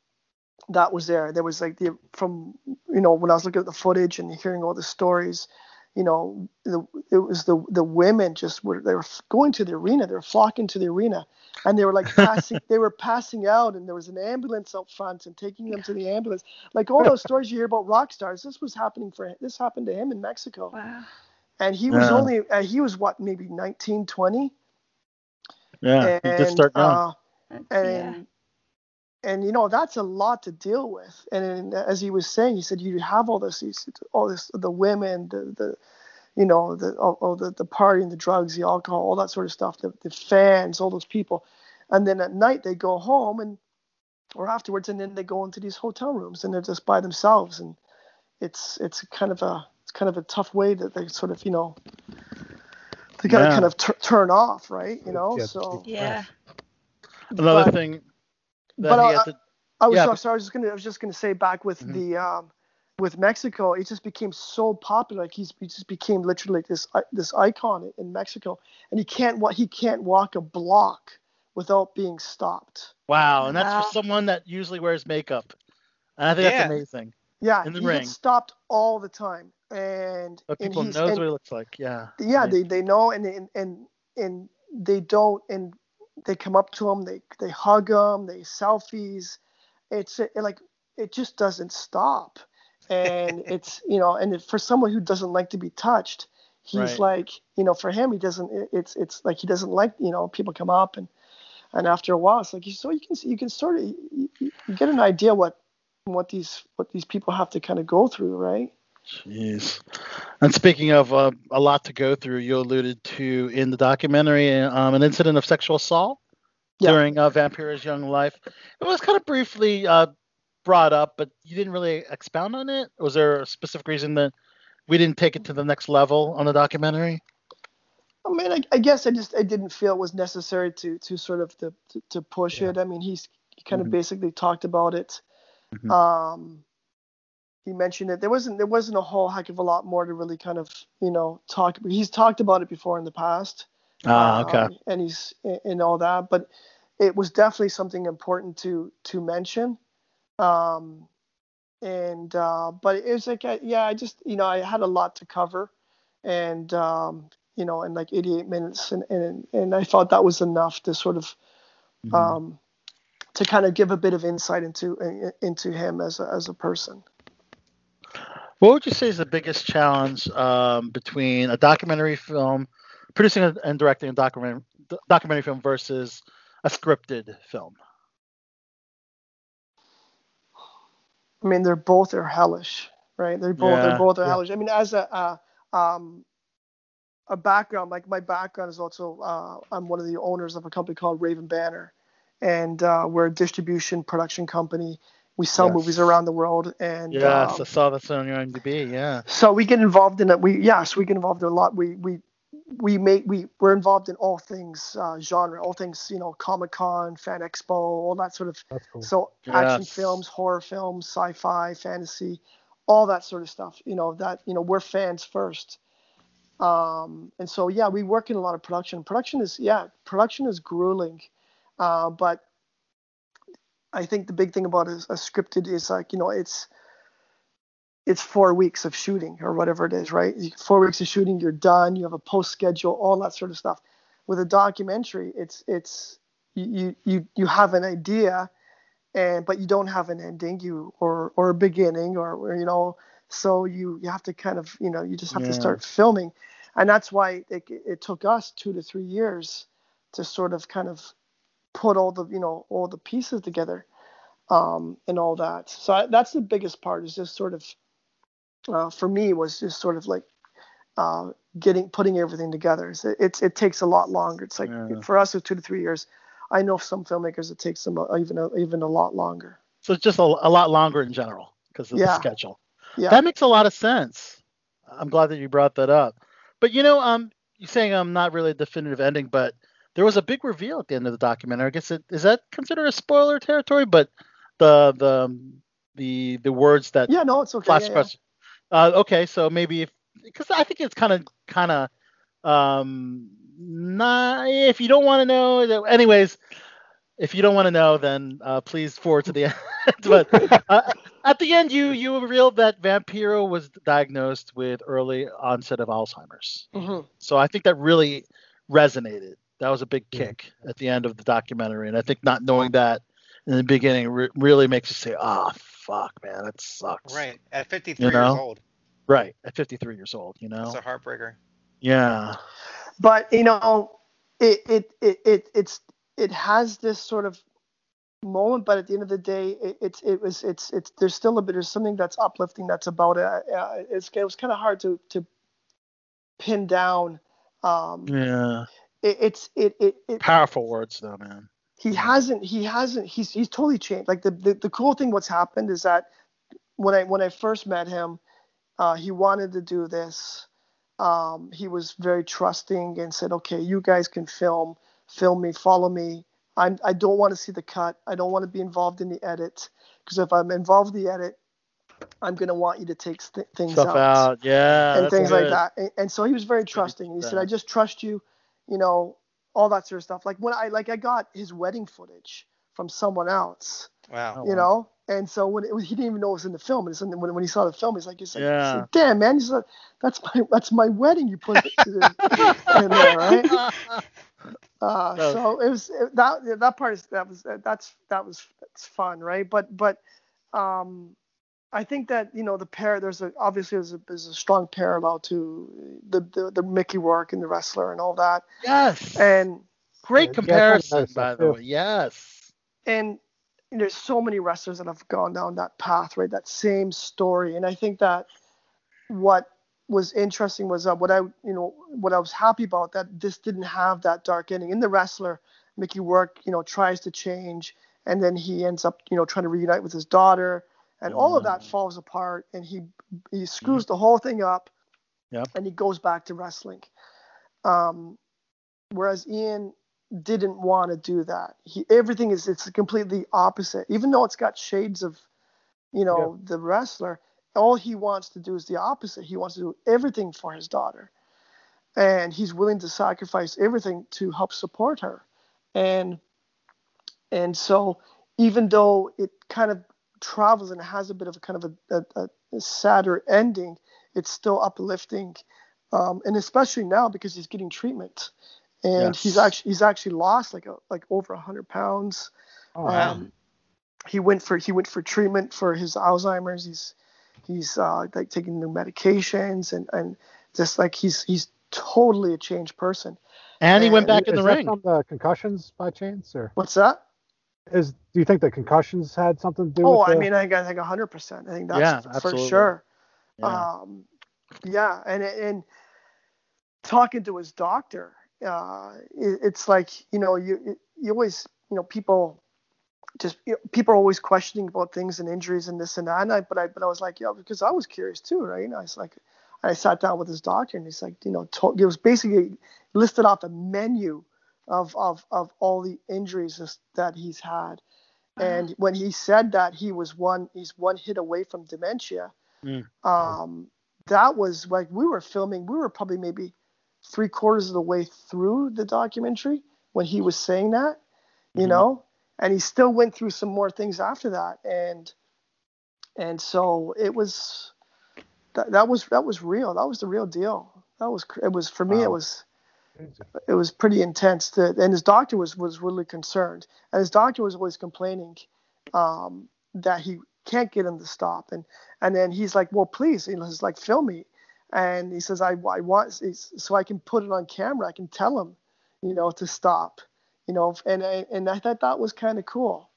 that was there. There was like the from you know when I was looking at the footage and hearing all the stories, you know, the, it was the the women just were they were going to the arena, they were flocking to the arena, and they were like passing they were passing out, and there was an ambulance out front and taking them to the ambulance. Like all those stories you hear about rock stars, this was happening for this happened to him in Mexico. Wow. And he was Yeah. only uh, he was what maybe 19, 20 Yeah. He and did start young. uh, That's- and yeah. And you know that's a lot to deal with. And as he was saying he said you have all this all this the women the the you know the all, all the the partying the drugs the alcohol all that sort of stuff the, the fans all those people. And then at night they go home and or afterwards and then they go into these hotel rooms and they're just by themselves. And it's it's kind of a it's kind of a tough way that they sort of you know they gotta Yeah. kind of tur turn off right? You know Yeah, so Yeah. Another but- thing that but he I- to I was Yeah, so- but- sorry. I was just gonna I was just gonna say back with Mhm. the um, with Mexico, it just became so popular. Like he's he just became literally like this this icon in Mexico, and he can't wa- he can't walk a block without being stopped. Wow, and that's Wow. for someone that usually wears makeup. And I think Yeah. that's amazing. Yeah, In the he ring. gets stopped all the time, and But and people he's- knows and- what he looks like. Yeah. yeah they, they know and, and and and they don't and they come up to him they they hug him they selfies. It's it, like it just doesn't stop. And it's you know and it, for someone who doesn't like to be touched he's Right. like you know for him he doesn't it- it's it's like he doesn't like you know people come up and and after a while it's like so you can you can sort of you, you get an idea what what these what these people have to kind of go through right Jeez. And speaking of uh, a lot to go through, you alluded to in the documentary um, an incident of sexual assault during uh, Vampiro's young life. It was kind of briefly uh, brought up, but you didn't really expound on it. Was there a specific reason that we didn't take it to the next level on the documentary? I mean, I, I guess I just I didn't feel it was necessary to to sort of to to, to push it. I mean, he's he kind of Mhm. basically talked about it. Mhm. Um, he mentioned it. There wasn't there wasn't a whole heck of a lot more to really kind of you know talk. He's talked about it before in the past. Ah, okay. um, and he's and all that, but it was definitely something important to to mention. Um, and uh, but it was like yeah, I just you know I had a lot to cover, and um, you know in like 88 minutes, and and and I thought that was enough to sort of um, to kind of give a bit of insight into into him as a, as a person. What would you say is the biggest challenge um, between a documentary film, producing and directing a documentary documentary film versus a scripted film? I mean, they're both are hellish, right? They're both Yeah, they're both are yeah. hellish. I mean, as a uh, um, a background, like my background is also uh, I'm one of the owners of a company called Raven Banner, and uh, we're a distribution production company. We sell Yes. movies around the world, and Yes, um, I saw this on your IMDb. Yeah. so we get involved in it. We yes, we get involved in a lot. We we we make we we're involved in all things uh, genre, all things you know, Comic Con, Fan Expo, all that sort of. That's cool. So action films, horror films, sci-fi, fantasy, all that sort of stuff. You know that you know we're fans first. Um, and so yeah, we work in a lot of production. Production is yeah, production is grueling, uh, but I think the big thing about a, a scripted is like you know it's it's four weeks of shooting or whatever it is, right? Four weeks of shooting, you're done. You have a post schedule, all that sort of stuff. With a documentary, it's it's you you you have an idea, and but you don't have an ending, you or or a beginning, or, or you know, so you you have to kind of you know you just have Yeah. to start filming, and that's why it, it took us two to three years to sort of kind of put all the you know all the pieces together um, and all that. So I, that's the biggest part is just sort of uh, for me was just sort of like uh, getting putting everything together. So it's it takes a lot longer. It's like Yeah. for us it's two to three years. I know some filmmakers it takes them even a, even a lot longer. So it's just a, a lot longer in general because of the schedule. Yeah. That makes a lot of sense. I'm glad that you brought that up. But you know, um, you're saying I'm not really a definitive ending, but there was a big reveal at the end of the documentary. I guess it is that considered a spoiler territory, but the the the the words that yeah, no, it's okay. yeah, yeah. Uh, okay, so maybe if because I think it's kind of kind of um not if you don't want to know. Anyways, if you don't want to know, then uh, please forward to the end. but uh, at the end, you you revealed that Vampiro was diagnosed with early onset of Alzheimer's. Mhm. So I think that really resonated. That was a big kick at the end of the documentary, and I think not knowing that in the beginning re- really makes you say, "Ah, fuck, man, that sucks." Right. At 53 You know? years old. Right, at 53 years old, you know. It's a heartbreaker. Yeah. but you know it it it, it it's it has this sort of moment but at the end of the day it, it's it was it's it's there's still a bit there's something that's uplifting that's about it uh, it's, it was kind of hard to to pin down um Yeah. It, it's it, it it Powerful words, though, man. he hasn't he hasn't he's he's totally changed like the, the the cool thing what's happened is that when i when i first met him uh he wanted to do this um he was very trusting and said okay you guys can film film me follow me i'm i don't want to see the cut i don't want to be involved in the edit because if i'm involved in the edit I'm gonna want you to take st- things out, out. Yeah. and that's things like that. And, and so he was very trusting. He said, "I just trust you," you know, all that sort of stuff. Like when I like I got his wedding footage from someone else, Wow. you know, and so when it was, he didn't even know it was in the film. And it's in the, when, when he saw the film, he's like, he's like, he's Yeah. like, "Damn, man, he's like, that's my that's my wedding. You put it in there, right?" Uh, No. so it was that that part is that was that's that was that's fun, right? But but um, I think that you know the pair there's a obviously there's a, there's a strong parallel to the, the the Mickey Rourke and the wrestler and all that, Yes. and Great comparison, noticed by the way. Yes. and there's so many wrestlers that have gone down that path, right? That same story, and I think that what was interesting was uh, what I, you know, what I was happy about that this didn't have that dark ending. In the wrestler, Mickey Rourke, you know, tries to change, and then he ends up, you know, trying to reunite with his daughter, and all of that falls apart, and he he screws the whole thing up, Yep. and he goes back to wrestling. Um, whereas Ian didn't want to do that. He everything is it's completely opposite. Even though it's got shades of, you know, the wrestler, all he wants to do is the opposite. He wants to do everything for his daughter. And he's willing to sacrifice everything to help support her. And and so even though it kind of travels and has a bit of a kind of a, a, a sadder ending, it's still uplifting. Um, and especially now because he's getting treatment and Yes. he's actually he's actually lost like a like over a hundred pounds. Oh, wow. Um, he went for he went for treatment for his Alzheimer's. He's he's uh, like taking new medications and and just like he's he's totally a changed person. And he went And- back in the that ring. from the concussions by chance, or What's that? Is do you think the concussions had something to do with it? Oh, with I the, mean, I think I think hundred percent. I think that's Yeah, for absolutely. sure. Yeah. Um, yeah, and and talking to his doctor, uh, it, it's like you know you you always you know people just you know, people are always questioning about things and injuries and this and that. And I, but I but I was like yeah because I was curious too, right? And I was like I sat down with his doctor and he's like you know to, it was basically listed off a menu of of of all the injuries that he's had. And when he said that he was one, he's one hit away from dementia. Mm. Um, that was like we were filming. We were probably maybe three quarters of the way through the documentary when he was saying that, you Mhm. know. And he still went through some more things after that, and and so it was that that was that was real. That was the real deal. That was it was for me. It was it was pretty intense. To, and his doctor was was really concerned, and his doctor was always complaining um, that he can't get him to stop. And and then he's like, well, please, he's like, film me. And he says, I, I want so I can put it on camera. I can tell him, you know, to stop. You know, and I- and I thought that was kind of cool.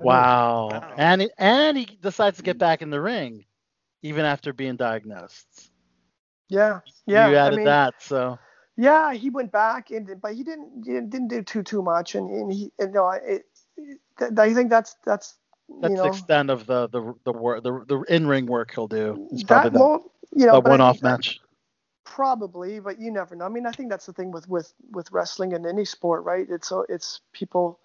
Wow. Wow. And he, and he decides to get back in the ring, even after being diagnosed. Yeah, yeah. you added I mean, that, so Yeah, he went back and but he didn't he didn't do too too much. And, and he and no, it, it, th- I think that's that's that's you know the extent of the the the work the, the in ring work he'll do. It's that probably the, mo- you know the one off match. Probably, but you never know. I mean, I think that's the thing with with with wrestling and any sport, right? It's so it's people,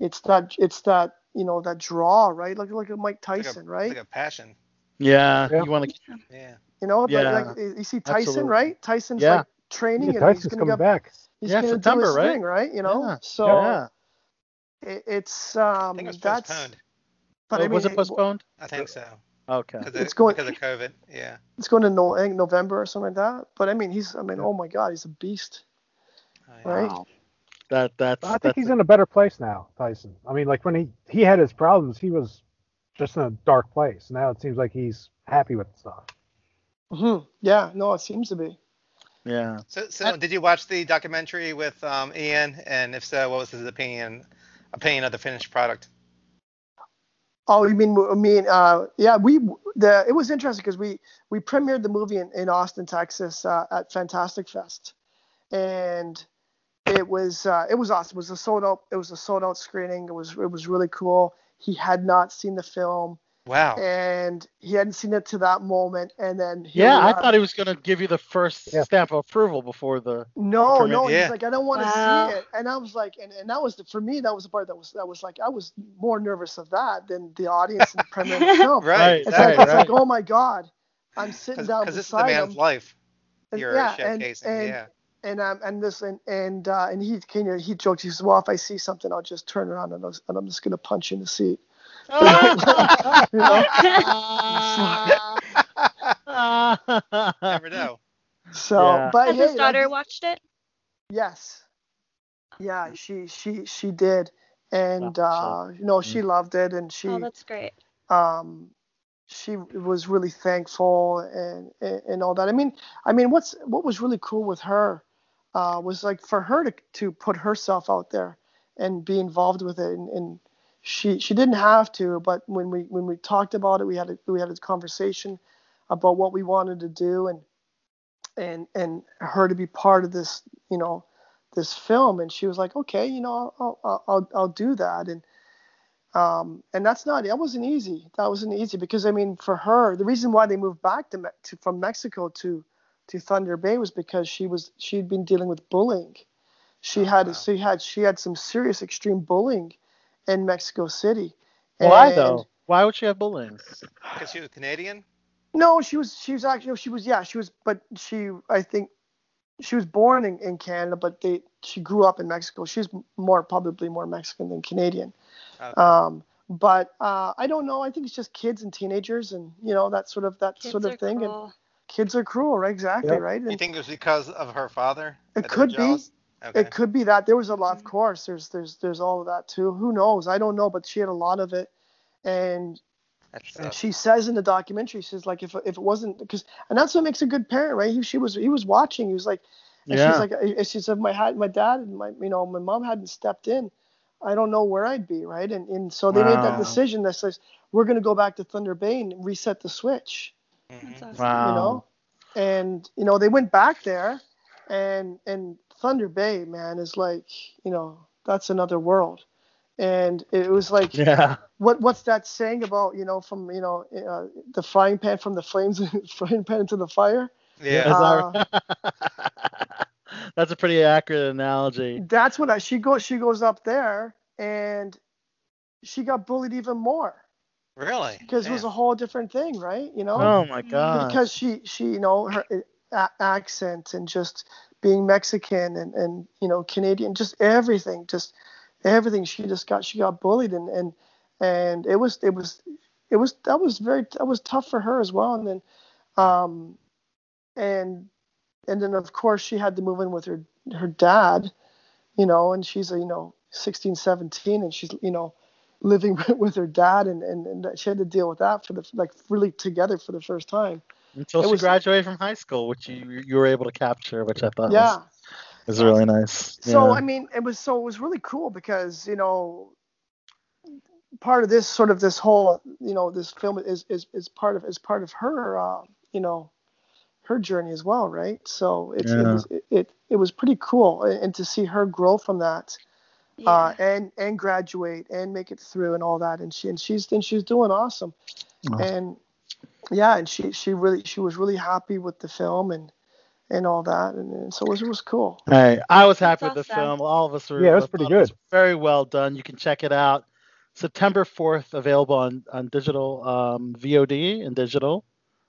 it's that it's that you know that draw, right? Look look at Mike It's like a- Tyson, right? like a passion. Yeah, Yeah. you want to Yeah. you know, Yeah, like, like you see Tyson, absolutely. right? Tyson's Yeah. like training Yeah, and he's gonna coming go, back. he's Yeah, gonna September, do his right? thing, right? You know, Yeah. so yeah. it, it's I um think it was that's postponed. but Oh, I mean was it it- postponed? I think so. Okay. Because It's going- because of COVID. Yeah. it's going to no, think November or something like that. But I mean, he's I mean, oh my God, he's a beast, Oh, yeah. right? Wow. That that's I think that's he's in a better place now, Tyson. I mean, like when he he had his problems, he was just in a dark place. Now it seems like he's happy with stuff. hmm Yeah, no, it seems to be. Yeah. So, so did you watch the documentary with um, Ian? And if so, what was his opinion opinion of the finished product? Oh, you mean I mean uh yeah, we the it was interesting because we we premiered the movie in, in Austin, Texas uh, at Fantastic Fest. And it was uh it was awesome. It was a sold out it was a sold out screening. It was it was really cool. He had not seen the film Wow. and he hadn't seen it to that moment, and then here Yeah, I thought he was gonna give you the first Yeah. stamp of approval before the. No, Permit- no, yeah. he's like, I don't want to Wow. see it, and I was like, and, and that was the, for me, that was the part that was that was like, I was more nervous of that than the audience and the premiere of the film. Right. Right, It's exactly. like, it's like, right. oh my god, I'm sitting down Because this is the beside man's him, life and- you're yeah, and, showcasing. and, yeah. and um, and this and and uh, and he can you know, he joked, he says, well, if I see something, I'll just turn around and, I'll, and I'm just gonna punch you in the seat. You know? Never know. So, Yeah. but Has hey, his daughter that's- watched it? Yes. Yeah, she she she did, and Wow, uh, you know she loved it, and she Oh, that's great. um she was really thankful and, and and all that. I mean, I mean, what's what was really cool with her uh, was like for her to to put herself out there and be involved with it, and, and she she didn't have to, but when we when we talked about it, we had a we had a conversation about what we wanted to do, and and and her to be part of this, you know, this film, and she was like, okay, you know, I'll I'll I'll, I'll do that, and um, and that's not that wasn't easy. That wasn't easy because I mean, for her, the reason why they moved back to, to from Mexico to to Thunder Bay was because she was she'd been dealing with bullying. She had she had she had some serious extreme bullying in Mexico City. Why And- though? Why would she have bullying? Because she was Canadian. No, she was she was actually she was yeah she was but she I think she was born in, in Canada but they she grew up in Mexico. She's more probably more Mexican than Canadian. Okay. Um, but uh, I don't know. I think it's just kids and teenagers and you know that sort of that Kids sort of are thing. And kids are cruel, right? Exactly, Yep. right? You think it was because of her father? it could were be. Jealous? Okay. It could be that there was a lot, of course. There's there's there's all of that too. Who knows? I don't know, but she had a lot of it, and and she says in the documentary, she says like if if it wasn't because and that's what makes a good parent, right? He, she was he was watching. He was like, and Yeah. she's like, and she said my had my dad and my you know my mom hadn't stepped in, I don't know where I'd be, right? And and so they made that decision that says we're gonna go back to Thunder Bay and reset the switch, Mhm. That's awesome. Wow. you know, and you know they went back there, and and Thunder Bay, man, is like you know that's another world. And it was like, Yeah. what what's that saying about you know from you know uh, the frying pan from the flames frying pan into the fire Yeah. Uh, That's a pretty accurate analogy. that's what I she goes she goes up there and she got bullied even more Really? because it was a whole different thing right you know Oh my god. because she she you know her accent and just being Mexican and and you know Canadian just everything just everything she just got she got bullied and and and it was it was it was that was very that was tough for her as well. And then um and and then of course she had to move in with her her dad you know and she's a you know 16 17 and she's you know living with her dad and and, and she had to deal with that for the like really together for the first time Until it she was- graduated from high school, which you you were able to capture, which I thought yeah was, was really nice. So yeah. I mean, it was so it was really cool because you know, part of this sort of this whole you know this film is is, is part of is part of her uh, you know her journey as well, right? So it's, it was it, it it was pretty cool and and to see her grow from that uh, and and graduate and make it through and all that and she and she's and she's doing awesome Oh. and yeah and she she really she was really happy with the film and and all that and, and so it was, it was cool Hey, I was happy That's with the awesome. film. All of us were. Yeah, it was thought pretty was good. very well done. You can check it out. September 4th, available on on digital um, VOD and digital.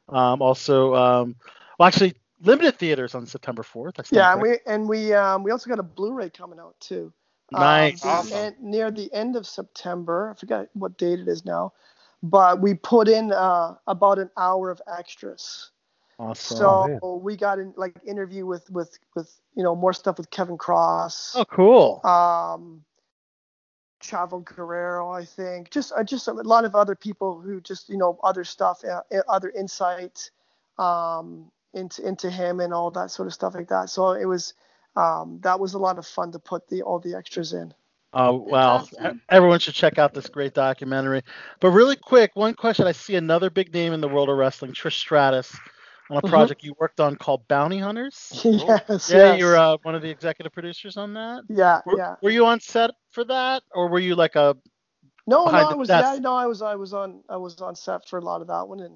Um, also, um, well, actually, limited theaters on September 4th. I stand Yeah, and we and we um, we also got a Blu-ray coming out too. Nice. Um, Awesome. en- near the end of September, I forgot what date it is now, but we put in uh, about an hour of extras. awesome. So man. we got in like interview with with with you know more stuff with Kevin Cross, oh, cool. um, Chavo Guerrero, I think, just uh, just a lot of other people who just you know other stuff, uh, other insight um, into into him and all that sort of stuff like that. So it was um, that was a lot of fun to put the all the extras in. Oh wow! awesome. Everyone should check out this great documentary. But really quick, one question: I see another big name in the world of wrestling, Trish Stratus, on a Mhm. project you worked on called Bounty Hunters. yes, Yeah, yes. you're uh, one of the executive producers on that. yeah, Were, yeah. were you on set for that, or were you like a No, no, I was yeah, no, I was I was on I was on set for a lot of that one and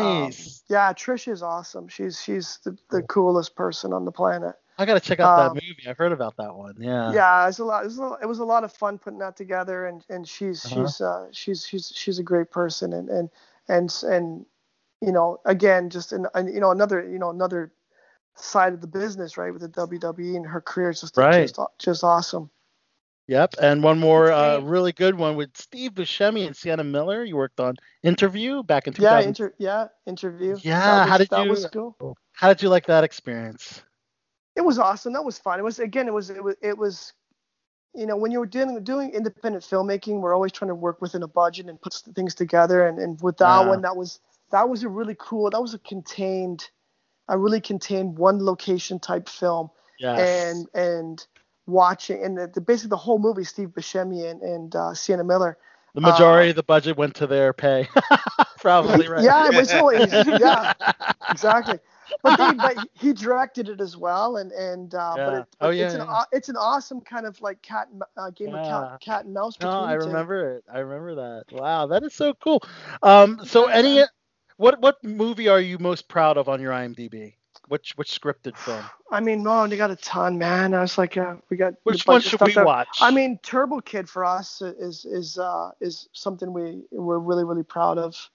um, Nice. yeah, Trish is awesome. She's she's the, the coolest person on the planet. I gotta check out that um, movie. I've heard about that one. Yeah. Yeah, it was a lot. It was a, lot- it was a lot of fun putting that together, and and she's Uh-huh. she's uh, she's she's she's a great person, and and and and you know again just an, an you know another you know another side of the business right with the WWE and her career is just Right. just just awesome. Yep. And one more uh, really good one with Steve Buscemi and Sienna Miller. You worked on Interview back in 2000. Yeah, inter yeah interview. Yeah, was, how did that you- was cool. How did you like that experience? It was awesome. That was fun. It was again. It was it was it was. You know, when you were doing doing independent filmmaking, we're always trying to work within a budget and put things together. And, and with that Yeah. one, that was that was a really cool. That was a contained, a really contained one location type film. Yes. And and watching and the, the basically the whole movie, Steve Buscemi and and uh, Sienna Miller. the majority uh, of the budget went to their pay. Probably right. Yeah, it was always yeah, exactly. But they, but he directed it as well, and and uh, but, it, but Oh, it's yeah, an it's an awesome kind of like cat and, uh, game of cat, cat and mouse. No, I the two. remember it. I remember that. Wow, that is so cool. Um, so any what what movie are you most proud of on your IMDb? Which which scripted film? I mean, no, they got a ton, man. I was like, uh, we got Which one should we there. watch? I mean, Turbo Kid for us is is uh, is something we we're really really proud of.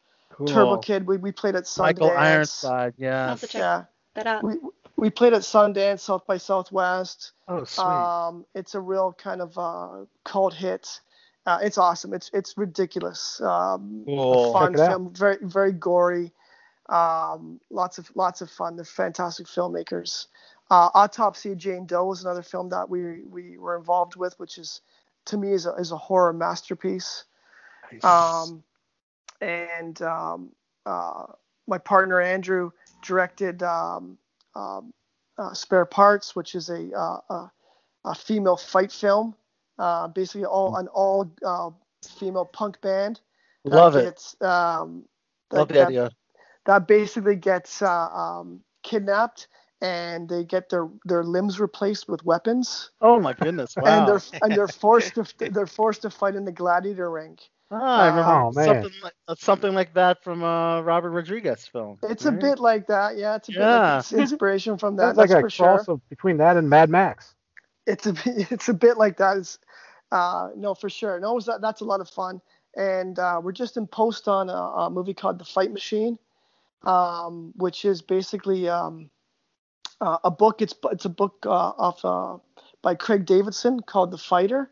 Turbo Kid, we, we played at Sundance. Michael Ironside, yeah. have to check Yeah, that out. we we played at Sundance, South by Southwest. Oh, sweet. Um, it's a real kind of uh, cult hit. Uh, it's awesome. It's it's ridiculous. Um, Cool. fun Check it out. film, very very gory. Um, lots of lots of fun. They're fantastic filmmakers. Uh, Autopsy of Jane Doe is another film that we we were involved with, which is to me is a is a horror masterpiece. Um, and um, uh, my partner Andrew directed um, um, uh, Spare Parts, which is a uh, a, a female fight film, uh, basically all an all uh, female punk band. that Love it. gets, Um, that, Love the idea. that basically gets uh, um, kidnapped and they get their their limbs replaced with weapons Oh my goodness! Wow. and they're and they're forced to they're forced to fight in the gladiator ring. Ah, I remember Oh, man. something like uh, something like that from uh, Robert Rodriguez film. It's a bit like that, yeah. It's a bit Yeah. like it's inspiration from that. That's like that's a for sure. cross of, between that and Mad Max. It's a bit- it's a bit like that. It's, uh, no, for sure. No, was that, that's a lot of fun. And uh, we're just in post on a, a movie called The Fight Machine, um, which is basically um, uh, a book. It's it's a book uh, of uh, by Craig Davidson called The Fighter.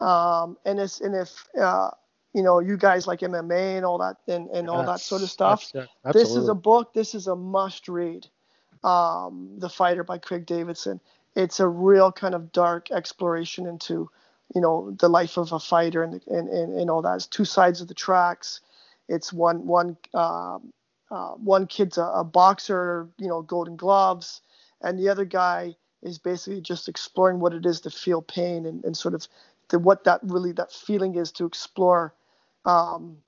Um, and it's and if uh, you know you guys like MMA and all that and, and all that sort of stuff, this is a book. This is a must read. Um, the Fighter by Craig Davidson. It's a real kind of dark exploration into, you know, the life of a fighter and and, and, and all that. It's two sides of the tracks. It's one one um, uh, one kid's a, a boxer, you know, Golden Gloves, and the other guy is basically just exploring what it is to feel pain and, and sort of the, what that really that feeling is to explore, um,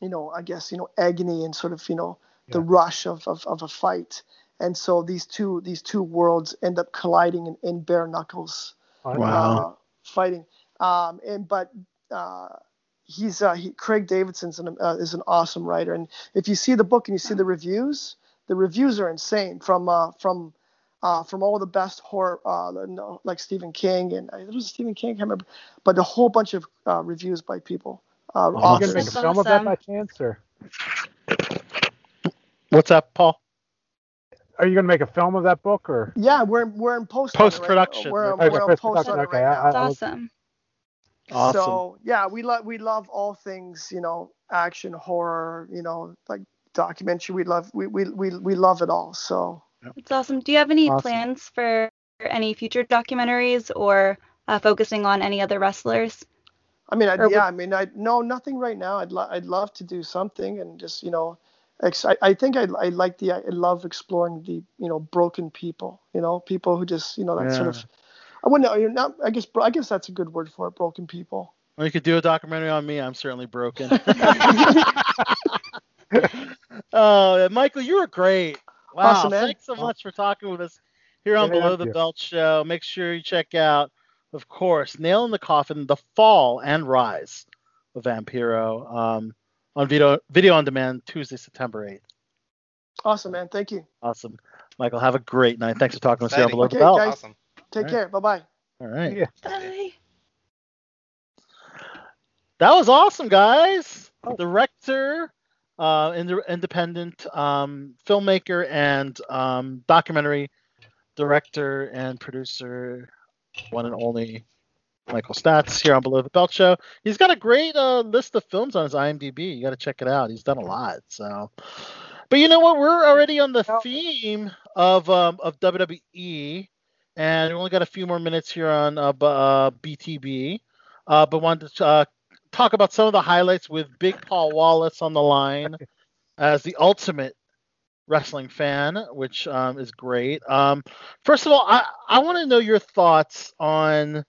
you know, I guess you know agony and sort of you know the rush of, of, of a fight. And so these two these two worlds end up colliding in, in bare knuckles Wow. uh, fighting. Um, and but uh, he's uh, he, Craig Davidson's an, uh, is an awesome writer, and if you see the book and you see the reviews, the reviews are insane from uh, from uh, from all the best horror uh, like Stephen King and uh, it was Stephen King, I can't remember, but a whole bunch of uh, reviews by people. Uh, Are you Awesome. gonna make a That's film of that awesome. by chance, or What's up, Paul? are you gonna make a film of that book, or? Yeah, we're we're in post on it right now. Post-production. We're, Okay, we're in post post-production, on okay, right I- That's I- awesome. Awesome. So yeah, we love we love all things you know action horror you know like documentary. We love we we we, we love it all. So It's awesome. Do you have any Awesome. plans for any future documentaries or uh, focusing on any other wrestlers? I mean, I'd, Or yeah, I mean, I no nothing right now. I'd lo- I'd love to do something and just you know, ex- I, I think I I like the I love exploring the you know broken people. You know, people who just you know that sort of. I wouldn't know. You're not. I guess. I guess that's a good word for it. Broken people. Well, you could do a documentary on me. I'm certainly broken. oh, Michael, you were great. Wow. Awesome, man. Thanks so much for talking with us here on Yeah, Below the you. Belt Show. Make sure you check out, of course, Nail in the Coffin, The Fall and Rise. of Vampiro um, on video video on demand Tuesday, September 8th. Awesome, man. Thank you. Awesome. Michael, have a great night. Thanks for talking with us here on Below Okay, the Belt. guys. Awesome. Take All care. Bye bye. All right. Yeah. Bye. That was awesome, guys. Oh. Director, uh, ind- independent um, filmmaker, and um, documentary director and producer, one and only Michael Paszt here on Below the Belt Show. He's got a great uh, list of films on his IMDb. You got to check it out. He's done a lot. So, but you know what? We're already on the theme of um, of WWE, and we only got a few more minutes here on uh, uh, BTB. Uh, but wanted to uh, talk about some of the highlights with Big Paul Wallace on the line as the ultimate wrestling fan, which um, is great. Um, first of all, I, I want to know your thoughts on,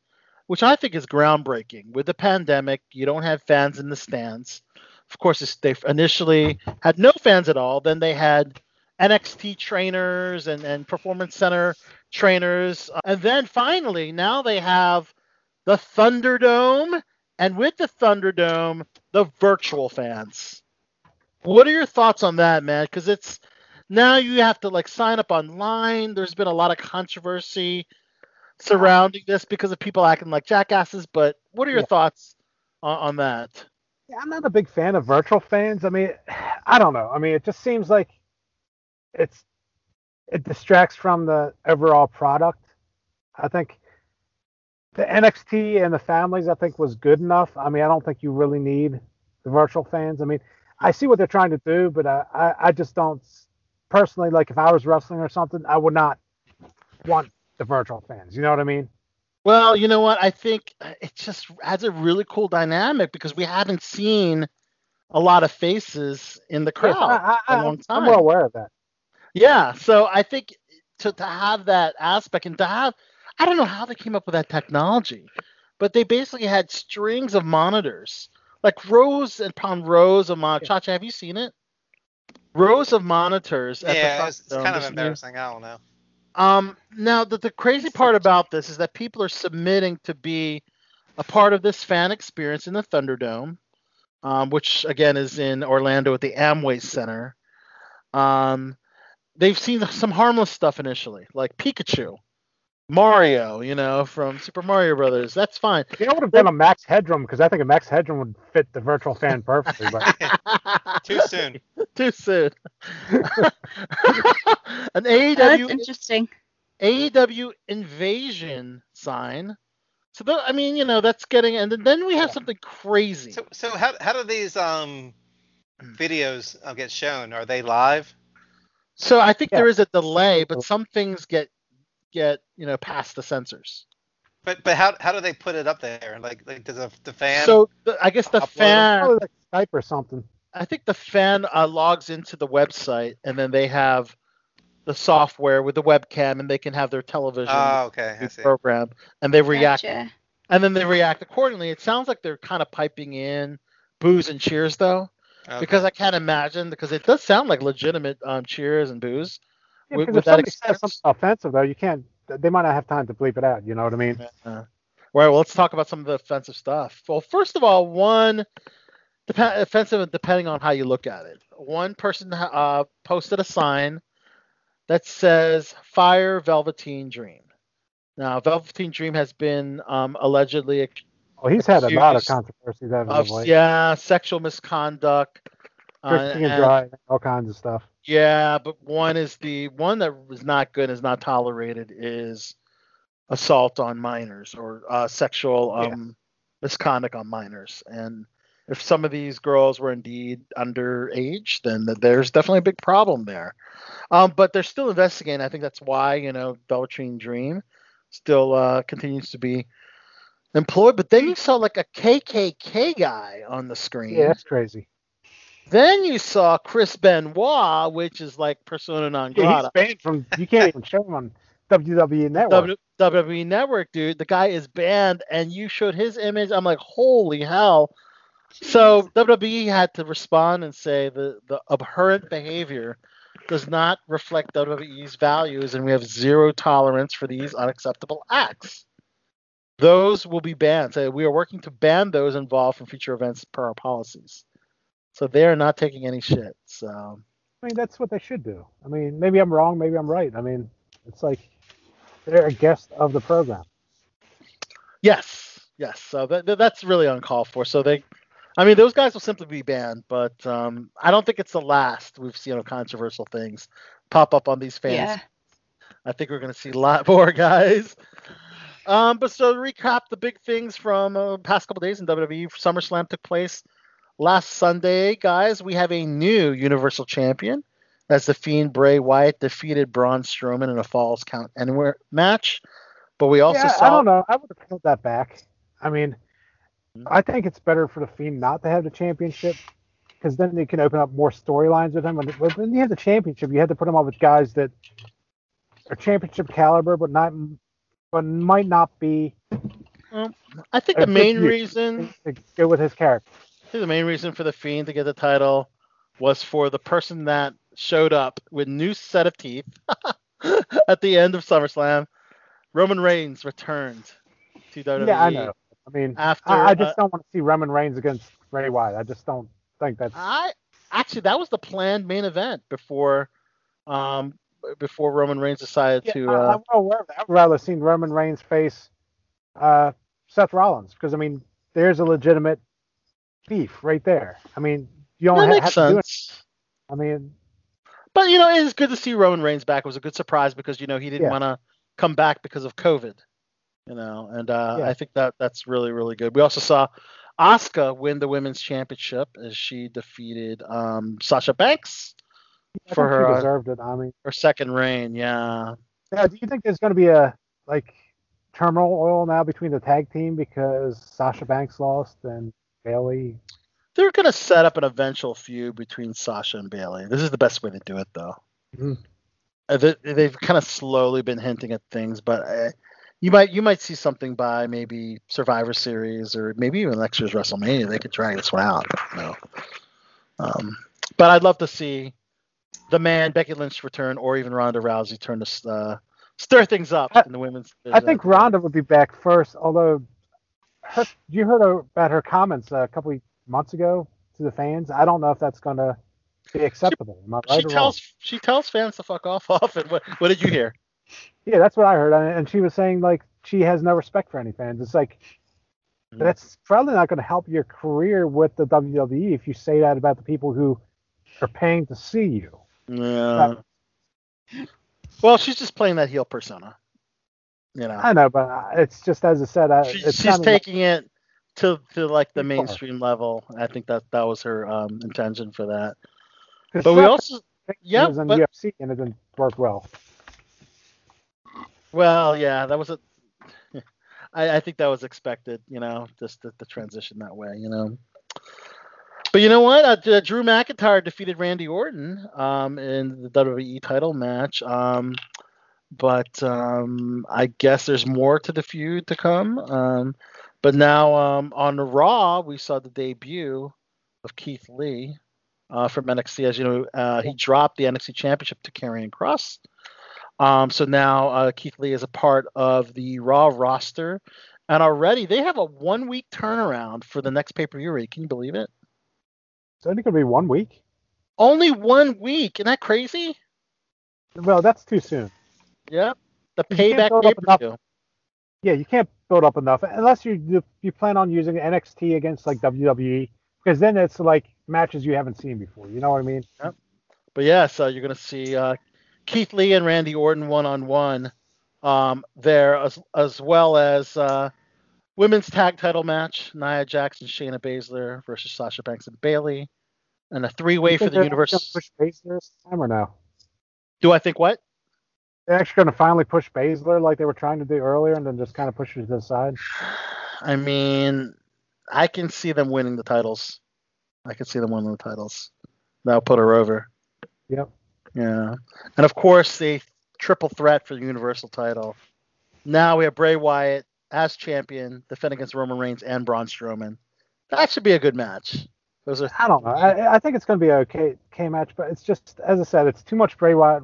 which I think is groundbreaking. With the pandemic, you don't have fans in the stands. Of course, they initially had no fans at all. Then they had NXT trainers and, and Performance Center trainers. And then finally, now they have the Thunderdome, and with the Thunderdome, the virtual fans. What are your thoughts on that, man? Because it's now you have to like sign up online. There's been a lot of controversy surrounding this because of people acting like jackasses. But what are your Yeah. thoughts on, on that? Yeah, I'm not a big fan of virtual fans. I mean, I don't know. I mean, it just seems like it's it distracts from the overall product. I think the NXT and the families, I think, was good enough. I mean, I don't think you really need the virtual fans. I mean, I see what they're trying to do, but I, I, I just don't personally like if I was wrestling or something, I would not want the virtual fans. You know what I mean? Well, you know what? I think uh, it just adds a really cool dynamic because we haven't seen a lot of faces in the crowd Yes, I, in I, a long I'm time. well aware of that. Yeah, so I think to, to have that aspect and to have, I don't know how they came up with that technology, but they basically had strings of monitors, like rows and upon rows of monitors. Chacha, have you seen it? Rows of monitors. at Yeah, it's, it's kind of embarrassing. I don't know. Um, now, the, the crazy part about this is that people are submitting to be a part of this fan experience in the Thunderdome, um, which again is in Orlando at the Amway Center. Um, they've seen some harmless stuff initially, like Pikachu, Mario, you know, from Super Mario Brothers. That's fine. You know, would have been a Max Headroom because I think a Max Headroom would fit the virtual fan perfectly. But Too soon. Too soon. An AEW. That's interesting. AEW invasion sign. So tho- I mean, you know, that's getting, and then- then we have something crazy. So, so how, how do these um videos uh, get shown? Are they live? So I think Yeah. there is a delay, but some things get get you know past the censors. But but how how do they put it up there? Like like does a, the fan? So the, I guess the upload 'em? probably fan, like Skype or something. I think the fan uh, logs into the website, and then they have the software with the webcam, and they can have their television Oh, okay, program, and they react, Gotcha. and then they react accordingly. It sounds like they're kind of piping in boos and cheers though. Okay. because I can't imagine because it does sound like legitimate um, cheers and boos. Yeah, with, with if that somebody says experience. something offensive though, you can't. They might not have time to bleep it out. You know what I mean? Uh, right. Well, let's talk about some of the offensive stuff. Well, first of all, one dep- offensive depending on how you look at it. One person uh, posted a sign that says "Fire Velveteen Dream." Now, Velveteen Dream has been um, allegedly ac- Well, he's had a lot of controversies of of yeah sexual misconduct. uh, and and- Dry, all kinds of stuff. Yeah, but one is the one that is not good, is not tolerated, is assault on minors or uh, sexual Yeah. um, misconduct on minors. And if some of these girls were indeed underage, then there's definitely a big problem there. Um, but they're still investigating. I think that's why you know Velveteen Dream still uh, continues to be employed. But then you saw like a KKK guy on the screen. Yeah, that's crazy. Then you saw Chris Benoit, which is like persona non Yeah, he's grata. banned from. You can't even show him on WWE Network. W- WWE Network, dude. The guy is banned, and you showed his image. I'm like, holy hell. So WWE had to respond and say the, the abhorrent behavior does not reflect WWE's values, and we have zero tolerance for these unacceptable acts. those will be banned. So we are working to ban those involved from future events per our policies. So they are not taking any shit. So I mean, that's what they should do. I mean, maybe I'm wrong, maybe I'm right. I mean, it's like they're a guest of the program. yes, yes. So that, that- that's really uncalled for. So they, I mean, those guys will simply be banned. But um, I don't think it's the last we've seen of controversial things pop up on these fans. Yeah. I think we're going to see a lot more guys. Um, but so to recap the big things from uh, past couple days in WWE, SummerSlam took place last Sunday, guys. We have a new Universal Champion as the Fiend Bray Wyatt defeated Braun Strowman in a Falls Count Anywhere match. But we also yeah, saw I don't know. I would have pulled that back. I mean, I think it's better for the Fiend not to have the championship because then they can open up more storylines with him. When, when you have the championship, you have to put him up with guys that are championship caliber, but not, but might not be. Um, I think the main reason to go with his character. I think the main reason for the Fiend to get the title was for the person that showed up with new set of teeth at the end of SummerSlam. Roman Reigns returned to WWE. Yeah, I know. I mean, After, I, I just uh, don't want to see Roman Reigns against Bray Wyatt. I just don't think that's. I actually that was the planned main event before um before Roman Reigns decided Yeah, to I, uh, I'm aware of that. I would rather seen Roman Reigns face uh, Seth Rollins because I mean, there's a legitimate beef right there. I mean, you don't that ha- makes have to do it. sense. I mean, But you know, it is good to see Roman Reigns back. It was a good surprise because you know he didn't Yeah. want to come back because of COVID. You know, and uh, Yeah. I think that that's really really good. We also saw Asuka win the women's championship as she defeated um, Sasha Banks for her deserved it. I mean, her second reign. Yeah. now, do you think there's going to be a like terminal oil now between the tag team because Sasha Banks lost and Bayley? They're gonna set up an eventual feud between Sasha and Bayley. This is the best way to do it, though. Mhm. Uh, they, they've kind of slowly been hinting at things, but uh, you might you might see something by maybe Survivor Series or maybe even next year's WrestleMania. They could drag this one out. You know. um, but I'd love to see the man Becky Lynch return, or even Ronda Rousey turn to uh, stir things up I- in the women's. I think Ronda would be back first, although her, you heard about her comments a couple months ago to the fans. I don't know if that's going to be acceptable. I right she or wrong? tells she tells fans to fuck off often. What, what did you hear? Yeah, that's what I heard, and she was saying like she has no respect for any fans. It's like Mhm. that's probably not going to help your career with the WWE if you say that about the people who are paying to see you. Yeah. Well, she's just playing that heel persona. You know, I know, but it's just as I said, I, she, she's sounding like- taking it to to like the Too far. mainstream level. I think that that was her um, intention for that. But we also, yeah, was in but- UFC and it didn't work well. well, yeah, that was a. I, I think that was expected. You know, just the, the transition that way. You know. But you know what? Uh, Drew McIntyre defeated Randy Orton um, in the WWE title match. Um, but um, I guess there's more to the feud to come. Um, but now um, on Raw, we saw the debut of Keith Lee uh, from NXT. As you know, uh, he dropped the NXT Championship to Karrion Kross. Um, so now uh, Keith Lee is a part of the Raw roster. And already they have a one week turnaround for the next pay per view. Can you believe it? It's only going to be one week. Only one week. Isn't that crazy? Well, that's too soon. Yep. The payback pay per view. Yeah, you can't build up enough unless you you, plan on using NXT against like WWE because then it's like matches you haven't seen before. You know what I mean? Yep. But yeah, so you're gonna see uh, Keith Lee and Randy Orton one on one um, there, as as well as uh, women's tag title match: Nia Jackson, Shayna Baszler versus Sasha Banks and Bayley, and a three way for the universe. push Baszler this time or no? Do I think what? They're actually going to finally push Baszler like they were trying to do earlier, and then just kind of push it to the side. I mean, I can see them winning the titles. I can see them winning the titles. That'll put her over. Yep. Yeah. And of course, the triple threat for the Universal title. Now we have Bray Wyatt as champion, defending against Roman Reigns and Braun Strowman. That should be a good match. Those are I don't know. I, I think it's going to be a okay, okay match, but it's just as I said, it's too much Bray Wyatt,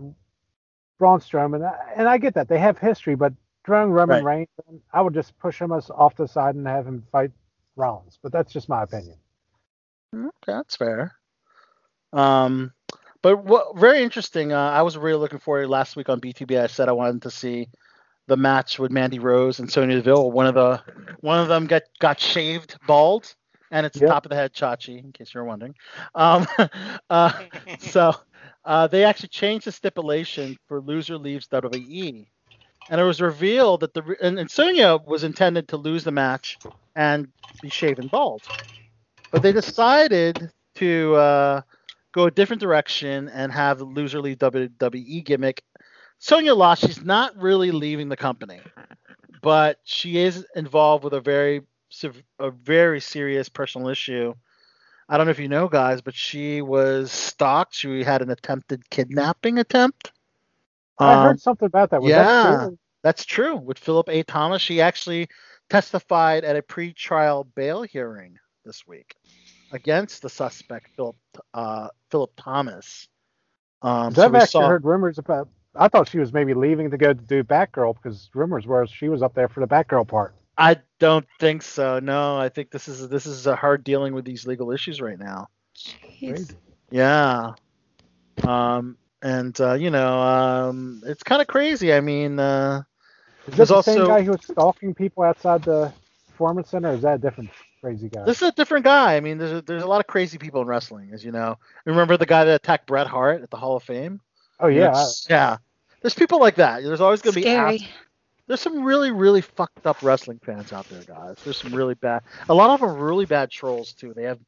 Braun Strowman, and I get that they have history, but throwing Roman Right. Reigns, I would just push him off the side and have him fight Rollins. But that's just my opinion. Okay, that's fair. Um, but what very interesting. Uh, I was really looking forward last week on BTB. I said I wanted to see the match with Mandy Rose and Sonya Deville. One of the one of them got got shaved bald, and it's Yep. top of the head Chachi, in case you're wondering. Um, uh, so uh, they actually changed the stipulation for loser leaves WWE, and it was revealed that the and, and Sonya was intended to lose the match and be shaven bald, but they decided to uh, go a different direction and have the loser leave WWE gimmick. Sonya lost. She's not really leaving the company, but she is involved with a very a very serious personal issue. I don't know if you know, guys, but she was stalked. She had an attempted kidnapping attempt. I Um, heard something about that. Was yeah, that true? that's true. With Philip A. Thomas, she actually testified at a pre-trial bail hearing this week against the suspect, Philip uh, Philip Thomas. Um, so I've actually saw- heard rumors about. I thought she was maybe leaving to go to do Batgirl because rumors were she was up there for the Batgirl part. I don't think so. No, I think this is this is a hard dealing with these legal issues right now. Jeez. Yeah. Um, and uh, you know, um, it's kind of crazy. I mean, uh, Is There's that the same guy who was stalking people outside the performance center? Or is that a different crazy guy? This is a different guy. I mean, there's a, there's a lot of crazy people in wrestling, as you know. Remember the guy that attacked Bret Hart at the Hall of Fame? oh yeah, It's- yeah. There's people like that. There's always going to be. Scary. ass- There's some really, really fucked up wrestling fans out there, guys. There's some really bad. A lot of them are really bad trolls too. They have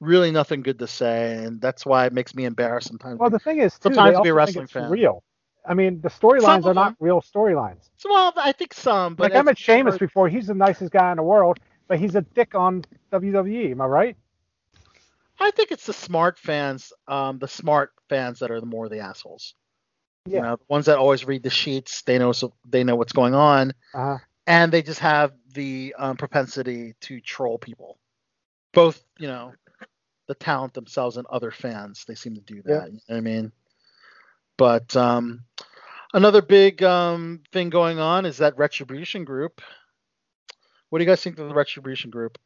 really nothing good to say, and that's why it makes me embarrassed sometimes. Well, the thing is, too, Sometimes to be a wrestling fan. real. I mean, the storylines are not real storylines. Well, I think some, but Like I met Sheamus before. He's the nicest guy in the world, but he's a dick on WWE. Am I right? I think it's the smart fans, um, the smart fans that are the more the assholes. You Yeah. know, the ones that always read the sheets. They know so they know what's going on. Uh, and they just have the um, propensity to troll people. Both, you know, the talent themselves and other fans. They seem to do that. Yeah. You know what I mean, but um, another big um, thing going on is that Retribution group. What do you guys think of the Retribution group?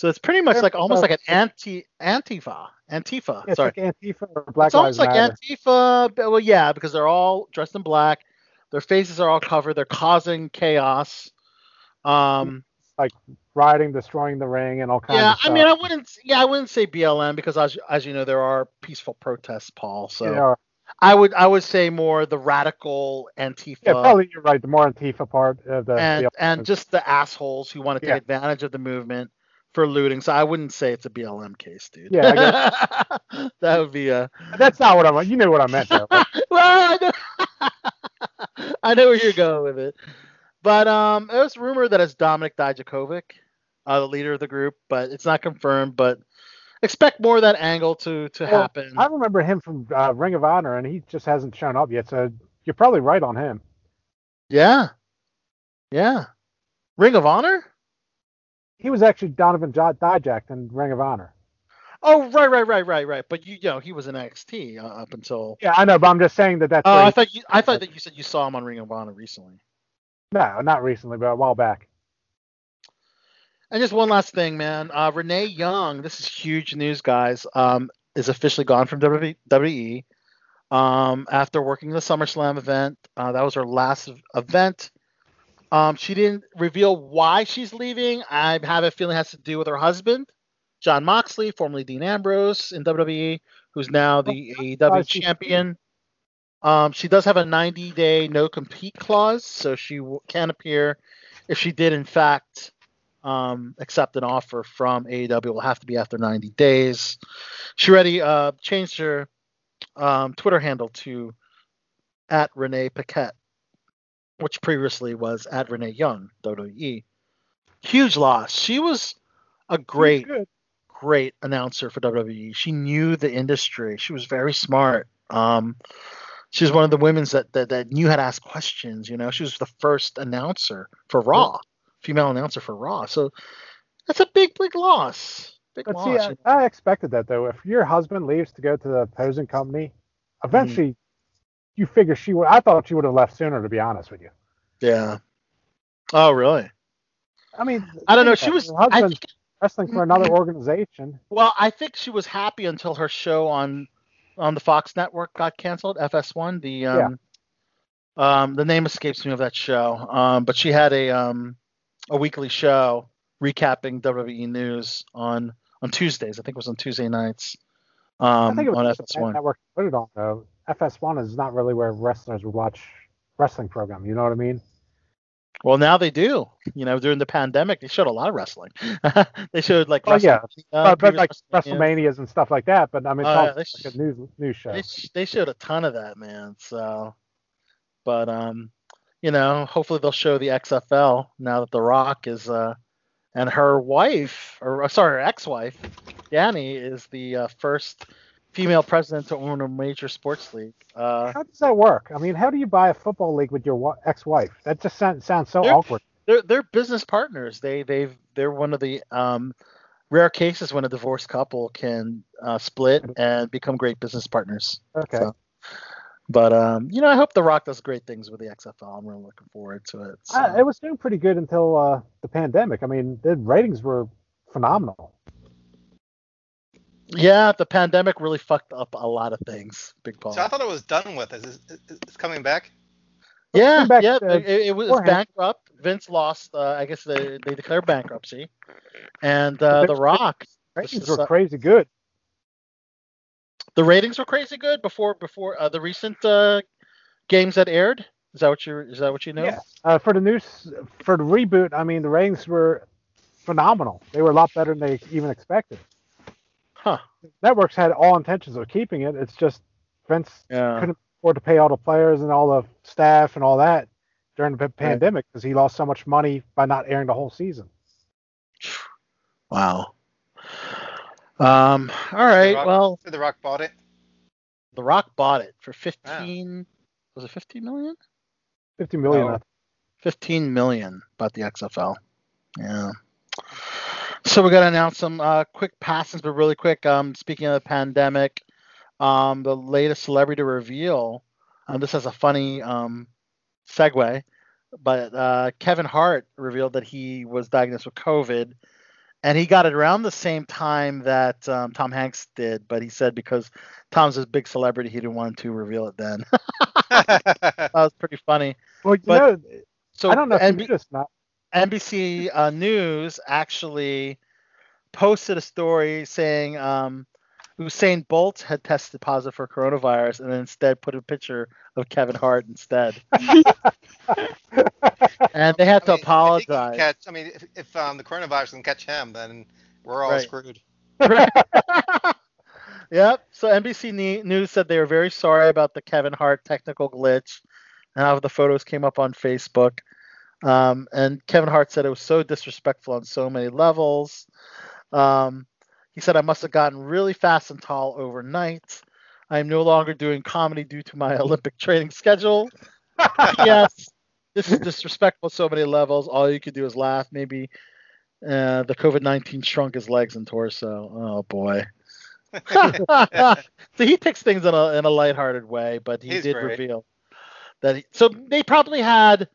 So it's pretty much like almost like an anti Antifa. Antifa. it's Sorry. like Antifa or Black it's almost like Matter. Antifa. Well, yeah, because they're all dressed in black. Their faces are all covered. They're causing chaos. Um, like rioting, destroying the ring, and all kinds of yeah, of I mean, I wouldn't. Yeah, I wouldn't say BLM because, as, as you know, there are peaceful protests, Paul. So I would I would say more the radical Antifa yeah, probably you're right. The more Antifa part of the, and the and just the assholes who want to take Yeah. advantage of the movement for looting. So I wouldn't say it's a BLM case, dude. Yeah, that would be a. that's not what I meant. You knew what I meant though. well, I know, I know where you're going with it. But um, it was rumored that it's Dominic Dijakovic, uh, the leader of the group, but it's not confirmed. But expect more of that angle to to Well, happen. I remember him from uh, Ring of Honor, and he just hasn't shown up yet. So you're probably right on him. Yeah, yeah. Ring of Honor. He was actually Donovan Dijak in Ring of Honor. Oh, right, right, right, right, right. But you, you know, he was in NXT uh, up until. Yeah, I know, but I'm just saying that that's. Oh, I thought you. I thought that you said you saw him on Ring of Honor recently. no, not recently, but a while back. And just one last thing, man. Uh, Renee Young, this is huge news, guys. Um, is officially gone from WWE. Um, after working the SummerSlam event, uh, that was her last event. Um, she didn't reveal why she's leaving. I have a feeling it has to do with her husband, Jon Moxley, formerly Dean Ambrose in WWE, who's now the I AEW champion. Um, she does have a 90-day no-compete clause, so she w- can appear if she did, in fact, um, accept an offer from AEW. It will have to be after 90 days. She already uh, changed her um, Twitter handle to at Renee Paquette, which previously was at Renee Young, WWE. Huge loss. She was a great, Good. great announcer for WWE. She knew the industry. She was very smart. Um, she was one of the women's that, that that knew how to ask questions. You know, she was the first announcer for Raw, female announcer for Raw. So that's a big, big loss. Big But loss. see, I, I expected that though. If your husband leaves to go to the posing company, eventually. You figure she would. I thought she would have left sooner, to be honest with you. Yeah. Oh, really? I mean, I don't know. She was. her I think, wrestling for another organization. well, I think she was happy until her show on on the Fox network got canceled. FS1. The um, um, the name escapes me of that show. Um, but she had a um a weekly show recapping WWE news on on Tuesdays. I think it was on Tuesday nights. Um, I think it was on FS1. network put it on though. FS1 is not really where wrestlers would watch wrestling program. You know what I mean? Well, now they do. You know, during the pandemic, they showed a lot of wrestling. they showed like Oh yeah, uh, but, like. WrestleManias and stuff like that. But I mean, it's yeah, also they like a news news show. They, sh- they showed a ton of that, man. So, but um, you know, hopefully they'll show the XFL now that The Rock is uh, and her wife, or uh, sorry, her ex-wife, Dany, is the uh, first female president to own a major sports league. Uh, How does that work? I mean, how do you buy a football league with your ex-wife? That just sounds, sounds so They're- awkward. they're they're business partners. They they've they're one of the um, rare cases when a divorced couple can uh, split and become great business partners. Okay. So, but um, you know, I hope The Rock does great things with the XFL. I'm really looking forward to it. So. Uh, it was doing pretty good until uh, the pandemic. I mean, the ratings were phenomenal. Yeah, the pandemic really fucked up a lot of things. Big Paul. So I thought it was done with. Is it, it's coming back? Yeah, back, yeah, it, it was beforehand. bankrupt. Vince lost. Uh, I guess they, they declared bankruptcy, and uh, The Vince- Rock. Ratings were crazy good. The ratings were crazy good before before uh, the recent uh, games that aired. Is that what you is that what you know? Yeah. Uh, for the news, for the reboot, I mean, the ratings were phenomenal. They were a lot better than they even expected. Huh. Networks had all intentions of keeping it. It's just Vince Yeah. couldn't afford to pay all the players and all the staff and all that during the pandemic because he lost so much money by not airing the whole season. Wow. Um. All right. The Rock, Well, The Rock bought it. The Rock bought it for fifteen. Was it fifteen million? Fifty million. I 15 million about the XFL. Yeah. So we're gonna announce some uh, quick passes, but really quick. Um, speaking of the pandemic, um, the latest celebrity reveal. Um, this has a funny um, segue, but uh, Kevin Hart revealed that he was diagnosed with COVID, and he got it around the same time that um, Tom Hanks did. But he said because Tom's a big celebrity, he didn't want to reveal it then. that was pretty funny. Well, you But- know, So I don't know if NB- you or not. NBC uh, News actually posted a story saying um, Usain Bolt had tested positive for coronavirus and then instead put a picture of Kevin Hart instead. and they had to I mean, if apologize. Catch, I mean, if, if um, the coronavirus can catch him, then we're all Right. screwed. Yep. So NBC News said they were very sorry about the Kevin Hart technical glitch and how the photos came up on Facebook. Um, and Kevin Hart said it was so disrespectful on so many levels. Um, he said, I must have gotten really fast and tall overnight. I am no longer doing comedy due to my Olympic training schedule. yes, this is disrespectful on so many levels. All you could do is laugh. Maybe uh, the COVID 19 shrunk his legs and torso. Oh, boy. so he takes things in a in a lighthearted way, but he He's did great. reveal that. He, so they probably had,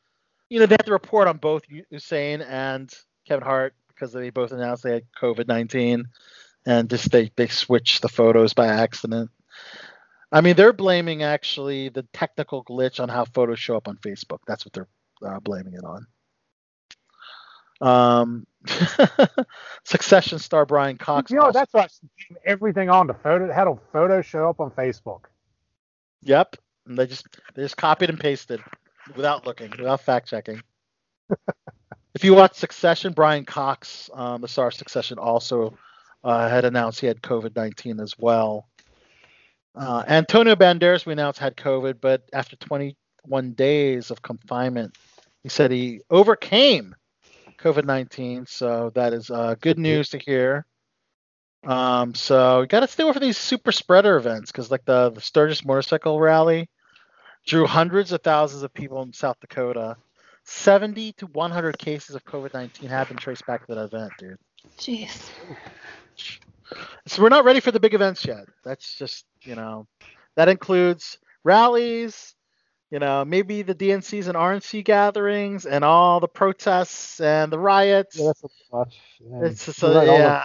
you know, they had to report on both Usain and Kevin Hart because they both announced they had COVID nineteen, and just they they switched the photos by accident. I mean, they're blaming actually the technical glitch on how photos show up on Facebook. That's what they're uh, blaming it on. Um, Succession star Brian Cox. You know, that's what everything on the photo had a photo show up on Facebook. Yep. And they just they just copied and pasted without looking, without fact checking. if you watch Succession, Brian Cox, um, the star of Succession, also uh, had announced he had COVID nineteen as well. Uh, Antonio Banderas, we announced had COVID, but after 21 days of confinement, he said he overcame COVID 19. So that is uh, good news to hear. Um, so you got to stay away from these super spreader events because, like the, the Sturgis Motorcycle Rally, drew hundreds of thousands of people in South Dakota. 70 to 100 cases of COVID 19 have been traced back to that event, dude. Jeez. So we're not ready for the big events yet. That's just, you know, that includes rallies, You know, maybe the DNCs and RNC gatherings and all the protests and the riots. Yeah, that's a bit it's just you're a, right, the- yeah.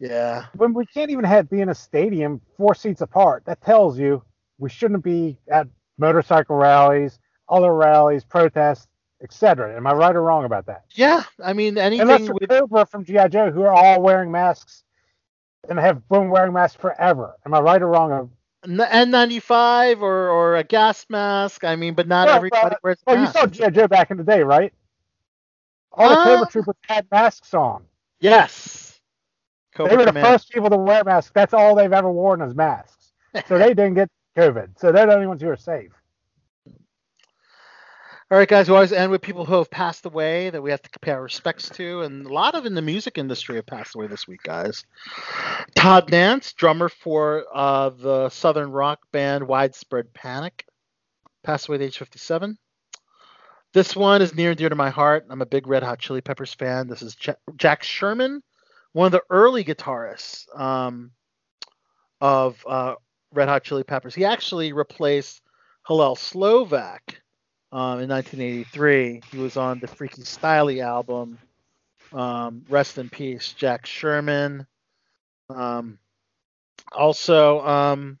Yeah. when we can't even have be in a stadium four seats apart, that tells you we shouldn't be at motorcycle rallies, other rallies, protests, etc. Am I right or wrong about that? Yeah. I mean, Unless anything you're with Cobra from GI Joe, who are all wearing masks and have been wearing masks forever. Am I right or wrong? N- N95 or, or a gas mask. I mean, but not Well, everybody uh, wears Oh, you saw GI Joe back in the day, right? All the Uh, Cobra troopers had masks on. Yes. they were the first people to wear masks. That's all they've ever worn is masks. So they didn't get COVID. So they're the only ones who are safe. All right, guys. We always end with people who have passed away that we have to pay our respects to, and a lot of in the music industry have passed away this week, guys. Todd Nance, drummer for uh, the southern rock band Widespread Panic, passed away at age 57. This one is near and dear to my heart. I'm a big Red Hot Chili Peppers fan. This is Ja- Jack Sherman, one of the early guitarists um, of uh, Red Hot Chili Peppers. He actually replaced Hillel Slovak um, in 1983. He was on the Freaky Styley album. Um, rest in peace, Jack Sherman. Um, also, um,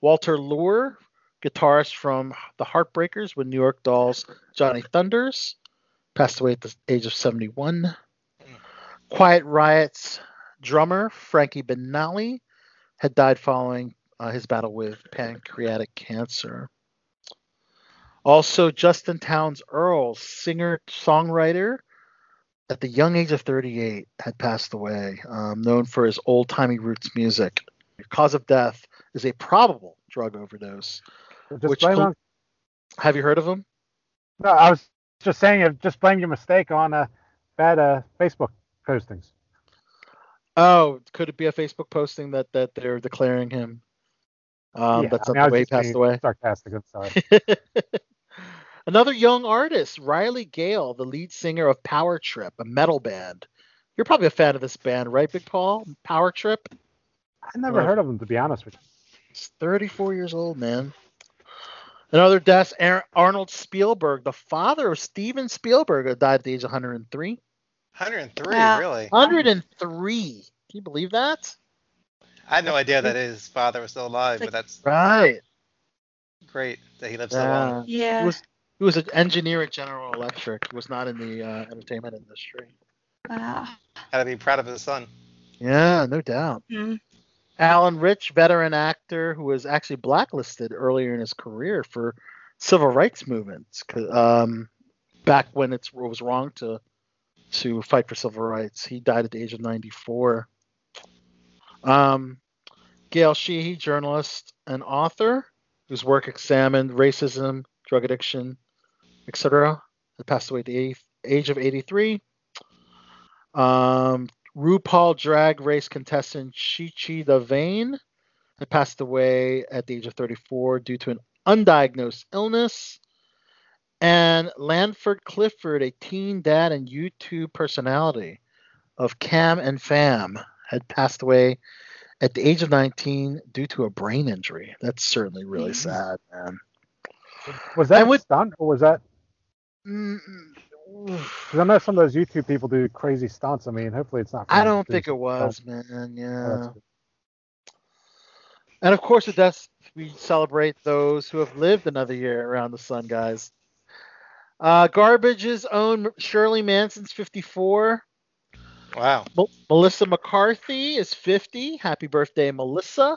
Walter Lure, guitarist from the Heartbreakers with New York Dolls, Johnny Thunders, passed away at the age of 71. Quiet Riot's drummer, Frankie Banali, had died following uh, his battle with pancreatic cancer. Also, Justin Townes Earle, singer songwriter, at the young age of 38, had passed away, um, known for his old timey roots music. Cause of death is a probable drug overdose. Which blame col- on, Have you heard of him? no, I was just saying, just blame your mistake on uh, bad uh, Facebook postings. Oh, could it be a Facebook posting that that they're declaring him? Um, Yeah, that's I mean, I the way he passed away. Sarcastic. I'm sorry. Another young artist, Riley Gale, the lead singer of Power Trip, a metal band. You're probably a fan of this band, right, Big Paul? Power Trip? I never Well, heard of them to be honest with you. He's 34 years old, man. Another death, Ar- Arnold Spielberg, the father of Steven Spielberg, who died at the age of 103. 103, Wow. really? 103. Can you believe that? I had no idea that his father was still alive, but that's Right. great that he lived so long. Yeah. Yeah. He was he was an engineer at General Electric. He was not in the uh, entertainment industry. Wow. Had to be proud of his son. Yeah, no doubt. Mm. Allan Rich, veteran actor who was actually blacklisted earlier in his career for civil rights movements, um, back when it's, it was wrong to to fight for civil rights. He died at the age of 94. Um, Gail Sheehy, journalist and author, whose work examined racism, drug addiction, etc., had passed away at the age of 83. Um, RuPaul Drag Race contestant Chi Chi DeVayne had passed away at the age of 34 due to an undiagnosed illness. And Landon Clifford, a teen dad and YouTube personality of Cam and Fam, had passed away at the age of 19 due to a brain injury. That's certainly really sad, man. Was that with- stunt or was that? Mm, Because I know some of those YouTube people do crazy stunts. I mean, hopefully it's not. I don't think it was, stunt. man. Oh, Yeah. And of course, with death, we celebrate those who have lived another year around the sun, guys. Uh, Garbage's own Shirley Manson's 54. Wow. Mel- Melissa McCarthy is 50. Happy birthday, Melissa.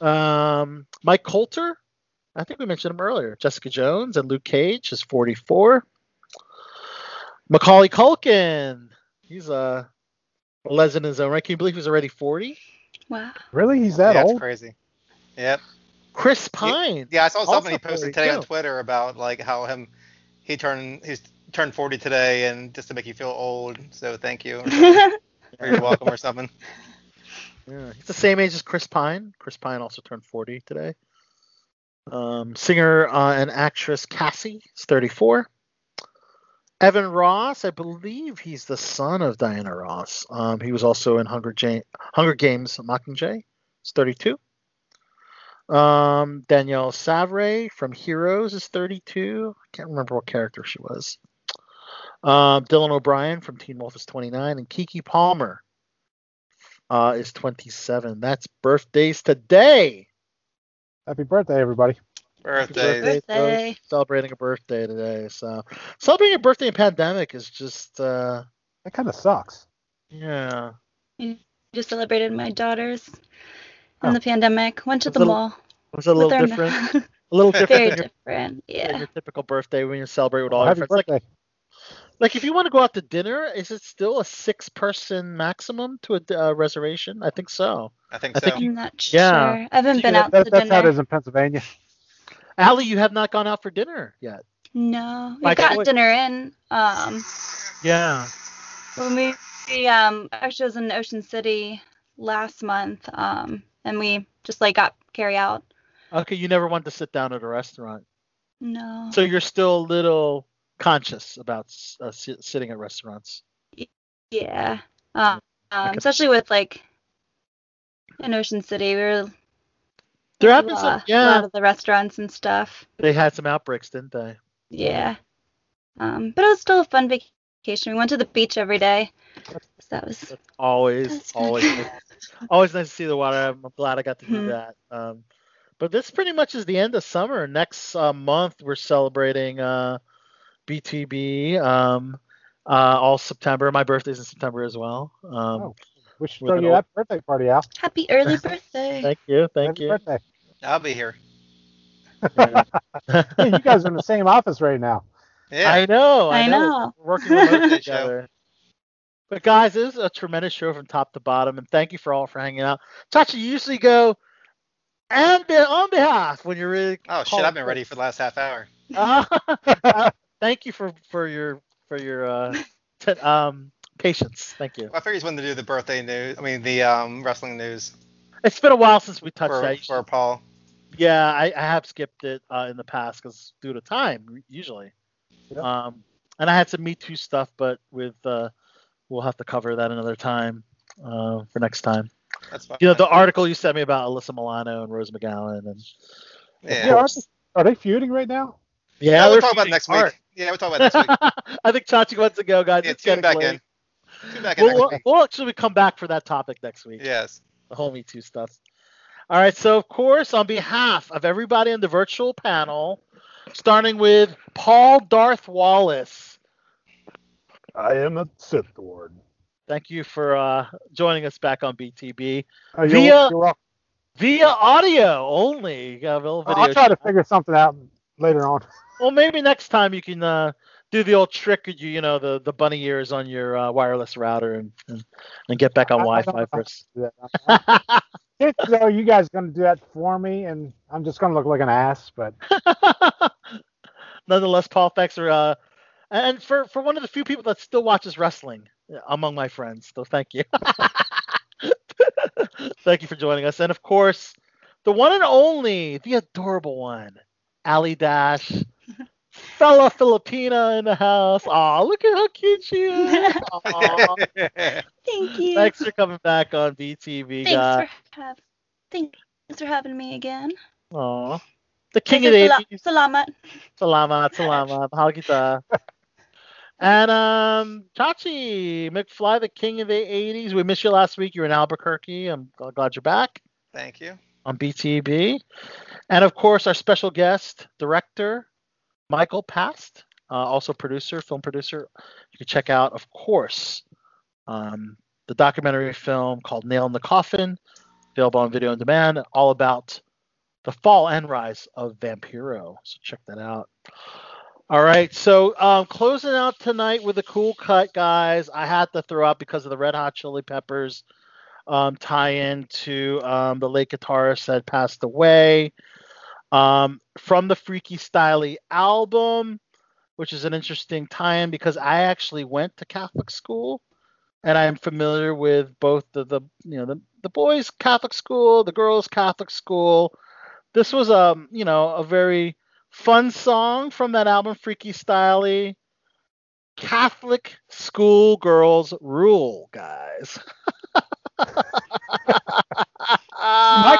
Um, Mike Colter, I think we mentioned him earlier. Jessica Jones and Luke Cage is 44. Macaulay Culkin, he's a, a legend in his own right. Can you believe he's already 40? Wow. Really, he's that yeah, old? That's crazy. Yep. Chris Pine. Yeah, I saw something he posted 40 today on. Twitter about like how him he turned he's turned 40 today and just to make you feel old. So thank you. Or, or you're welcome or something. Yeah, he's the same age as Chris Pine. Chris Pine also turned 40 today. Um, singer uh, and actress Cassie is 34. Evan Ross, I believe he's the son of Diana Ross. Um, he was also in Hunger, Ja- Hunger Games Mockingjay. He's 32. Um, Danielle Savre from Heroes is 32. I can't remember what character she was. Um, Dylan O'Brien from Teen Wolf is 29, and Keke Palmer uh, is 27. That's birthdays today. Happy birthday, everybody. Birthday. Birthday. Birthday. Celebrating a birthday today. So celebrating a birthday in pandemic is just uh, That kind of sucks. yeah. Just celebrated my daughters in Oh. the pandemic. Went to It's the little mall. Was it a little different? A little different Very than your, different. Yeah. your typical birthday when you celebrate with all Well, your happy friends. Birthday. like if you want to go out to dinner, is it still a six-person maximum to a uh, reservation? I think so. I think I so. think you- I'm not sure. Yeah. I haven't been That- out that- to that's how it dinner. is in Pennsylvania. Allie, you have not gone out for dinner yet. No, we Like, got what- dinner in. Um, Yeah. when we, we um actually was in Ocean City last month. Um, and we just like got carry out. Okay, you never want to sit down at a restaurant, No. so you're still a little conscious about uh, sitting at restaurants. Yeah. Um, um, especially with like in Ocean City, we were There been some, lot, a lot of the restaurants and stuff. They had some outbreaks, didn't they? Yeah. Um, but it was still a fun vacation. We went to the beach every day. So that was Always, That's always, nice. always nice to see the water. I'm glad I got to do Mhm. that. Um, but this pretty much is the end of summer. Next uh, month we're celebrating uh, BTB. Um, uh, all September. My birthday's in September as well. Um, Oh, we should with throw an you old- that birthday party, Al. happy early birthday. Thank you, thank Happy you. birthday. I'll be here. Yeah. Hey, you guys are in the same office right now. Yeah. I know. I, I know. know. We're working remotely Good show. together. But guys, this is a tremendous show from top to bottom, and thank you for all for hanging out. Chachi, you usually go and be- on behalf when you're really. oh shit! I've been ready for the last half hour. Uh, thank you for for your for your uh, t- um patience. Thank you. I figured he's wanted to do the birthday news. I mean the um wrestling news It's been a while since we touched for, that. for Paul. Yeah, I, I have skipped it uh, in the past because due to time usually. Yep. Um, and I had some Me Too stuff, but with uh, we'll have to cover that another time uh, for next time. That's fine. You know, the article you sent me about Alyssa Milano and Rose McGowan, and yeah. Yeah, aren't they, are they feuding right now? Yeah, Yeah, they're we'll talk about it next hard. week. Yeah, we'll talk about it next week. I think Chachi wants to go, guys. Yeah, it's tune getting back late. in. Tune back in We'll, we'll, we'll actually come back for that topic next week. Yes. the whole Me Too stuff. All right, so of course, on behalf of everybody in the virtual panel, starting with Paul Darth Wallace, I am a Sith Lord. thank you for uh, joining us back on BTB you're- Via- you're via audio only. You got a little video I'll try to figure something out later on. Well, maybe next time you can uh, do the old trick, you you know, the, the bunny ears on your uh, wireless router and, and and get back on I- Wi-Fi first. to do that. Chances are you guys going to do that for me, and I'm just going to look like an ass. But Nonetheless, Paul, thanks for uh, and for for one of the few people that still watches wrestling among my friends. So thank you. thank you for joining us, and of course, the one and only, the adorable one, Ali Dash, fella Filipina in the house. Aw, look at how cute she is. Aw. Thank you. Thanks for coming back on BTB, Thanks guys. for have, thanks for having me again. Aw. The king of Sala- the 80s. Salamat. Salamat, salamat. Mahal kita. And um, Chachi McFly, the king of the 80s. We missed you last week. You were in Albuquerque. I'm glad you're back Thank you. on BTB. And of course, our special guest, director Michael Paszt, uh, also producer, film producer. You can check out, of course, um, the documentary film called Nail in the Coffin, available on video on demand, all about the fall and rise of Vampiro. So check that out. All right, so um, closing out tonight with a cool cut, guys. I had to throw out because of the Red Hot Chili Peppers um, tie-in to um, the late guitarist that passed away um, from the Freaky Styley album, which is an interesting tie-in because I actually went to Catholic school, and I'm familiar with both the, the you know the, the boys Catholic school, the girls Catholic school. This was um you know a very fun song from that album, Freaky Styley. Catholic school girls rule, guys. my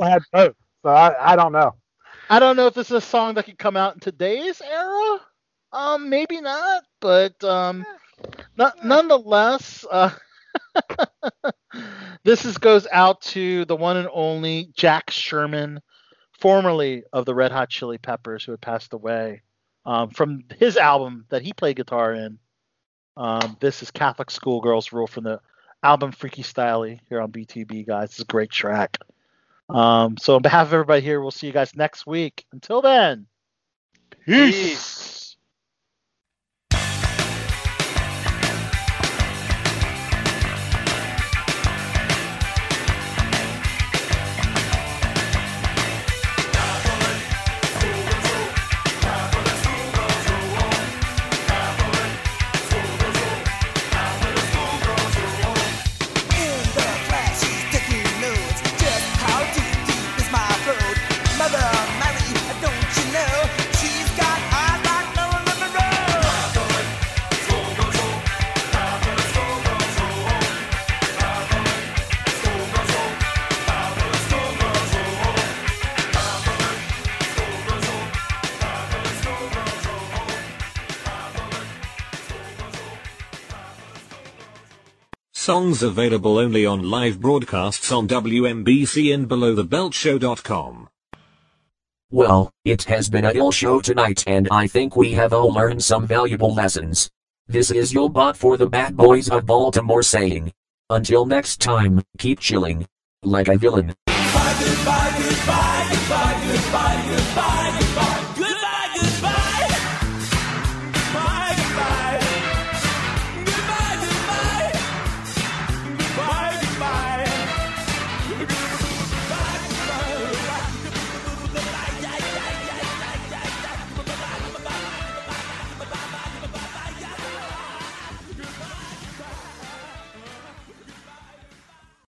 had both. So I, I don't know. I don't know if this is a song that could come out in today's era. Um, maybe not, but um, not, nonetheless, uh, this is goes out to the one and only Jack Sherman, formerly of the Red Hot Chili Peppers, who had passed away. Um, from his album that he played guitar in. Um, this is Catholic Schoolgirls Rule from the album Freaky Styley here on BTB, guys. It's a great track. Um, so, on behalf of everybody here, we'll see you guys next week. Until then, peace. In Songs available only on live broadcasts on WMBC and belowthebeltshow.com. Well, it has been a ill show tonight and I think we have all learned some valuable lessons. This is your bot for the bad boys of Baltimore saying. Until next time, keep chilling. Like a villain. Goodbye, goodbye, goodbye, goodbye.